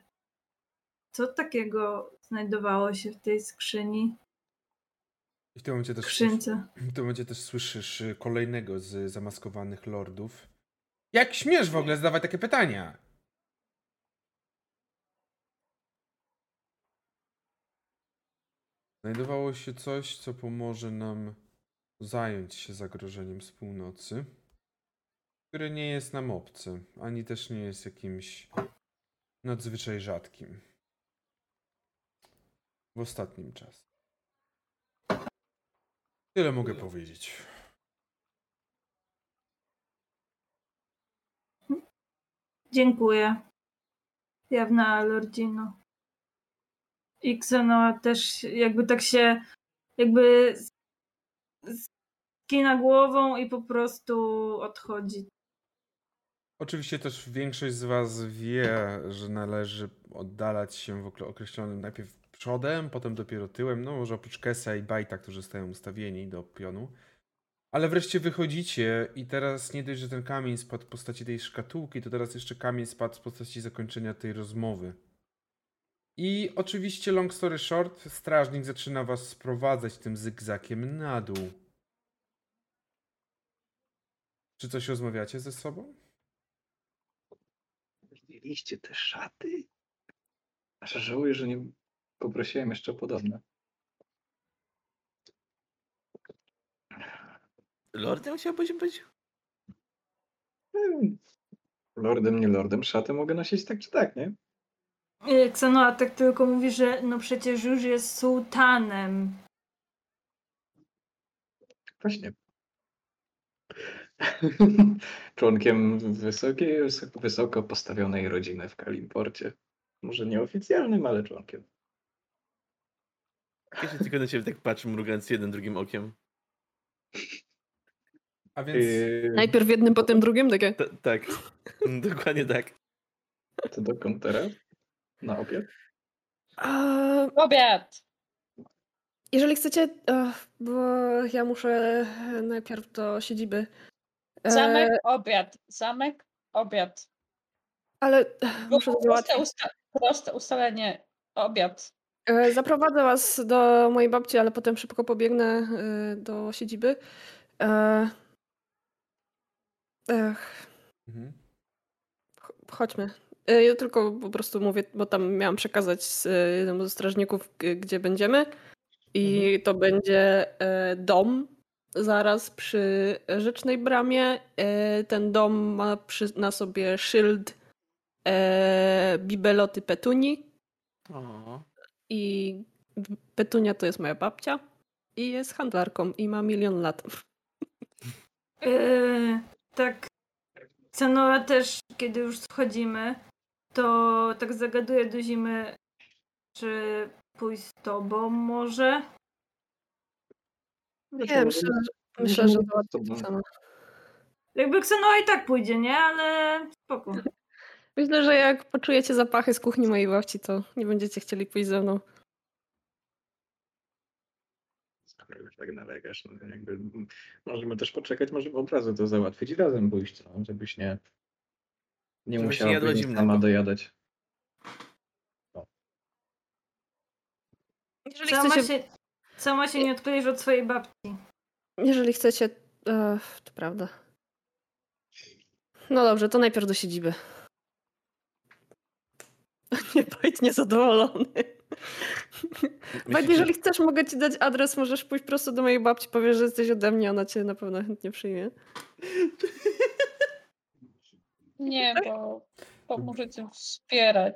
co takiego znajdowało się w tej skrzyni? I w tym momencie też, Skrzynce. w tym momencie też słyszysz y, kolejnego z zamaskowanych lordów. Jak śmiesz w ogóle zadawać takie pytania? Znajdowało się coś, co pomoże nam zająć się zagrożeniem z północy, które nie jest nam obce, ani też nie jest jakimś nadzwyczaj rzadkim. W ostatnim czasie. Tyle mogę powiedzieć. Dziękuję. Jawna Lordzino. I Xenoa też jakby tak się jakby skina głową i po prostu odchodzi. Oczywiście też większość z Was wie, że należy oddalać się w okre- określonym najpierw przodem, potem dopiero tyłem. No może oprócz Kesa i Bajta, którzy stoją ustawieni do pionu. Ale wreszcie wychodzicie i teraz nie dość, że ten kamień spadł w postaci tej szkatułki, to teraz jeszcze kamień spadł w postaci zakończenia tej rozmowy. I oczywiście, long story short, strażnik zaczyna was sprowadzać tym zygzakiem na dół. Czy coś rozmawiacie ze sobą? Zdjęliście te szaty? Aż żałuję, że nie poprosiłem jeszcze o podobne. Lordem chciałbyś być? Lordem, nie lordem, szaty mogę nosić tak czy tak, nie? Ksenoa tak tylko mówi, że no przecież już jest sułtanem. Właśnie. Członkiem wysokiej, wysoko, wysoko postawionej rodziny w Kalimporcie. Może nieoficjalnym, ale członkiem. Kiedy tylko na ciebie tak patrzę, mrugając jeden drugim okiem. A więc Yy, Najpierw jednym, potem drugim, takie. Ta, tak, dokładnie tak. to dokąd teraz? Na obiad? A, Obiad! jeżeli chcecie, e, bo ja muszę najpierw do siedziby. E, Zamek, obiad. Zamek, obiad. Ale e, muszę proste, usta proste ustalenie. Obiad. E, Zaprowadzę was do mojej babci, ale potem szybko pobiegnę e, do siedziby. E, Ech, Mhm. ch- chodźmy. E, Ja tylko po prostu mówię, bo tam miałam przekazać z, e, jednemu ze strażników, gdzie będziemy. I to będzie e, dom zaraz przy Rzecznej Bramie. Ten dom ma przy, na sobie szyld e, Bibeloty Petuni. O. I Petunia to jest moja babcia. I jest handlarką i ma milion lat. Yy, tak. Ksenoa też, kiedy już schodzimy, to tak zagaduje do zimy, czy pójść z tobą może? Nie, myślę, że, myślę, że załatwię. Jakby Ksenoa i tak pójdzie, nie? Ale spoko. Myślę, że jak poczujecie zapachy z kuchni mojej babci, to nie będziecie chcieli pójść ze mną. Skoro już tak nalegasz, no to jakby możemy też poczekać, możemy od razu to załatwić i razem pójść, no, żebyś nie, nie Żebyś nie zimnego. sama dojadać. Jeżeli Sama chcecie, się, sama się nie odkleisz od swojej babci. jeżeli chcecie e, to prawda. No dobrze, to najpierw do siedziby. Nie, Bajt niezadowolony. Bajt, Myślicie, jeżeli chcesz, mogę ci dać adres, możesz pójść prosto do mojej babci, powiesz, że jesteś ode mnie, ona cię na pewno chętnie przyjmie. Nie, bo, bo możecie wspierać.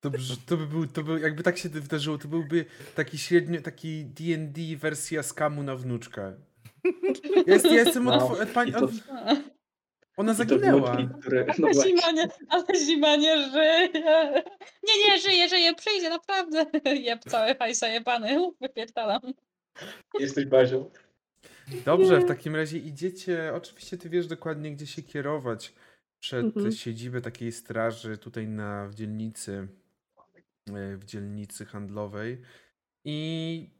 To, to by był, to by, jakby tak się wydarzyło, to byłby taki średnio, taki D&D wersja skamu na wnuczkę. Jest, ja jestem od, No, od pani, to- od, ona to zaginęła. wnuczki, które, no Ale zima nie, ale zima nie żyje. Nie, nie, żyje, żyje, przyjdzie, naprawdę. Jeb cały hajs zajebany, wypierdalam. jesteś Bazią. Dobrze, w takim razie idziecie, oczywiście ty wiesz dokładnie, gdzie się kierować przed Mhm. siedzibę takiej straży tutaj na, w dzielnicy, e, w dzielnicy handlowej i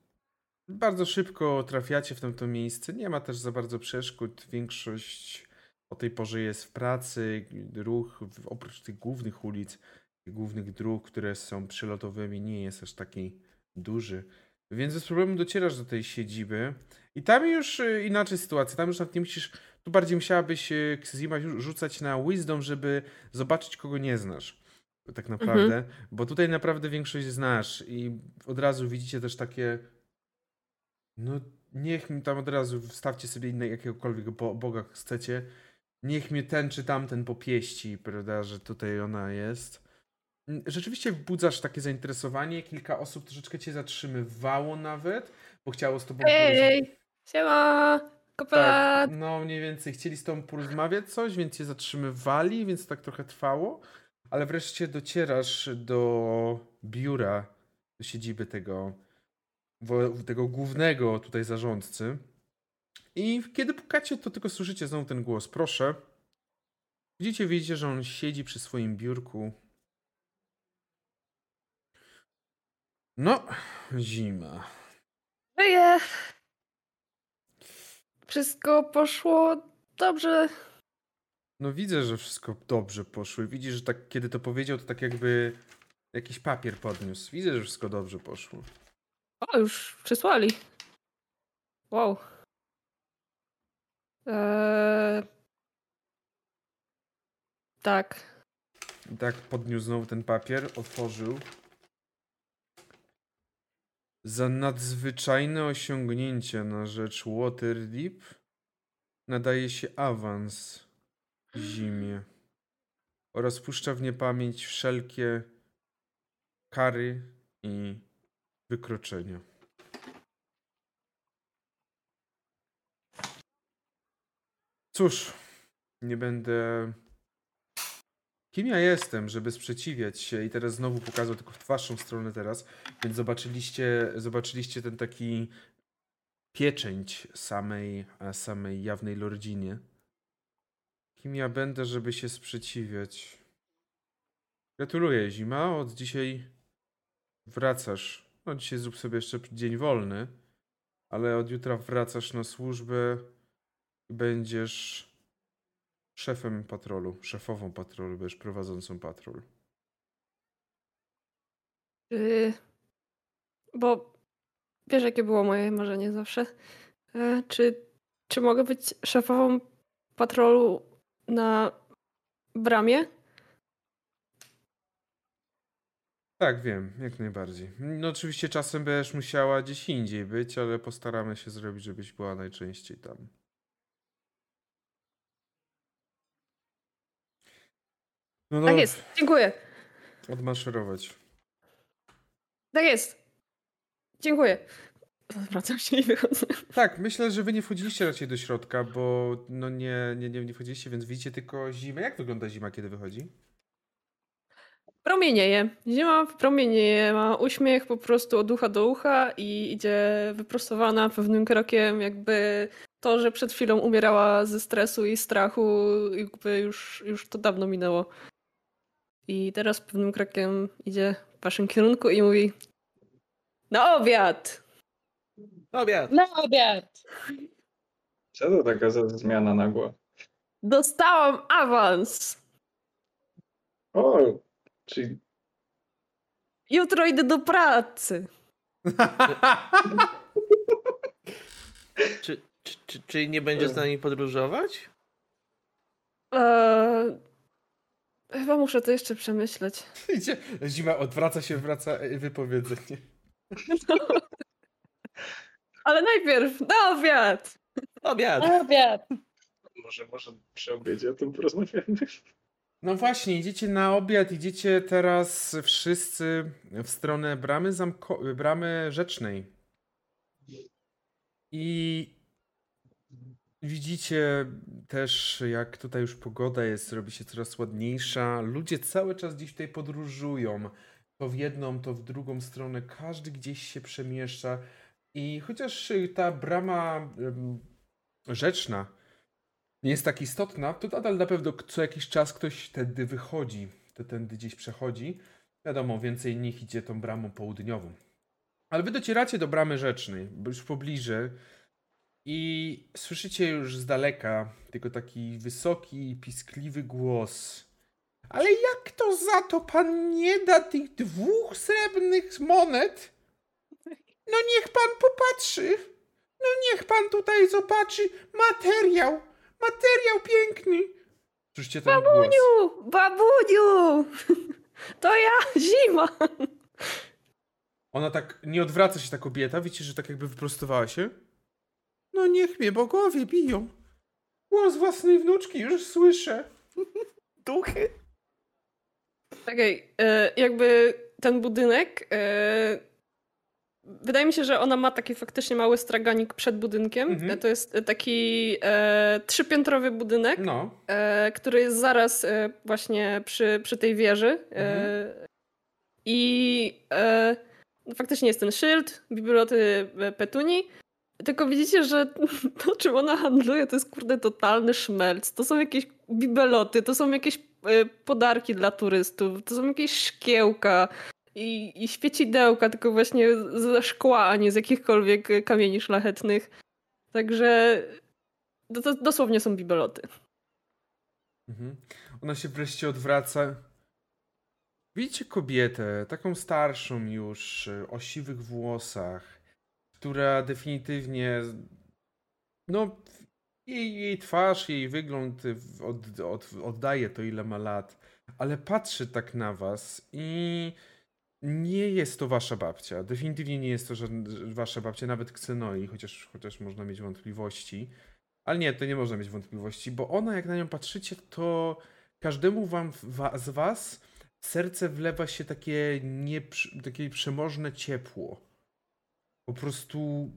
bardzo szybko trafiacie w tamto miejsce. Nie ma też za bardzo przeszkód. Większość o tej porze jest w pracy. Ruch oprócz tych głównych ulic, tych głównych dróg, które są przylotowymi, nie jest aż taki duży. Więc bez problemu docierasz do tej siedziby. I tam już y, inaczej sytuacja. Tam już nawet nie musisz. Tu bardziej musiałabyś y, Xzima rzu- rzucać na wisdom, żeby zobaczyć, kogo nie znasz. Tak naprawdę. Bo tutaj naprawdę większość znasz. I od razu widzicie też takie. No, niech mi tam od razu wstawcie sobie inne jakiegokolwiek bo boga chcecie. Niech mnie ten czy tamten popieści, prawda, że tutaj ona jest. Rzeczywiście wzbudzasz takie zainteresowanie. Kilka osób troszeczkę cię zatrzymywało nawet, bo chciało z tobą. Ej, siema, Tak, kopelat. no mniej więcej chcieli z tobą porozmawiać coś, więc cię zatrzymywali, więc tak trochę trwało. Ale wreszcie docierasz do biura, do siedziby tego, tego głównego tutaj zarządcy. I kiedy pukacie, to tylko słyszycie znowu ten głos. Proszę. Widzicie, widzicie, że on siedzi przy swoim biurku. No, zima. Żyję. Wszystko poszło dobrze. No widzę, że wszystko dobrze poszło. Widzisz, że tak, kiedy to powiedział, to tak jakby jakiś papier podniósł. Widzę, że wszystko dobrze poszło. O, już przysłali. Wow. Eee... Tak. I tak podniósł znowu ten papier, otworzył. Za nadzwyczajne osiągnięcia na rzecz Waterdeep nadaje się awans zimie oraz puszcza w niepamięć wszelkie kary i wykroczenia. Cóż, nie będę Kim ja jestem, żeby sprzeciwiać się i teraz znowu pokazał tylko w waszą stronę teraz, więc zobaczyliście, zobaczyliście ten taki pieczęć samej, a samej jawnej lordzinie. Kim ja będę, żeby się sprzeciwiać? Gratuluję, Zima. Od dzisiaj wracasz. No dzisiaj zrób sobie jeszcze dzień wolny, ale od jutra wracasz na służbę i będziesz szefem patrolu, szefową patrolu, będziesz prowadzącą patrol. Yy, bo wiesz, jakie było moje marzenie zawsze. E, czy, czy mogę być szefową patrolu na bramie? Tak, wiem, jak najbardziej. No oczywiście czasem będziesz musiała gdzieś indziej być, ale postaramy się zrobić, żebyś była najczęściej tam. No Tak jest, dziękuję. odmaszerować. Tak jest. Dziękuję. Zwracam się i wychodzę. Tak, myślę, że wy nie wchodziliście raczej do środka, bo no nie, nie, nie, nie wchodziliście, więc widzicie tylko zimę. Jak wygląda zima, kiedy wychodzi? Promienieje. Zima promienieje, ma uśmiech po prostu od ucha do ucha i idzie wyprostowana pewnym krokiem, jakby to, że przed chwilą umierała ze stresu i strachu, jakby już, już to dawno minęło. I teraz pewnym krokiem idzie w waszym kierunku i mówi na obiad! Obiad! Na obiad! Co to taka za zmiana nagła? Dostałam awans! O, czyli Jutro idę do pracy! Czy, czy, czy, czyli nie będziesz z nami podróżować? Eee, chyba muszę to jeszcze przemyśleć. Idzie, zima odwraca się, wraca e, wypowiedzenie. Ale najpierw na obiad! Obiad! Na obiad! może, może przy obiedzie o tym porozmawiamy. No właśnie, idziecie na obiad, idziecie teraz wszyscy w stronę bramy, zamko- bramy rzecznej. I widzicie też, jak tutaj już pogoda jest, robi się coraz ładniejsza. Ludzie cały czas gdzieś tutaj podróżują. To w jedną, to w drugą stronę. Każdy gdzieś się przemieszcza. I chociaż ta brama rzeczna nie jest tak istotna, to nadal na pewno co jakiś czas ktoś tędy wychodzi, to tędy gdzieś przechodzi. Wiadomo, więcej nich idzie tą bramą południową. Ale wy docieracie do bramy rzecznej, już w pobliżu i słyszycie już z daleka tylko taki wysoki, piskliwy głos. Ale jak to za to pan nie da tych dwóch srebrnych monet? No niech pan popatrzy. No niech pan tutaj zobaczy materiał. Materiał piękny. Słyszycie ten głos. Babuniu! Babuniu! To ja, zima! Ona tak, nie odwraca się ta kobieta, widzicie, że tak jakby wyprostowała się. No niech mnie bogowie biją. Głos własnej wnuczki już słyszę. Duchy. Okej, e, jakby ten budynek. E, wydaje mi się, że ona ma taki faktycznie mały straganik przed budynkiem. Mhm. E, To jest taki e, trzypiętrowy budynek, No. e, który jest zaraz e, właśnie przy, przy tej wieży. E, I e, faktycznie jest ten szyld, biblioty e, Petuni. Tylko widzicie, że to, czym ona handluje, to jest kurde totalny szmelc. To są jakieś bibeloty, to są jakieś e, podarki dla turystów, to są jakieś szkiełka i, i świecidełka, tylko właśnie ze szkła, a nie z jakichkolwiek e, kamieni szlachetnych. Także to, to dosłownie są bibeloty. Mhm. Ona się wreszcie odwraca. Widzicie kobietę, taką starszą już, y, o siwych włosach, która definitywnie, no, jej, jej twarz, jej wygląd od, od, oddaje to, ile ma lat, ale patrzy tak na was i nie jest to wasza babcia. Definitywnie nie jest to wasza babcia, nawet Ksenoi, chociaż, chociaż można mieć wątpliwości. Ale nie, to nie można mieć wątpliwości, bo ona, jak na nią patrzycie, to każdemu wam wa, z was serce wlewa się takie, nieprzy- takie przemożne ciepło. Po prostu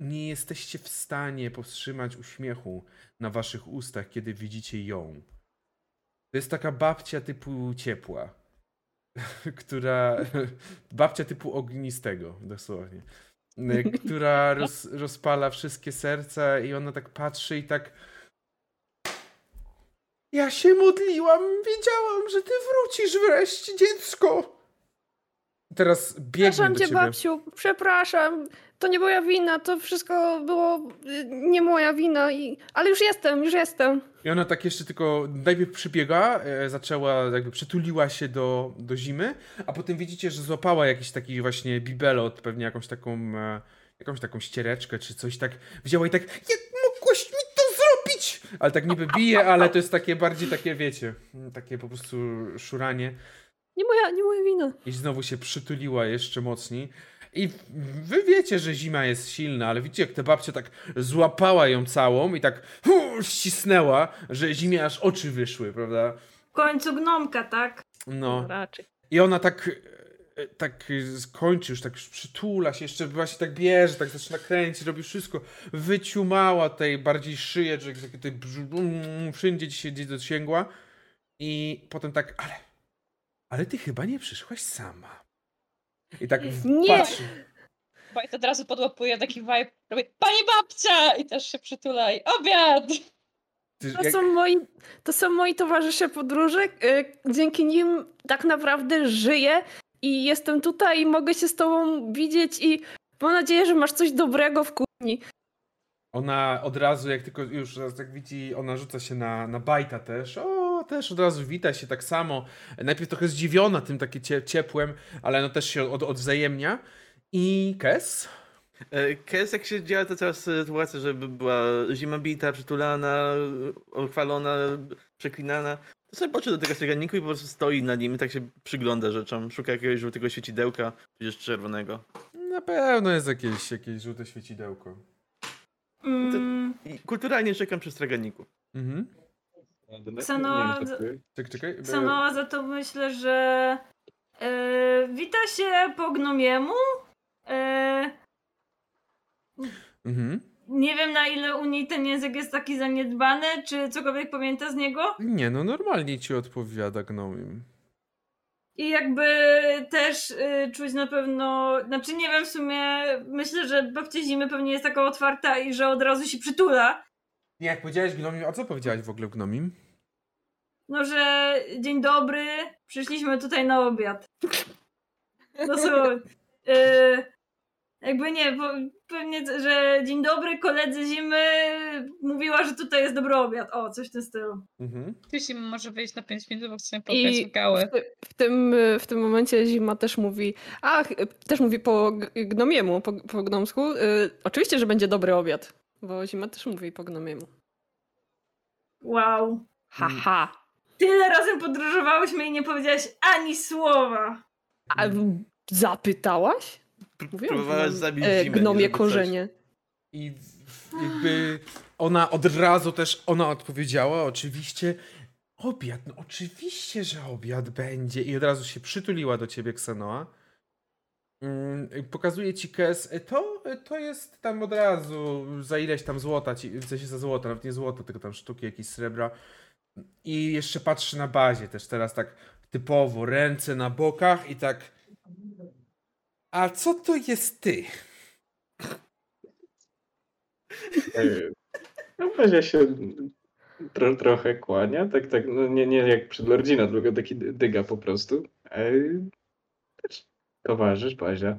nie jesteście w stanie powstrzymać uśmiechu na waszych ustach, kiedy widzicie ją. To jest taka babcia typu ciepła, która. babcia typu ognistego, dosłownie. y, Która roz, rozpala wszystkie serca i ona tak patrzy i tak. Ja się modliłam, wiedziałam, że ty wrócisz wreszcie, dziecko. Teraz biegnie Przepraszam cię, babciu, przepraszam. To nie moja wina, to wszystko było y, nie moja wina, i... ale już jestem, już jestem. I ona tak jeszcze tylko najpierw przybiega, e, zaczęła, jakby przytuliła się do, do zimy, a potem widzicie, że złapała jakiś taki właśnie bibelot, pewnie jakąś taką, e, jakąś taką ściereczkę czy coś tak, wzięła i tak, jak mogłaś mi to zrobić? Ale tak niby bije, ale to jest takie bardziej takie, wiecie, takie po prostu szuranie. Nie moja, nie moja wina. I znowu się przytuliła jeszcze mocniej. I wy wiecie, że zima jest silna, ale widzicie, jak ta babcia tak złapała ją całą i tak hu, ścisnęła, że zimie aż oczy wyszły, prawda? W końcu gnomka, tak? No. Raczej. I ona tak, e, tak skończy już, tak już przytula się, jeszcze właśnie tak bierze, tak zaczyna kręcić, robi wszystko. Wyciumała tej bardziej szyję, że tak mm, wszędzie gdzie się gdzieś dosięgła. I potem tak, ale, ale ty chyba nie przyszłaś sama. I tak Nie. patrzy. Wojt od razu podłapuje taki vibe, robi Pani babcia! I też się przytula i obiad! To jak, są, moi, to są moi towarzysze podróży. y, Dzięki nim tak naprawdę żyję i jestem tutaj i mogę się z tobą widzieć i mam nadzieję, że masz coś dobrego w kuchni. Ona od razu, jak tylko już raz jak widzi, ona rzuca się na, na bajta też. O, też od razu wita się tak samo. Najpierw trochę zdziwiona tym takie cie, ciepłem, ale no też się od, odwzajemnia. I Kes? E, Kes, jak się działa ta cała sytuacja, żeby była zima bita, przytulana, chwalona, przeklinana, to sobie patrzy do tego cyganiku i po prostu stoi nad nim i tak się przygląda rzeczom. Szuka jakiegoś żółtego świecidełka, tudzież czerwonego. Na pewno jest jakieś, jakieś żółte świecidełko. Mm, kulturalnie czekam przy straganiku. Mhm. Kseno- Nie, żartuję. Czekaj, czekaj. e, Sanoa za to myślę, że e, wita się po gnomiemu. E, Mhm. nie wiem na ile u niej ten język jest taki zaniedbany, czy cokolwiek pamięta z niego. Nie, no normalnie ci odpowiada gnomim. I jakby też y, czuć na pewno, znaczy nie wiem w sumie, myślę, że babcia zimy pewnie jest taka otwarta i że od razu się przytula. Nie, jak powiedziałeś gnomim, a co powiedziałeś w ogóle gnomim? No, że dzień dobry, przyszliśmy tutaj na obiad. No co, y, jakby nie, bo pewnie, że dzień dobry, koledzy zimy, mówiła, że tutaj jest dobry obiad. O, coś w tym stylu. Mhm. Tusi może wyjść na 5 minut, bo chcemy I pokazać gały. w, ty- w, tym, w tym momencie Zima też mówi, ach, też mówi po gnomiemu, po, po gnomsku. Y, oczywiście, że będzie dobry obiad, bo Zima też mówi po gnomiemu. Wow. Haha. Tyle razem podróżowałyśmy i nie powiedziałaś ani słowa. A zapytałaś? Mówiłam, Próbowałaś zabić e, zimę, Gnomie korzenie. I jakby ona od razu też, ona odpowiedziała oczywiście, obiad, no oczywiście, że obiad będzie. I od razu się przytuliła do ciebie Ksenoa. Mm, Pokazuje ci Kes, e, to, to jest tam od razu za ileś tam złota, w sensie za złoto, nawet nie złoto, tylko tam sztuki jakieś srebra. I jeszcze patrzy na bazie też teraz tak typowo, ręce na bokach i tak a co to jest ty? E, No Bazia się tro, trochę kłania, tak, tak, no nie, nie jak przed Lordzina, tylko taki dy- dyga po prostu. E, też towarzysz, Bazia.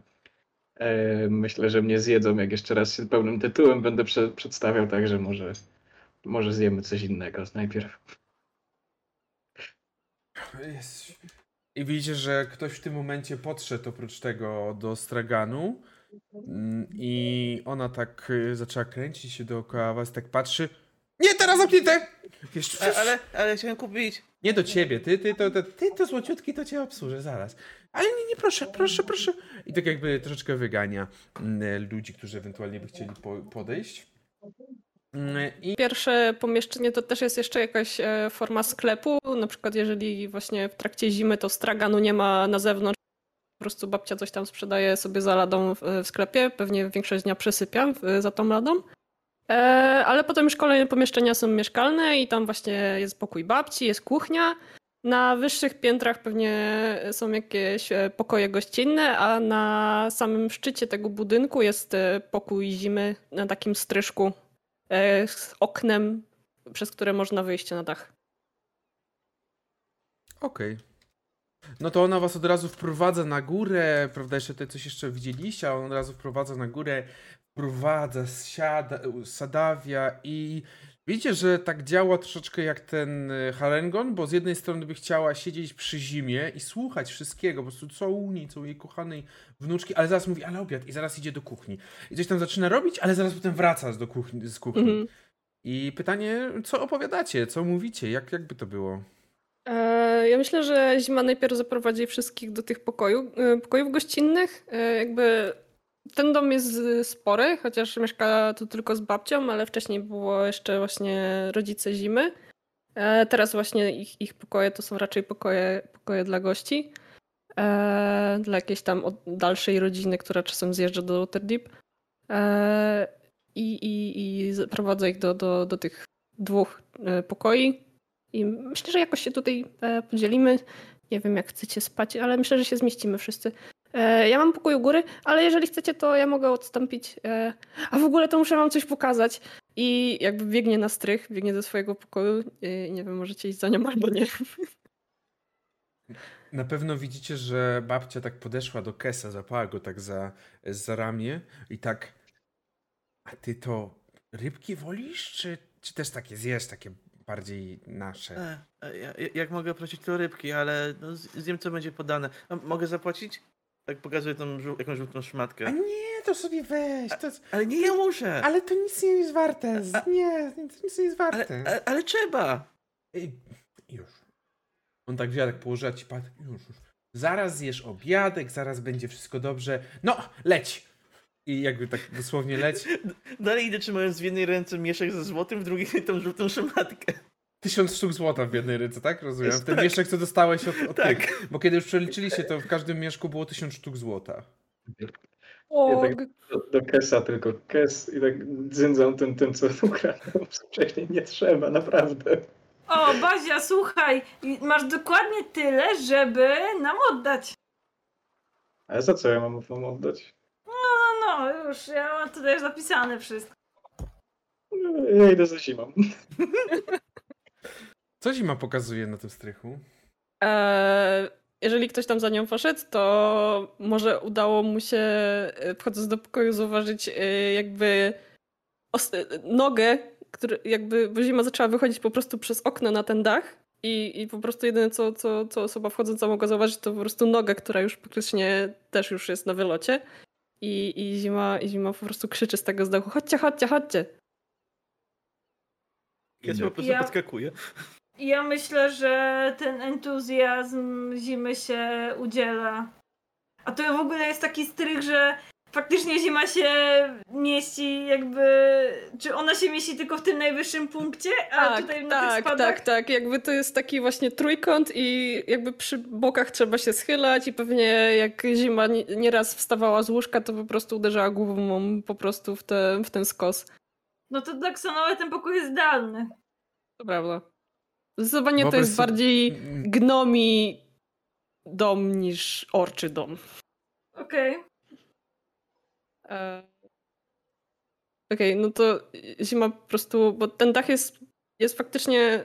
E, myślę, że mnie zjedzą, jak jeszcze raz się pełnym tytułem będę prze, przedstawiał, także może, może zjemy coś innego najpierw. Jest. I widzicie, że ktoś w tym momencie podszedł oprócz tego do straganu mm, i ona tak y, zaczęła kręcić się dookoła was, tak patrzy. Nie, teraz zamknięte! Wiesz, A, ale, ale chciałem kupić. Nie do ciebie, ty, ty, to, to, ty to złociutki, to cię obsłużę zaraz. Ale nie, nie, proszę, proszę, proszę. I tak jakby troszeczkę wygania mm, ludzi, którzy ewentualnie by chcieli po, podejść. Mm, I Pierwsze pomieszczenie to też jest jeszcze jakaś e, forma sklepu. Na przykład, jeżeli właśnie w trakcie zimy to straganu nie ma na zewnątrz, po prostu babcia coś tam sprzedaje sobie za ladą w, w sklepie. Pewnie większość dnia przesypia w, za tą ladą. E, ale potem już kolejne pomieszczenia są mieszkalne i tam właśnie jest pokój babci, jest kuchnia. Na wyższych piętrach pewnie są jakieś e, pokoje gościnne, a na samym szczycie tego budynku jest e, pokój zimy na takim stryżku e, z oknem, przez które można wyjść na dach. Okej. No to ona was od razu wprowadza na górę, prawda? Jeszcze tutaj coś jeszcze widzieliście, a on od razu wprowadza na górę, wprowadza, siada, sadawia i widzicie, że tak działa troszeczkę jak ten y, Harengon, bo z jednej strony by chciała siedzieć przy zimie i słuchać wszystkiego, po prostu co u niej, co u jej kochanej wnuczki, ale zaraz mówi, ale obiad i zaraz idzie do kuchni. I coś tam zaczyna robić, ale zaraz potem wraca do kuchni, z kuchni. Mhm. I pytanie, co opowiadacie, co mówicie, jak, jakby to było? E, Ja myślę, że Zima najpierw zaprowadzi wszystkich do tych pokoju, e, pokojów gościnnych. E, Jakby ten dom jest y, spory, chociaż mieszka tu tylko z babcią, ale wcześniej było jeszcze właśnie rodzice Zimy. E, Teraz właśnie ich, ich pokoje to są raczej pokoje, pokoje dla gości. E, Dla jakiejś tam dalszej rodziny, która czasem zjeżdża do Waterdeep. E, I, i, i zaprowadza ich do, do, do tych dwóch pokoi. I myślę, że jakoś się tutaj podzielimy. Nie wiem, jak chcecie spać, ale myślę, że się zmieścimy wszyscy. E, ja mam pokój u góry, ale jeżeli chcecie, to ja mogę odstąpić. E, a w ogóle to muszę wam coś pokazać. I jakby biegnie na strych, biegnie do swojego pokoju. E, nie wiem, możecie iść za nią albo nie. Na pewno widzicie, że babcia tak podeszła do Kesa, zapała go tak za, za ramię i tak. A ty to rybki wolisz, czy, czy też takie zjesz, takie bardziej nasze? E, e, ja, ja- jak mogę prosić to rybki, ale no, z- zjem co będzie podane. A mogę zapłacić? Tak pokazuję tą żół, jakąś żółtą szmatkę. A nie, to sobie weź. To, Ale nie ja muszę! ale to nic nie jest warte. z- Nie, to nic nie jest warte. ale, ale trzeba! Ej, Już. On tak wziął, tak położyła ci pat. Już, już. Zaraz zjesz obiadek, zaraz będzie wszystko dobrze. No, leć! I jakby tak dosłownie leć. Dalej idę trzymając w jednej ręce mieszek ze złotym, w drugiej tą żółtą szmatkę. Tysiąc sztuk złota w jednej ręce, tak? Rozumiem. Jest Ten tak. mieszek, co dostałeś od, od Tak. tych. Bo kiedy już przeliczyliście, to w każdym mieszku było tysiąc sztuk złota. O, tak- Do, do Kesa tylko Kes i tak dzyndzą tym, tym co ukradłem wcześniej. Nie trzeba, naprawdę. O, Bazia, słuchaj, masz dokładnie tyle, żeby nam oddać. Ale za co ja mam wam oddać? No, no, już, ja mam tutaj już zapisane wszystko. Ja idę za zimą. Co zima pokazuje na tym strychu? E, jeżeli ktoś tam za nią poszedł, to może udało mu się, e, wchodząc do pokoju, zauważyć e, jakby os- e, nogę, który jakby, bo zima zaczęła wychodzić po prostu przez okno na ten dach i, i po prostu jedyne, co, co, co osoba wchodząca mogła zauważyć, to po prostu nogę, która już praktycznie też już jest na wylocie. I, i, zima, I zima po prostu krzyczy z tego z dachu, chodźcie, chodźcie, chodźcie. Ja Idę. po prostu Ja- podskakuję. Ja myślę, że ten entuzjazm zimy się udziela. A to w ogóle jest taki strych, że faktycznie zima się mieści jakby... Czy ona się mieści tylko w tym najwyższym punkcie, a tutaj na tych tak, spadach... tak, tak. Jakby to jest taki właśnie trójkąt i jakby przy bokach trzeba się schylać i pewnie jak zima nie- nieraz wstawała z łóżka, to po prostu uderzała głową po prostu w, te, w ten skos. No to tak Sonowe ten pokój jest zdalny. To prawda. Zdecydowanie to jest bardziej Mm, gnomi dom niż orczy dom. Okej. E, Okej, no to zima po prostu, bo ten dach jest, jest faktycznie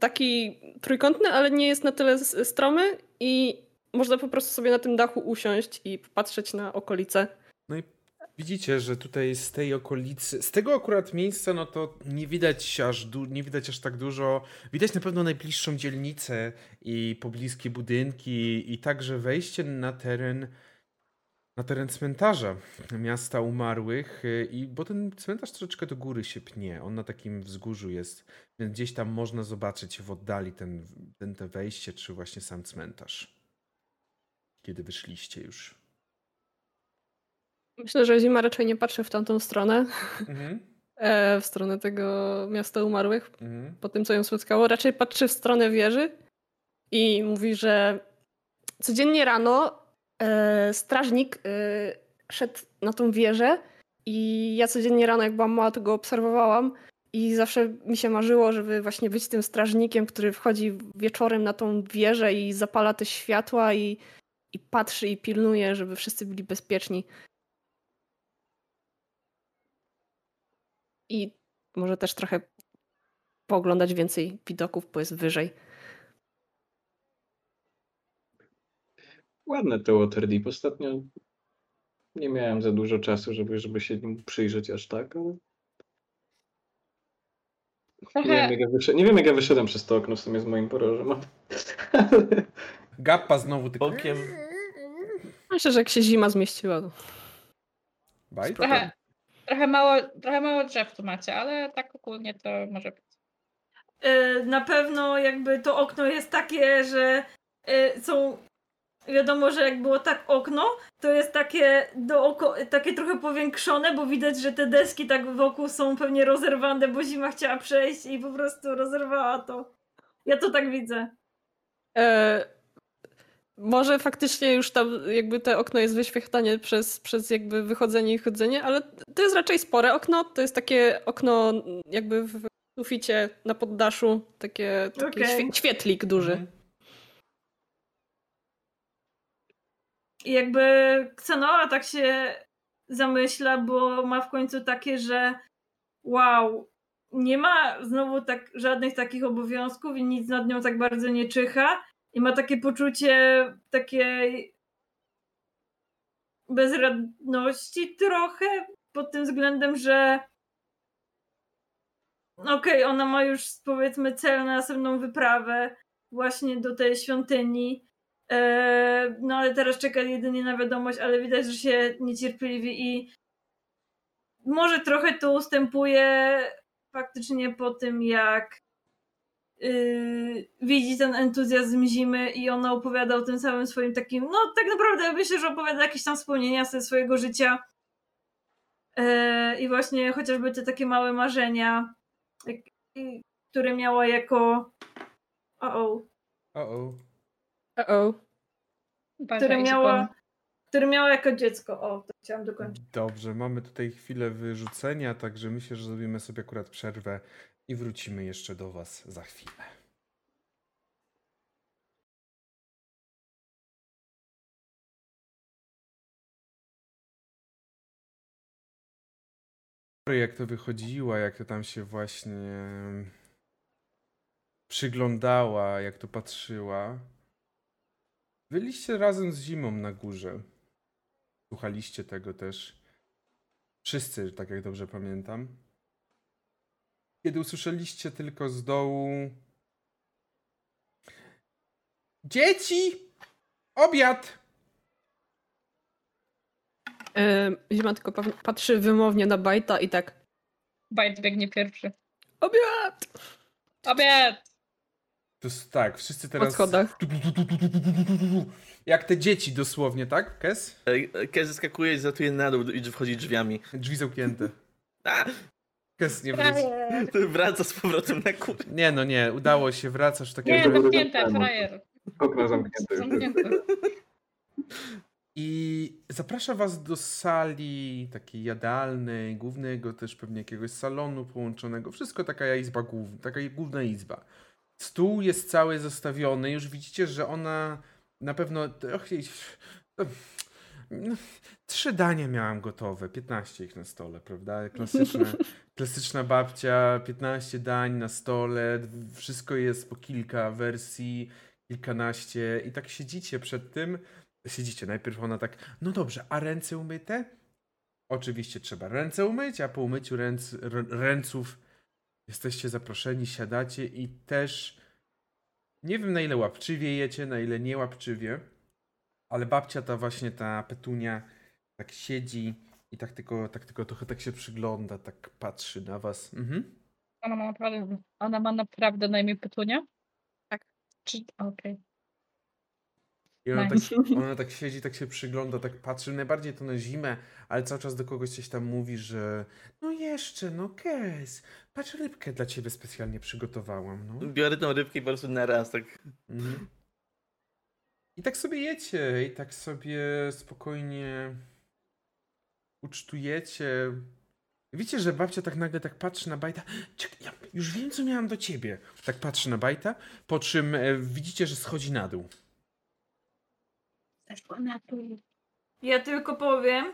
taki trójkątny, ale nie jest na tyle stromy i można po prostu sobie na tym dachu usiąść i popatrzeć na okolice. No i Widzicie, że tutaj z tej okolicy, z tego akurat miejsca, no to nie widać aż, du- nie widać aż tak dużo. Widać na pewno najbliższą dzielnicę i pobliskie budynki i także wejście na teren na teren cmentarza miasta umarłych i bo ten cmentarz troszeczkę do góry się pnie, on na takim wzgórzu jest, więc gdzieś tam można zobaczyć w oddali ten, ten te wejście, czy właśnie sam cmentarz. Kiedy wyszliście już. Myślę, że zima raczej nie patrzy w tamtą stronę, Mhm. e, w stronę tego miasta umarłych, Mhm. po tym co ją spotkało. Raczej patrzy w stronę wieży i mówi, że codziennie rano e, strażnik e, szedł na tą wieżę i ja codziennie rano, jak byłam mała, to go obserwowałam i zawsze mi się marzyło, żeby właśnie być tym strażnikiem, który wchodzi wieczorem na tą wieżę i zapala te światła i, i patrzy i pilnuje, żeby wszyscy byli bezpieczni. I może też trochę pooglądać więcej widoków, bo jest wyżej. Ładne to Waterdeep. Ostatnio nie miałem za dużo czasu, żeby, żeby się nim przyjrzeć aż tak, ale nie wiem, jak ja wyszedłem, nie wiem jak ja wyszedłem przez to okno w sumie z moim porożem. Gappa znowu tylko. Bokiem. Myślę, że jak się zima zmieściła, to Bajt? Trochę, mało, trochę mało drzew tu macie, ale tak ogólnie to może być. E, na pewno jakby to okno jest takie, że e, są. Wiadomo, że jak było tak okno, to jest takie dooko, takie trochę powiększone, bo widać, że te deski tak wokół są pewnie rozerwane, bo zima chciała przejść i po prostu rozerwała to. Ja to tak widzę. E, może faktycznie już tam jakby te okno jest wyświetlanie przez, przez jakby wychodzenie i chodzenie, ale to jest raczej spore okno. To jest takie okno jakby w suficie na poddaszu, takie, taki świe- świetlik duży. Mhm. I jakby Xenoa tak się zamyśla, bo ma w końcu takie, że wow, nie ma znowu tak żadnych takich obowiązków i nic nad nią tak bardzo nie czyha. I ma takie poczucie takiej bezradności trochę pod tym względem, że okej, ona ma już powiedzmy cel na następną wyprawę właśnie do tej świątyni. Eee, no ale teraz czeka jedynie na wiadomość, ale widać, że się niecierpliwi i może trochę to ustępuje faktycznie po tym, jak yy, widzi ten entuzjazm zimy i ona opowiada o tym samym swoim takim, no tak naprawdę myślę, że opowiada jakieś tam wspomnienia ze swojego życia Eee, i właśnie chociażby te takie małe marzenia, jak, i- które miała jako o o. Uh-oh. Uważaj, które miała, które miała jako dziecko. O, to chciałam dokończyć. Dobrze, mamy tutaj chwilę wyrzucenia, także myślę, że zrobimy sobie akurat przerwę i wrócimy jeszcze do Was za chwilę. Jak to wychodziła, jak to tam się właśnie przyglądała, jak to patrzyła. Byliście razem z zimą na górze. Słuchaliście tego też. Wszyscy, tak jak dobrze pamiętam. Kiedy usłyszeliście tylko z dołu. Dzieci! Obiad! E, Zima tylko pa- patrzy wymownie na Bajta i tak Bajt biegnie pierwszy. obiad! Obiad! To jest tak, wszyscy Po teraz. schodach. Jak te dzieci dosłownie, tak? Kes? E, Kes zeskakuje i zatuje na dół i wchodzi drzwiami. Drzwi zamknięte. A! Kes nie wróci. Wraca z powrotem na górę. Nie, no nie, udało się, wracasz w takiego. Nie, Dobra, zamknięte, frajer. Okno zamknięte. Zamknięte. I zaprasza was do sali takiej jadalnej, głównego też pewnie jakiegoś salonu połączonego. Wszystko taka izba główna, taka główna izba. Stół jest cały zostawiony. Już widzicie, że ona na pewno. Och, no, Trzy dania miałam gotowe, 15 ich na stole, prawda? Klasyczna, klasyczna babcia, 15 dań na stole, wszystko jest po kilka wersji, kilkanaście i tak siedzicie przed tym. Siedzicie, najpierw ona tak, no dobrze, a ręce umyte? Oczywiście trzeba ręce umyć, a po umyciu ręc, ręców jesteście zaproszeni, siadacie i też nie wiem na ile łapczywie jecie, na ile nie łapczywie, ale babcia ta właśnie, ta petunia tak siedzi i tak tylko, tak tylko trochę tak się przygląda, tak patrzy na was. Mhm. Ona ma naprawdę, ona ma naprawdę na imię Petunia? Tak. Czy, okej. I ona, Nice. tak, ona tak siedzi, tak się przygląda, tak patrzy, najbardziej to na zimę, ale cały czas do kogoś coś tam mówi, że no jeszcze, no Kes, patrz rybkę dla ciebie specjalnie przygotowałam, no. Biorę tą rybkę i po prostu na raz, tak. Mhm. I tak sobie jecie, i tak sobie spokojnie ucztujecie. Widzicie, że babcia tak nagle tak patrzy na bajta. Czekaj, ja już wiem, co miałam do ciebie. Tak patrzy na bajta, po czym e, widzicie, że schodzi na dół. Zeszła na dół. Ja tylko powiem,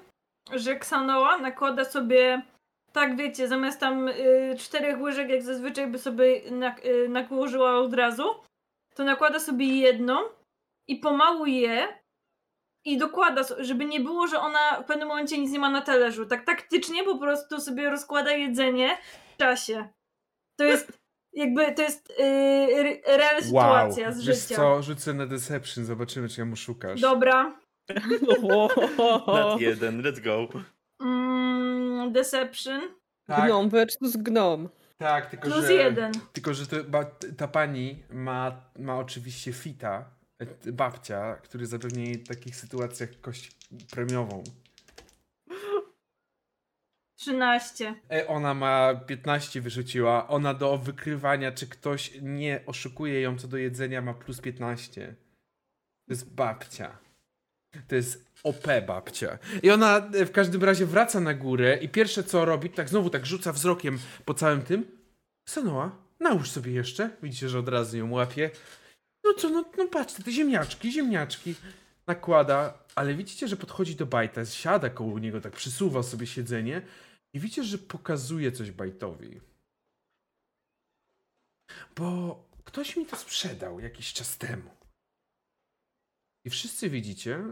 że Ksanoa nakłada sobie, tak wiecie, zamiast tam y, czterech łyżek, jak zazwyczaj by sobie nak- y, nakłożyła od razu, to nakłada sobie jedną i pomału je i dokłada, żeby nie było, że ona w pewnym momencie nic nie ma na talerzu. Tak taktycznie po prostu sobie rozkłada jedzenie w czasie. To jest jakby, to jest y, r- real sytuacja z Wiesz życia. co, rzucę na Deception, zobaczymy, czy ja mu szukasz. Dobra. Nad jeden, let's go. Mm, deception. Tak, Gnom versus gnom. tak tylko Plus że, jeden. Tylko, że to, ta pani ma, ma oczywiście fita, babcia, który zapewnia jej w takich sytuacjach kość premiową. 13. E, Ona ma 15 wyrzuciła. Ona do wykrywania, czy ktoś nie oszukuje ją co do jedzenia, ma plus 15. To jest babcia. To jest OP babcia. I ona e, w każdym razie wraca na górę i pierwsze co robi, tak znowu tak rzuca wzrokiem po całym tym. Sanoa, nałóż sobie jeszcze. Widzicie, że od razu ją łapie. No co, no, no patrzcie, te ziemniaczki, ziemniaczki. Nakłada, ale widzicie, że podchodzi do bajta, siada koło niego, tak przysuwa sobie siedzenie i widzicie, że pokazuje coś bajtowi. Bo ktoś mi to sprzedał jakiś czas temu. I wszyscy widzicie,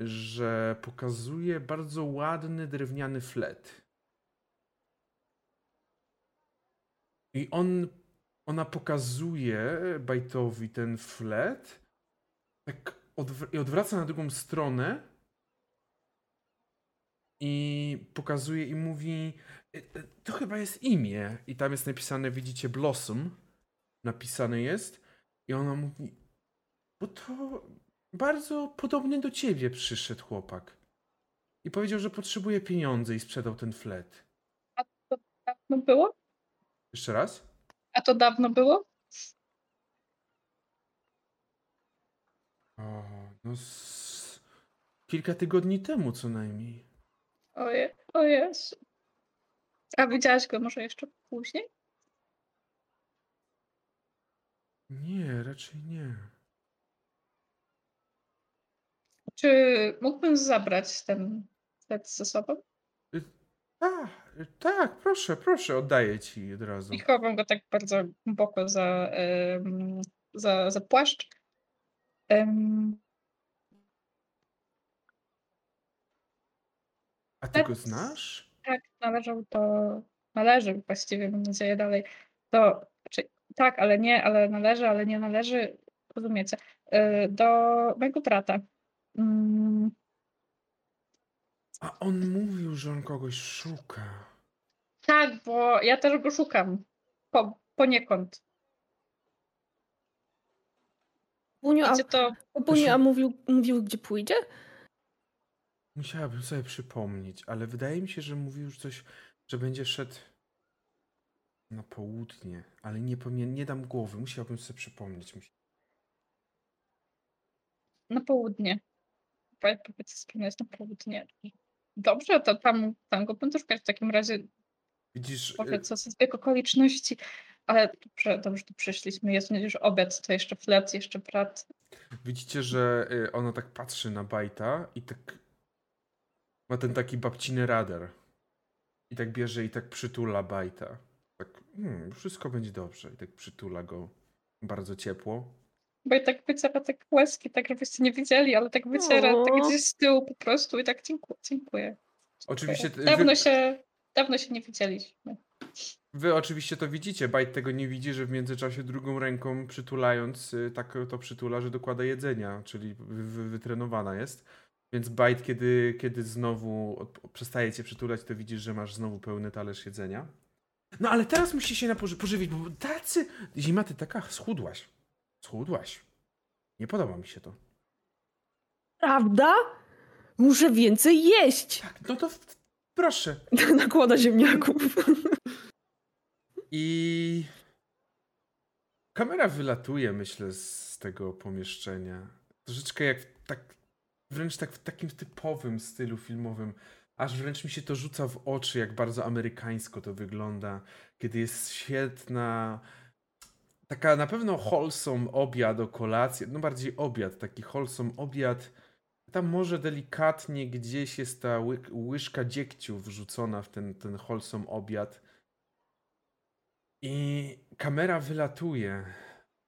że pokazuje bardzo ładny drewniany flet. I on, ona pokazuje bajtowi ten flet, tak odwr- i odwraca na drugą stronę i pokazuje i mówi, "E, e, to chyba jest imię. I tam jest napisane, widzicie, Blossom. Napisane jest. I ona mówi, bo to bardzo podobny do ciebie przyszedł chłopak. I powiedział, że potrzebuje pieniędzy i sprzedał ten flet. Dawno było? Jeszcze raz? A to dawno było? O, no z... kilka tygodni temu co najmniej. Oje, o Jezu. A widziałaś go może jeszcze później? Nie, raczej nie. Czy mógłbym zabrać ten set ze sobą? Tak, tak, proszę, proszę, oddaję ci od razu. I chowam go tak bardzo głęboko za, em, za, za płaszcz. Em, A ty go znasz? tak, należał do. Należy właściwie, mam nadzieję, dalej. Do. Znaczy, tak, ale nie, ale należy, ale nie należy. Rozumiecie? Y, Do mojego brata. A on mówił, że on kogoś szuka. Tak, bo ja też go szukam. Po, poniekąd. Bunio, a, Wiecie to. Bunio, a mówił, mówił, gdzie pójdzie? Musiałabym sobie przypomnieć, ale wydaje mi się, że mówił już coś, że będzie szedł na południe, ale nie, pamię- nie dam głowy, musiałbym sobie przypomnieć. Musi- Na południe. Powiedz, jest na południe. Dobrze, to tam, tam go będę szukać w takim razie. Widzisz, y, Powiedz, co z zbieg okoliczności. Ale dobrze, dobrze, tu przyszliśmy. Jest już obiad, to jeszcze flet, jeszcze brat. widzicie, że y, ona tak patrzy na Bajta i tak ma ten taki babciny radar. I tak bierze i tak przytula Bajta. Tak, hmm, wszystko będzie dobrze. I tak przytula go bardzo ciepło. Bo i tak wyciera tak łezki, tak żebyście nie widzieli, ale tak wyciera tak O. gdzieś z tyłu po prostu i tak dziękuję. dziękuję. Oczywiście Dawno wy, się, dawno się nie widzieliśmy. wy oczywiście to widzicie, Bajt tego nie widzi, że w międzyczasie drugą ręką przytulając, y, tak to przytula, że dokłada jedzenia, czyli wy, wy, wytrenowana jest. Więc Bajt, kiedy, kiedy znowu od, przestaje cię przytulać, to widzisz, że masz znowu pełny talerz jedzenia. No ale teraz musisz się pożywić, bo tacy... Zima, ty taka schudłaś. Schudłaś. Nie podoba mi się to. Prawda? Muszę więcej jeść! Tak, no to w- proszę. Nakłada ziemniaków. I kamera wylatuje, myślę, z tego pomieszczenia. Troszeczkę jak w tak, wręcz tak w takim typowym stylu filmowym. Aż wręcz mi się to rzuca w oczy, jak bardzo amerykańsko to wygląda, kiedy jest świetna, taka na pewno wholesome obiad o kolację, no bardziej obiad, taki wholesome obiad. Tam może delikatnie gdzieś jest ta łyżka dziegciu wrzucona w ten, ten wholesome obiad. I kamera wylatuje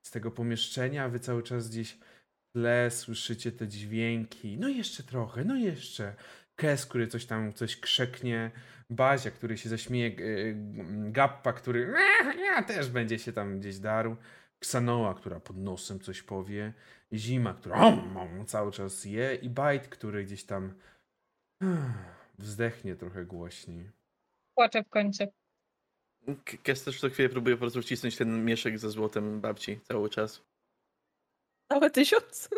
z tego pomieszczenia, wy cały czas gdzieś w tle słyszycie te dźwięki. No jeszcze trochę, no jeszcze. Kes, który coś tam, coś krzeknie. Bazia, który się zaśmieje. g- Gappa, który ja też będzie się tam gdzieś darł. Ksanoa, która pod nosem coś powie. Zima, która om, om, cały czas je. I Bajt, który gdzieś tam wzdechnie trochę głośniej. Płaczę w końcu. Kes też co chwilę próbuje po prostu wcisnąć ten mieszek ze złotem babci cały czas. Całe tysiąc?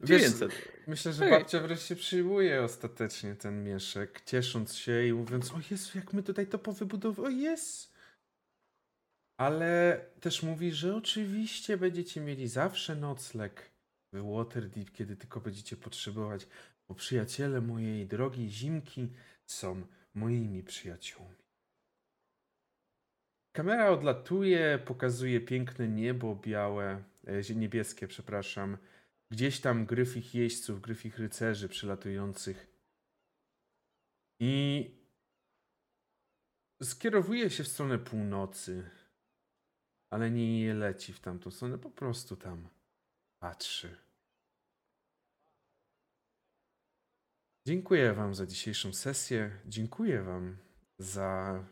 Wiesz, 900. Myślę, że babcia wreszcie przyjmuje ostatecznie ten mieszek, ciesząc się i mówiąc, o Jezu, jak my tutaj to powybudowali, o jest. Ale też mówi, że oczywiście będziecie mieli zawsze nocleg w Waterdeep, kiedy tylko będziecie potrzebować, bo przyjaciele mojej drogiej Zimki są moimi przyjaciółmi. Kamera odlatuje, pokazuje piękne niebo białe, e, niebieskie, przepraszam, gdzieś tam gryfich jeźdźców, gryfich rycerzy przylatujących. I skierowuje się w stronę północy, ale nie leci w tamtą stronę, po prostu tam patrzy. Dziękuję Wam za dzisiejszą sesję. Dziękuję Wam za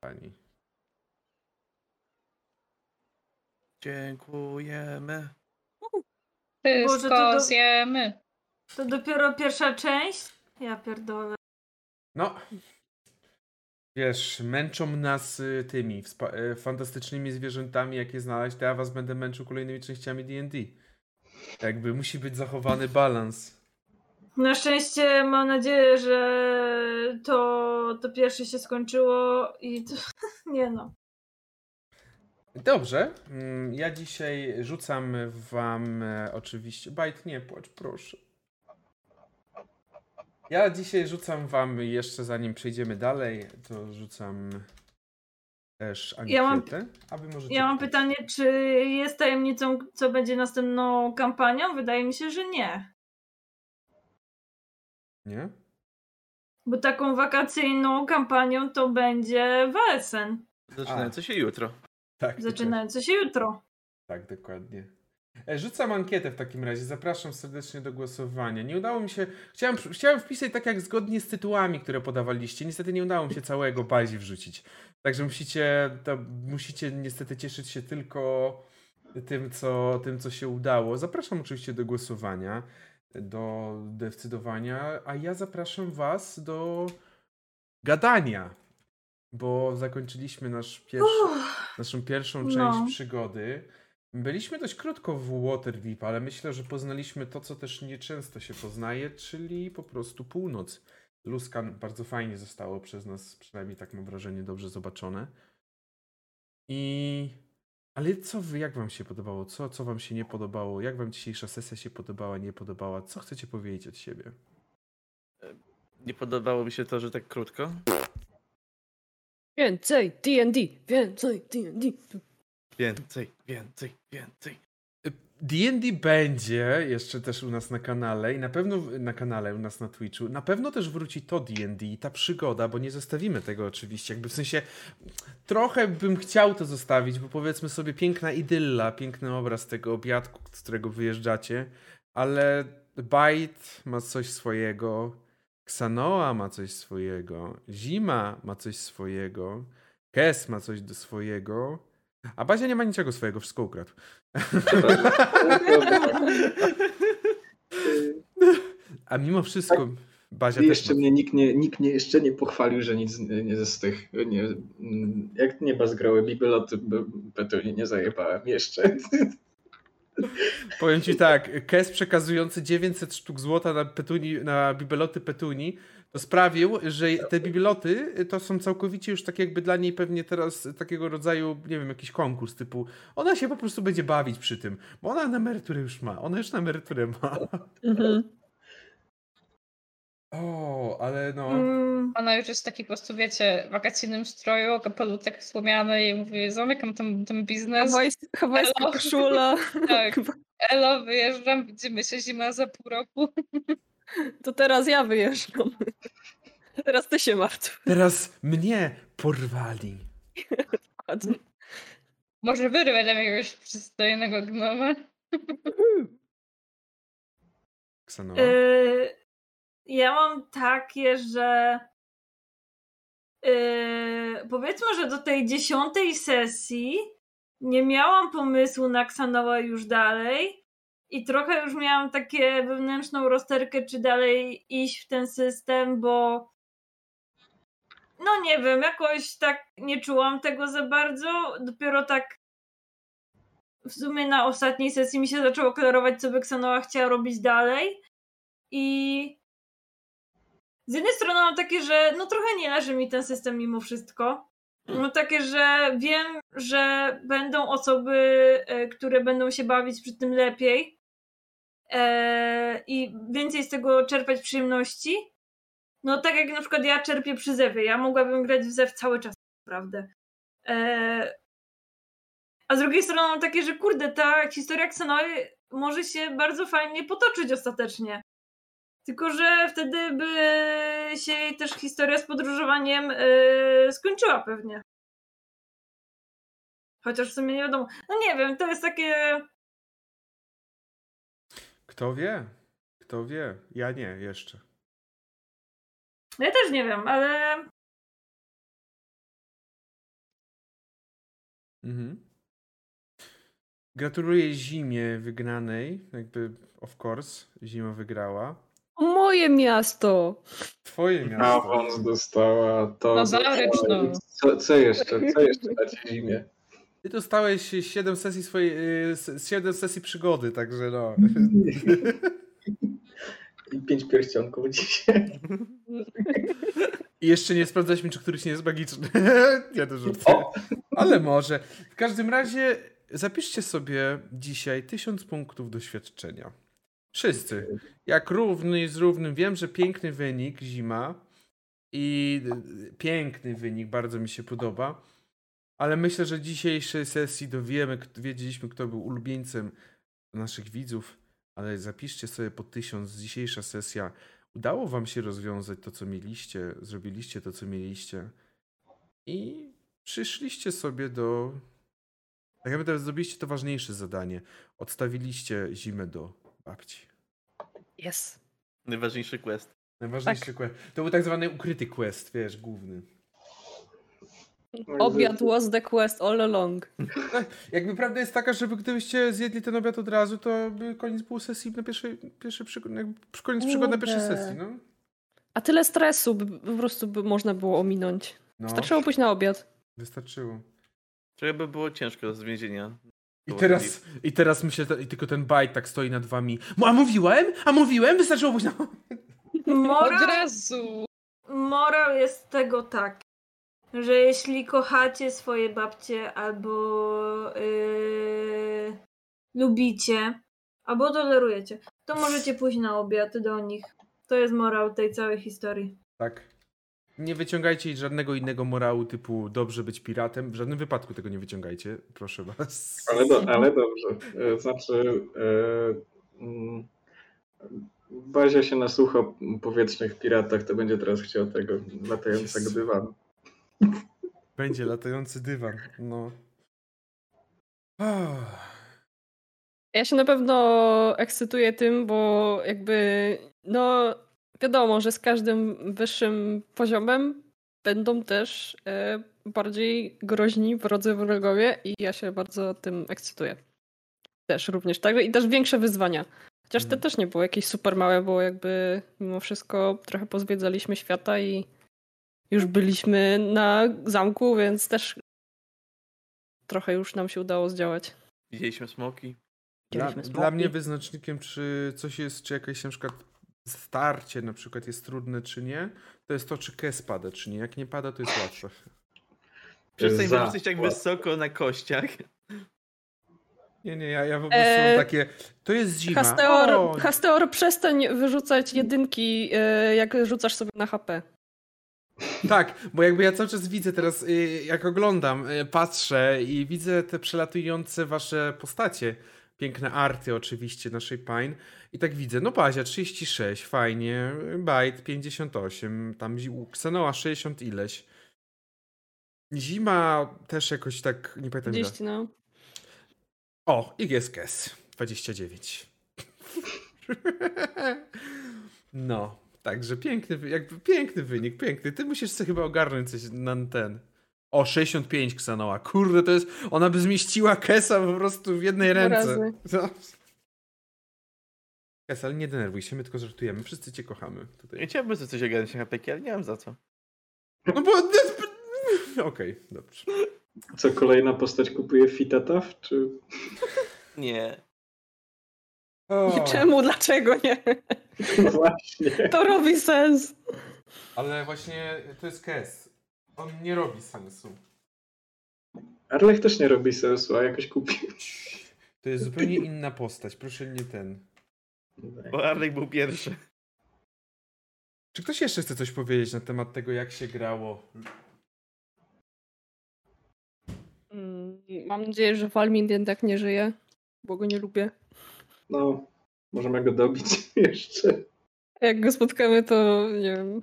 Pani. Dziękujemy. Wszystko to do- zjemy. To dopiero pierwsza część? Ja pierdolę. No, wiesz, męczą nas y, tymi y, fantastycznymi zwierzętami, jakie znaleźć, to ja was będę męczył kolejnymi częściami D&D. Jakby musi być zachowany balans. Na szczęście mam nadzieję, że to, to pierwsze się skończyło i to, nie no. Dobrze, mm, ja dzisiaj rzucam wam e, oczywiście... Bajt, nie płacz, proszę. Ja dzisiaj rzucam wam, jeszcze zanim przejdziemy dalej, to rzucam też ankietę, Ja mam- aby możecie... Ja mam pytanie, czy jest tajemnicą, co będzie następną kampanią? Wydaje mi się, że nie. Nie? Bo taką wakacyjną kampanią to będzie Welsen, Zaczynające się jutro. Tak. zaczynający się jutro. Tak, dokładnie. E, Rzucam ankietę w takim razie. Zapraszam serdecznie do głosowania. Nie udało mi się. Chciałem, chciałem wpisać tak jak zgodnie z tytułami, które podawaliście. Niestety nie udało mi się całego bazi wrzucić. Także musicie, to, musicie niestety cieszyć się tylko tym co, tym, co się udało. Zapraszam oczywiście do głosowania, do decydowania, a ja zapraszam Was do gadania, bo zakończyliśmy nasz pierwszy, Uff, naszą pierwszą No. część przygody. Byliśmy dość krótko w Waterdeep, ale myślę, że poznaliśmy to, co też nieczęsto się poznaje, czyli po prostu północ. Luskan bardzo fajnie zostało przez nas, przynajmniej tak mam wrażenie, dobrze zobaczone. I... Ale co wy, jak wam się podobało? Co, co wam się nie podobało? Jak wam dzisiejsza sesja się podobała, nie podobała? Co chcecie powiedzieć od siebie? Nie podobało mi się to, że tak krótko. Więcej D&D, więcej D&D. Więcej, więcej, więcej. D&D będzie jeszcze też u nas na kanale i na pewno na kanale u nas na Twitchu. Na pewno też wróci to D&D i ta przygoda, bo nie zostawimy tego oczywiście. Jakby w sensie trochę bym chciał to zostawić, bo powiedzmy sobie piękna idylla, piękny obraz tego obiadku, z którego wyjeżdżacie, ale Byte ma coś swojego Ksanoa ma coś swojego, Zima ma coś swojego, Kes ma coś do swojego, a Bazia nie ma niczego swojego, wszystko ukradł. A mimo wszystko Bazia też jeszcze ma... mnie nikt, nie, nikt mnie jeszcze nie pochwalił, że nic nie z tych. Nie, jak nie bazgrały bibeloty, Petuni nie zajebałem jeszcze. Powiem ci tak, Kes przekazujący 900 sztuk złota na, petuni, na bibeloty Petuni to sprawił, że te bibeloty to są całkowicie już tak jakby dla niej pewnie teraz takiego rodzaju, nie wiem, jakiś konkurs typu ona się po prostu będzie bawić przy tym, bo ona na emeryturę już ma, ona już na emeryturę ma. Mhm. O, ale no... Mm, Ona już jest w takim po prostu, wiecie, wakacyjnym stroju, kapelutek słomiany i mówi, zamykam ten, ten biznes. Hawajs- Hawajska Elo. koszula. Tak. Elo, wyjeżdżam, widzimy się zima za pół roku. To teraz ja wyjeżdżam. Teraz ty się martw. Teraz mnie porwali. Dokładnie. Może wyrwę tam jakiegoś przystojnego gnoma. Ksanoa. y, ja mam takie, że y, powiedzmy, że do tej dziesiątej sesji nie miałam pomysłu na Ksanoa już dalej i trochę już miałam takie wewnętrzną rozterkę, czy dalej iść w ten system, bo no nie wiem, jakoś tak nie czułam tego za bardzo. Dopiero tak w sumie na ostatniej sesji mi się zaczęło klarować, co by Ksanoa chciała robić dalej. I z jednej strony mam takie, że no trochę nie leży mi ten system mimo wszystko. No takie, że wiem, że będą osoby, e, które będą się bawić przy tym lepiej e, i więcej z tego czerpać przyjemności. No tak jak na przykład ja czerpię przy Zewie. Ja mogłabym grać w Zew cały czas, naprawdę. E, a z drugiej strony mam takie, że kurde, ta historia Xenoi może się bardzo fajnie potoczyć ostatecznie. Tylko, że wtedy by się jej też historia z podróżowaniem yy, skończyła pewnie. Chociaż w sumie nie wiadomo. No nie wiem, to jest takie. Kto wie? Kto wie? Ja nie, jeszcze. Ja też nie wiem, ale. Mhm. Gratuluję Zimie wygranej. Jakby, of course, Zima wygrała. Moje miasto. Twoje miasto. Awans dostała to. No zarycz, no. Co, co jeszcze? Co jeszcze dacie zimie? Ty dostałeś 7 sesji swojej, y, 7 sesji przygody, także no. I pięć pierścionków dzisiaj. I jeszcze nie sprawdzaliśmy, czy któryś nie jest magiczny. nie, to żartuję. O! Ale może. W każdym razie zapiszcie sobie dzisiaj 1000 punktów doświadczenia. Wszyscy. Jak równy z równym. Wiem, że piękny wynik, zima. I y, piękny wynik, bardzo mi się podoba. Ale myślę, że dzisiejszej sesji dowiemy, wiedzieliśmy, kto był ulubieńcem naszych widzów. Ale zapiszcie sobie po 1000. Dzisiejsza sesja. Udało wam się rozwiązać to, co mieliście. Zrobiliście to, co mieliście. I przyszliście sobie do. Tak naprawdę zrobiliście to ważniejsze zadanie. Odstawiliście zimę do babci. Yes. Najważniejszy quest. Najważniejszy quest. To był tak zwany ukryty quest, wiesz, główny. Obiad was the quest all along. Jakby prawda jest taka, że wy gdybyście zjedli ten obiad od razu, to by koniec był sesji na pierwszej, pierwszej przygody, jakby koniec przygody na pierwszej sesji, no. A tyle stresu by, po prostu by można było ominąć. no. Starczyło pójść na obiad. Wystarczyło. Trochę by było ciężko z więzienia. I teraz, I teraz myślę, i tylko ten bajt tak stoi nad wami. A mówiłem? A mówiłem? Wystarczyło pójść na... Od Morał, razu! morał jest tego tak, że jeśli kochacie swoje babcie albo yy, lubicie, albo tolerujecie, to możecie pójść na obiad do nich. To jest morał tej całej historii. Tak. Nie wyciągajcie żadnego innego morału typu dobrze być piratem. W żadnym wypadku tego nie wyciągajcie, proszę was. Ale, do, ale dobrze. E, Znaczy. Bazia się nasłucha o powietrznych piratach, to będzie teraz chciał tego latającego Jezu. dywanu. Będzie latający dywan, no. Oh. Ja się na pewno ekscytuję tym, bo jakby no wiadomo, że z każdym wyższym poziomem będą też e, bardziej groźni wrodzy wrogowie i ja się bardzo tym ekscytuję. Też również tak. I też większe wyzwania. Chociaż te Mm. też nie było jakieś super małe, bo jakby mimo wszystko trochę pozwiedzaliśmy świata i już byliśmy na zamku, więc też trochę już nam się udało zdziałać. Widzieliśmy smoki. Dla, dla mnie wyznacznikiem, czy coś jest, czy jakieś na przykład starcie na przykład jest trudne, czy nie, to jest to, czy kes pada, czy nie. Jak nie pada, to jest łatwe. Przestań Za wyrzucać tak wysoko na kościach. Nie, nie, ja, ja po prostu Eee, takie, to jest zima. Hasteor, O, Hasteor, przestań wyrzucać jedynki, e, jak rzucasz sobie na HP. Tak, bo jakby ja cały czas widzę teraz, y, jak oglądam, y, patrzę i widzę te przelatujące wasze postacie. Piękne arty oczywiście naszej Pine. I tak widzę, no Bazia 36, fajnie, Byte 58, tam Xenoa 60 ileś. Zima też jakoś tak, nie pamiętam ile. 30, no. O, i jest Kes 29. No, także piękny, jakby piękny wynik, piękny. Ty musisz sobie chyba ogarnąć coś na ten. O, 65 Xanoa. Kurde, to jest. Ona by zmieściła Kesa po prostu w jednej ręce. No. Kes, ale nie denerwuj się, my tylko żartujemy. Wszyscy cię kochamy Ja tutaj. chciałbym sobie coś ogarnąć na HP, ale nie mam za co. No bo. Okej, dobrze. Co kolejna postać kupuje Fitataf? Czy Nie. O, Czemu, dlaczego nie? No właśnie. To robi sens. Ale właśnie to jest Kes. On nie robi sensu. Arlech też nie robi sensu, a jakoś kupi. To jest zupełnie inna postać, proszę nie ten. Bo Arlek był pierwszy. Czy ktoś jeszcze chce coś powiedzieć na temat tego, jak się grało? Mm, Mam nadzieję, że Walmin jednak nie żyje, bo go nie lubię. No, możemy go dobić jeszcze. Jak go spotkamy, to nie wiem.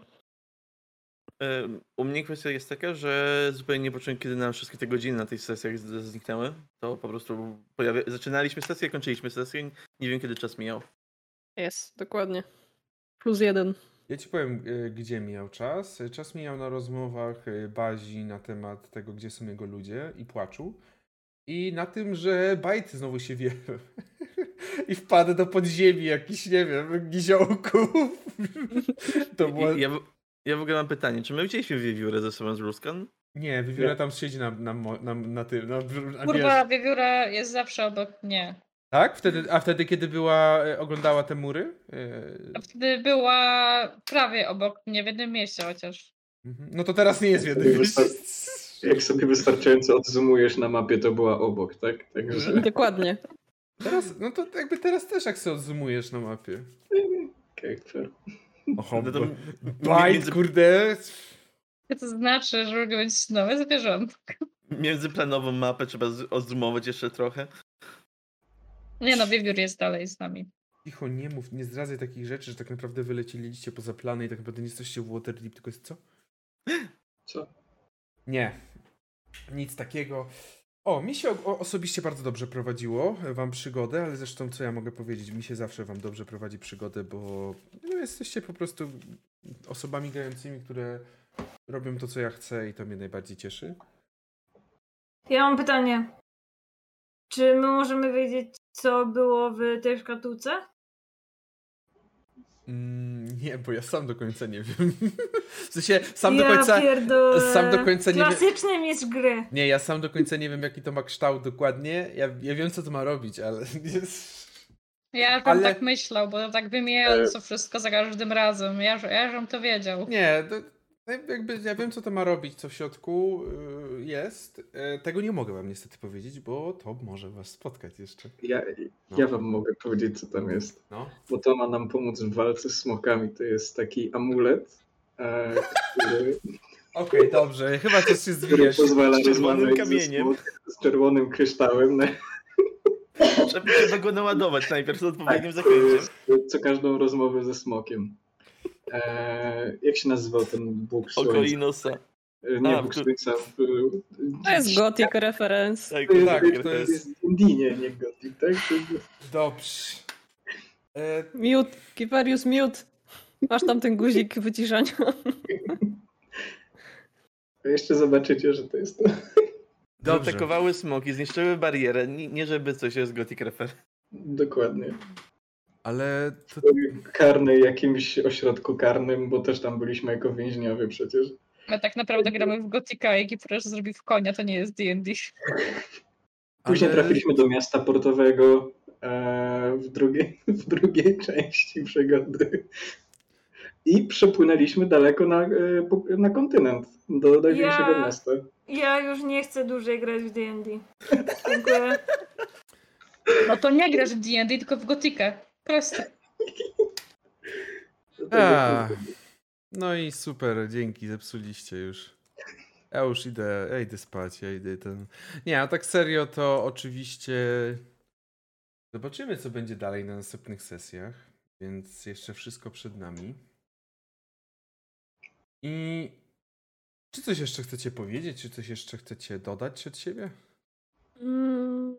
E, U mnie kwestia jest taka, że zupełnie nie poczułem, kiedy nam wszystkie te godziny na tych sesjach zniknęły. To po prostu pojawia... zaczynaliśmy sesję, kończyliśmy sesję. Nie wiem, kiedy czas mijał. Jest, dokładnie. Plus jeden. Ja ci powiem, y, gdzie mijał czas. Czas mijał na rozmowach y, Bazi na temat tego, gdzie są jego ludzie i płaczu. I na tym, że Bajt znowu się wie. I wpadł do podziemi jakiś, nie wiem, giziołków. To było... I, ja, ja w ogóle mam pytanie, czy my widzieliśmy wiewiórę ze sobą z Ruskan? Nie, Wiewióra tam siedzi na, na, na, na tym. Na, na, Kurwa, wiesz. wiewióra jest zawsze obok mnie. Tak? Wtedy, a wtedy, kiedy była, y, oglądała te mury? Y, A wtedy była prawie obok mnie w jednym miejscu chociaż. mhm. No to teraz nie jest w jednym miejscu. Jak sobie wystarczająco odzoomujesz na mapie, to była obok, tak? Także Dokładnie. Teraz, no to jakby teraz też jak sobie odzumujesz na mapie. okej, fair. Oho, No to Bajt, między, kurde. To znaczy, że mogę mieć nowe zwierząt. międzyplanową mapę trzeba odzumować jeszcze trochę. Nie no, wiewiór jest dalej z nami. Cicho, nie mów, nie zdradzaj takich rzeczy, że tak naprawdę wyleciliście poza plany i tak naprawdę nie jesteście w Waterdeep, tylko jest co? Co? Nie. Nic takiego. O, mi się osobiście bardzo dobrze prowadziło e, wam przygodę, ale zresztą co ja mogę powiedzieć, mi się zawsze wam dobrze prowadzi przygodę, bo no, jesteście po prostu osobami grającymi, które robią to, co ja chcę i to mnie najbardziej cieszy. Ja mam pytanie. Czy my możemy wiedzieć, co było w tej szkatułce? Mm, nie, bo ja sam do końca nie wiem. w sensie, sam do ja końca... pierdolę. sam do końca nie Klasyczny mistrz gry. Nie, ja sam do końca nie wiem, jaki to ma kształt dokładnie. Ja, ja wiem, co to ma robić, ale. Ja bym Ale- tak myślał, bo to tak wymijająco wszystko za każdym razem. Ja, ja żem to wiedział. Nie, to, jakby ja wiem, co to ma robić, co w środku y, jest. E, Tego nie mogę wam niestety powiedzieć, bo to może was spotkać jeszcze. Ja, ja wam mogę powiedzieć, co tam jest. No. Bo to ma nam pomóc w walce z smokami. To jest taki amulet, e, który, Okej, dobrze, chyba coś się zwijesz. pozwala Z czerwonym rozmawiać kamieniem. z czerwonym kryształem. Na, Trzeba, go naładować najpierw z odpowiednim zakręciem. co każdą rozmowę ze smokiem. E, jak się nazywał ten Bóg Słońca? Okolinosa. E, Nie, A, Bóg Słońca. w- To jest gothic reference. Tak, To jest, tak, to jest- jest. jest Indinie, nie Gothic, tak? Dobrze. E, Mute, Kiparius mute. Masz tam ten guzik wyciszania. Jeszcze zobaczycie, że to jest to. Dobrze. Zaatakowały smoki, zniszczyły barierę. Nie, nie żeby coś jest Gothic Refer. Dokładnie. Ale to, Karny jakimś ośrodku karnym, bo też tam byliśmy jako więźniowie przecież. My tak naprawdę gramy w Gotika, jaki proszę zrobił w konia, to nie jest D&D. Później ale- trafiliśmy do miasta portowego e, w, drugiej, w drugiej części przygody. I przepłynęliśmy daleko na, e, na kontynent, do największego Ja- miasta. Ja już nie chcę dłużej grać w D&D. No to nie grasz w D&D, tylko w Gotikę. Proste. A, no i super, dzięki, zepsuliście już. Ja już idę, ja idę spać, ja idę ten... Nie, a tak serio to oczywiście zobaczymy, co będzie dalej na następnych sesjach, więc jeszcze wszystko przed nami. I czy coś jeszcze chcecie powiedzieć, czy coś jeszcze chcecie dodać od siebie? Mm,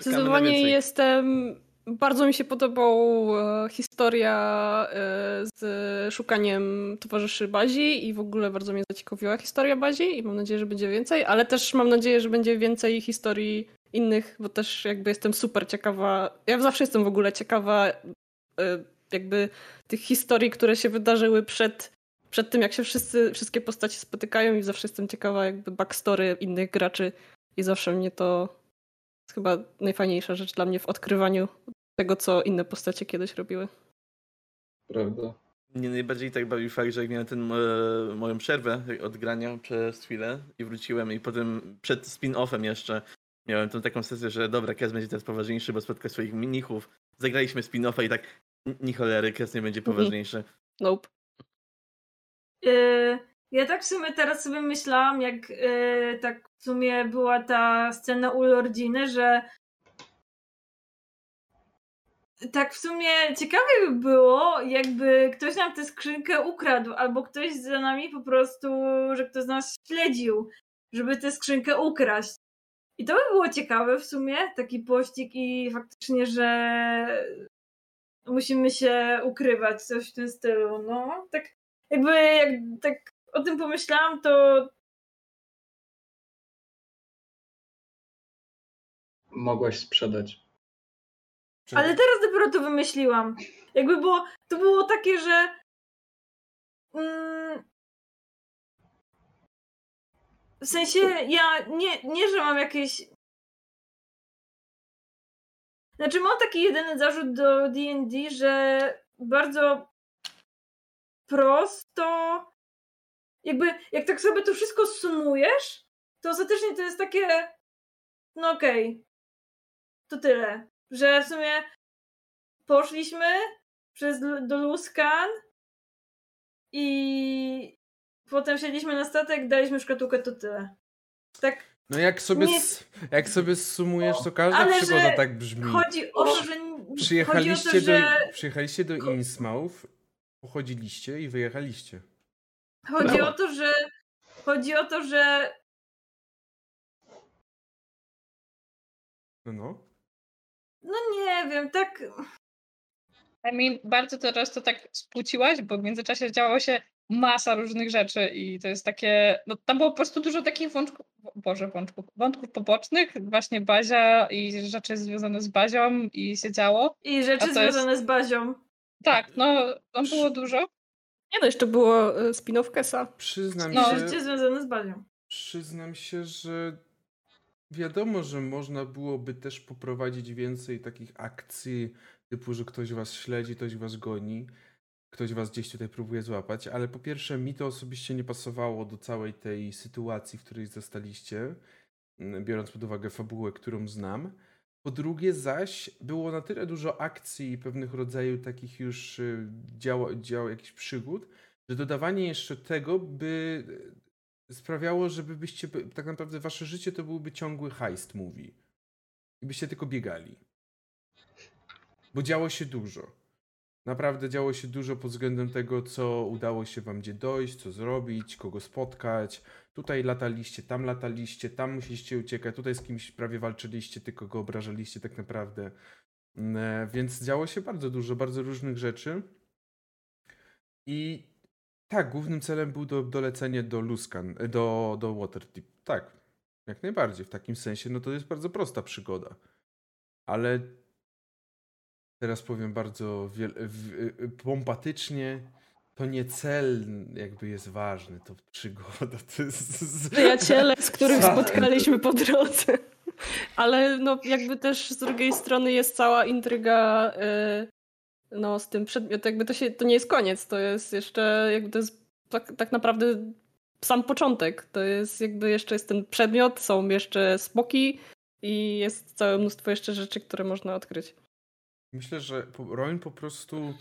Zdecydowanie jestem. Bardzo mi się podobał e, historia e, z szukaniem towarzyszy Bazi i w ogóle bardzo mnie zaciekawiła historia Bazi i mam nadzieję, że będzie więcej, ale też mam nadzieję, że będzie więcej historii innych, bo też jakby jestem super ciekawa. Ja zawsze jestem w ogóle ciekawa e, jakby tych historii, które się wydarzyły przed, przed tym, jak się wszyscy, wszystkie postacie spotykają i zawsze jestem ciekawa jakby backstory innych graczy i zawsze mnie to jest chyba najfajniejsza rzecz dla mnie w odkrywaniu tego, co inne postacie kiedyś robiły. Prawda. Mnie najbardziej tak bawi fakt, że jak miałem ten, e, moją przerwę od grania przez chwilę i wróciłem i potem przed spin-offem jeszcze miałem tą taką sesję, że dobra, Kez będzie teraz poważniejszy, bo spotka swoich mnichów. Zagraliśmy spin-offa i tak "N- ni cholery, Kez nie będzie Mhm. poważniejszy. Nope. Yy, ja tak w sumie teraz sobie myślałam, jak yy, tak w sumie była ta scena u Lordziny, że tak w sumie ciekawie by było, jakby ktoś nam tę skrzynkę ukradł, albo ktoś za nami po prostu, że ktoś nas śledził, żeby tę skrzynkę ukraść. I to by było ciekawe w sumie, taki pościg i faktycznie, że musimy się ukrywać, coś w tym stylu, no. Tak jakby jak tak o tym pomyślałam, to Mogłaś sprzedać. Ale teraz dopiero to wymyśliłam. Jakby było, to było takie, że mm, w sensie ja nie, nie, że mam jakieś znaczy mam taki jedyny zarzut do D&D, że bardzo prosto jakby jak tak sobie to wszystko sumujesz, to ostatecznie to jest takie no okej, to tyle. Że w sumie poszliśmy przez do Luskan i potem wsiedliśmy na statek, daliśmy szkatułkę, to tyle. Tak No jak sobie, Nie- jak sobie sumujesz, to każda Ale przygoda tak brzmi. chodzi o to, że Przyjechaliście, to, że do, przyjechaliście do Innsmouth, pochodziliście i wyjechaliście. chodzi Brawo. o to, że chodzi o to, że No, no. No nie wiem, tak I mean, bardzo teraz to tak spłuciłaś, bo w międzyczasie działo się masa różnych rzeczy i to jest takie, no tam było po prostu dużo takich wątków, boże wątków, wątków pobocznych, właśnie Bazia i rzeczy związane z Bazią i się działo. i rzeczy to jest- związane z Bazią. Tak, no tam było dużo. Nie no, jeszcze było e, spin-off Kesa. Przyznam No. się, Rzeczy związane z Bazią. przyznam się, że wiadomo, że można byłoby też poprowadzić więcej takich akcji, typu, że ktoś was śledzi, ktoś was goni, ktoś was gdzieś tutaj próbuje złapać, ale po pierwsze mi to osobiście nie pasowało do całej tej sytuacji, w której zostaliście, m, biorąc pod uwagę fabułę, którą znam. Po drugie zaś było na tyle dużo akcji i pewnych rodzajów takich już y, dział, dział jakichś przygód, że dodawanie jeszcze tego by sprawiało, żeby byście, by- tak naprawdę wasze życie to byłby ciągły heist movie. I byście tylko biegali. Bo działo się dużo. Naprawdę działo się dużo pod względem tego, co udało się wam gdzie dojść, co zrobić, kogo spotkać. Tutaj lataliście, tam lataliście, tam musieliście uciekać, tutaj z kimś prawie walczyliście, tylko go obrażaliście tak naprawdę. Mm, e, Więc działo się bardzo dużo, bardzo różnych rzeczy. I tak, głównym celem był do, dolecenie do Luskan, do, do Waterdeep. Tak, jak najbardziej. W takim sensie, no to jest bardzo prosta przygoda. Ale teraz powiem bardzo wiel- pompatycznie, to nie cel jakby jest ważny, to przygoda. To jest... Przyjaciele, z których spotkaliśmy po drodze. Ale no jakby też z drugiej strony jest cała intryga y, no z tym przedmiotem, jakby to się, to nie jest koniec, to jest jeszcze jakby to jest tak, tak naprawdę sam początek. To jest jakby jeszcze jest ten przedmiot, są jeszcze smoki i jest całe mnóstwo jeszcze rzeczy, które można odkryć. Myślę, że Roin po prostu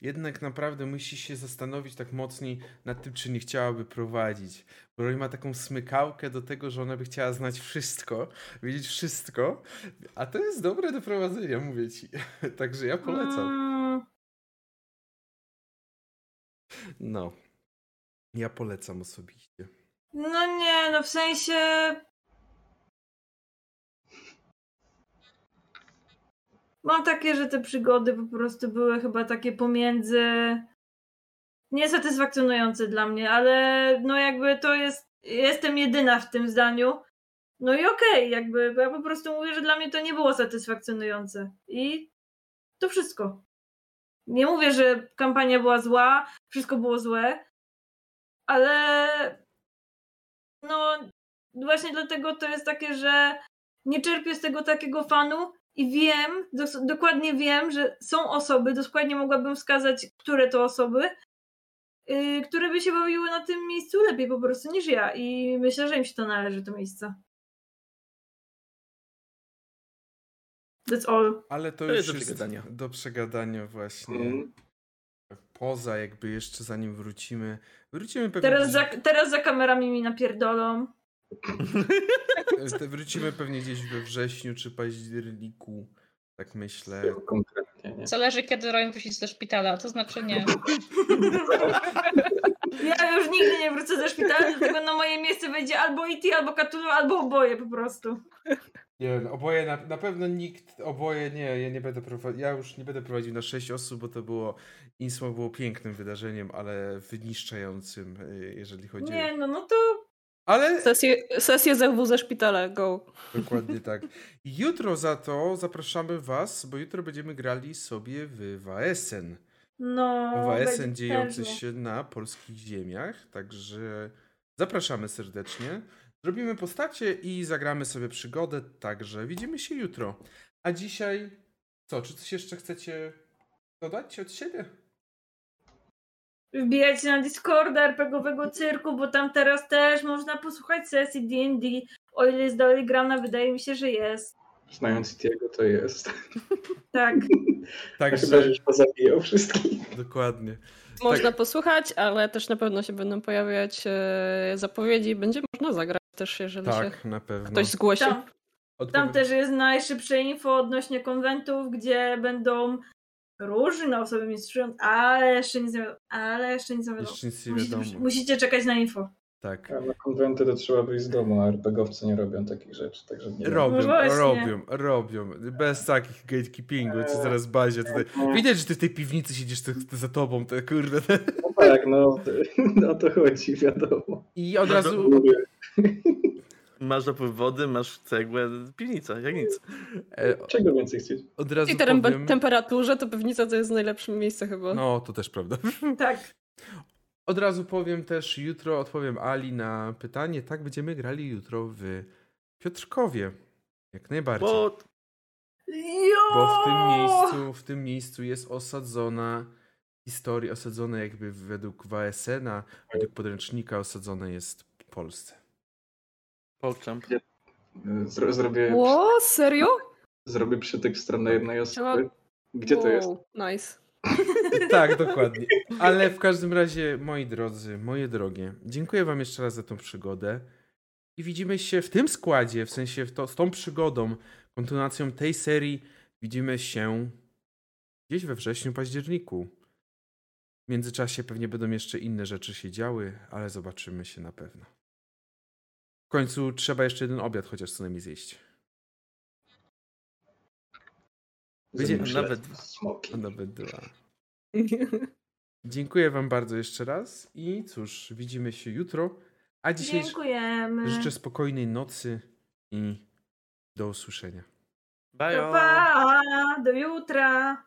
jednak naprawdę musi się zastanowić tak mocniej nad tym, czy nie chciałaby prowadzić. Bo Roin ma taką smykałkę do tego, że ona by chciała znać wszystko, wiedzieć wszystko, a to jest dobre do prowadzenia, mówię ci. Także ja polecam. No. Ja polecam osobiście. No nie, no w sensie. Mam takie, że te przygody po prostu były chyba takie pomiędzy. Niesatysfakcjonujące dla mnie, ale no jakby to jest. Jestem jedyna w tym zdaniu. No i okej, jakby bo ja po prostu mówię, że dla mnie to nie było satysfakcjonujące. I to wszystko. Nie mówię, że kampania była zła, wszystko było złe, ale no właśnie dlatego to jest takie, że nie czerpię z tego takiego fanu i wiem, dos- dokładnie wiem, że są osoby, dokładnie mogłabym wskazać, które to osoby, yy, które by się bawiły na tym miejscu lepiej po prostu niż ja i myślę, że im się to należy, to miejsce. That's all. Ale to, To już jest do jest przegadania. do przegadania właśnie. Mm. Poza jakby jeszcze zanim wrócimy. Wrócimy pewnie. Teraz za, teraz za kamerami mi napierdolą. Wrócimy pewnie gdzieś we wrześniu czy październiku. Tak myślę. Konkretnie, nie? Zależy, kiedy Rowan wróci ze szpitala, to znaczy nie. Ja już nigdy nie wrócę ze szpitala, dlatego na moje miejsce wejdzie albo E.T., albo Cthulhu, albo oboje po prostu. Nie wiem, oboje na, na pewno nikt, oboje nie, ja nie będę prowadził, ja już nie będę prowadził na sześć osób, bo to było, Insmo było pięknym wydarzeniem, ale wyniszczającym, y, jeżeli chodzi o... Nie, no, no to Ale Sesję, sesję ZW ze szpitala, go. dokładnie tak. Jutro za to zapraszamy was, bo jutro będziemy grali sobie w Waesen. no. Waesen dziejący pewnie. się na polskich ziemiach, także zapraszamy serdecznie. Zrobimy postacie i zagramy sobie przygodę, także widzimy się jutro. A dzisiaj co, czy coś jeszcze chcecie dodać od siebie? Wbijajcie na Discorda RPGowego Cyrku, bo tam teraz też można posłuchać sesji D&D. O ile jest dalej grana, wydaje mi się, że jest. Znając Tiego, to jest. Tak. Chyba, Także że już pozabijał wszystkich. dokładnie. Można posłuchać, ale też na pewno się będą pojawiać e, zapowiedzi i będzie można zagrać też, jeżeli się Tak, na pewno. ktoś zgłosi. Tam, tam też jest najszybsze info odnośnie konwentów, gdzie będą różne osoby mistrzujące, ale jeszcze nic nie wiadomo. Ale jeszcze nic nie wiadomo. Jeszcze nic nie Musicie, wiadomo. musicie czekać na info. Tak. A na konwenty to trzeba wyjść z domu, a RPGowcy nie robią takich rzeczy, także nie Robią, No robią, robią. Bez takich gatekeepingu, czy zaraz bazie tutaj. Widać, że ty w tej piwnicy siedzisz ty, ty za tobą, te kurde. No tak, no o to chodzi, wiadomo. I od razu Masz dopływ wody, masz cegłę, piwnica, jak nic. e, Czego więcej chcieć? od razu I terem powiem... temperaturze to pewnica to jest najlepsze miejsce chyba. No, to też prawda. Tak. Od razu powiem też, jutro odpowiem Ali na pytanie. Tak, będziemy grali jutro w Piotrkowie. Jak najbardziej. Bo! Bo w tym miejscu, w tym miejscu jest osadzona historia, osadzona jakby według Waesena, według podręcznika osadzone jest w Polsce. PogChamp. Zro, zrobię, Ło, serio? zrobię przytyk w stronę jednej Trzeba- osoby. Gdzie to jest? Wow, Nice. Tak, dokładnie. Ale w każdym razie, moi drodzy, moje drogie, dziękuję wam jeszcze raz za tą przygodę. I widzimy się w tym składzie, w sensie w to, z tą przygodą, kontynuacją tej serii, widzimy się gdzieś we wrześniu, październiku. W międzyczasie pewnie będą jeszcze inne rzeczy się działy, ale zobaczymy się na pewno. W końcu trzeba jeszcze jeden obiad chociaż co najmniej zjeść. Zanim nawet-. A nawet dwa. Dziękuję wam bardzo jeszcze raz i cóż, widzimy się jutro. A dzisiaj Dziękujemy. życzę spokojnej nocy i do usłyszenia. Bye! Pa, pa, do jutra.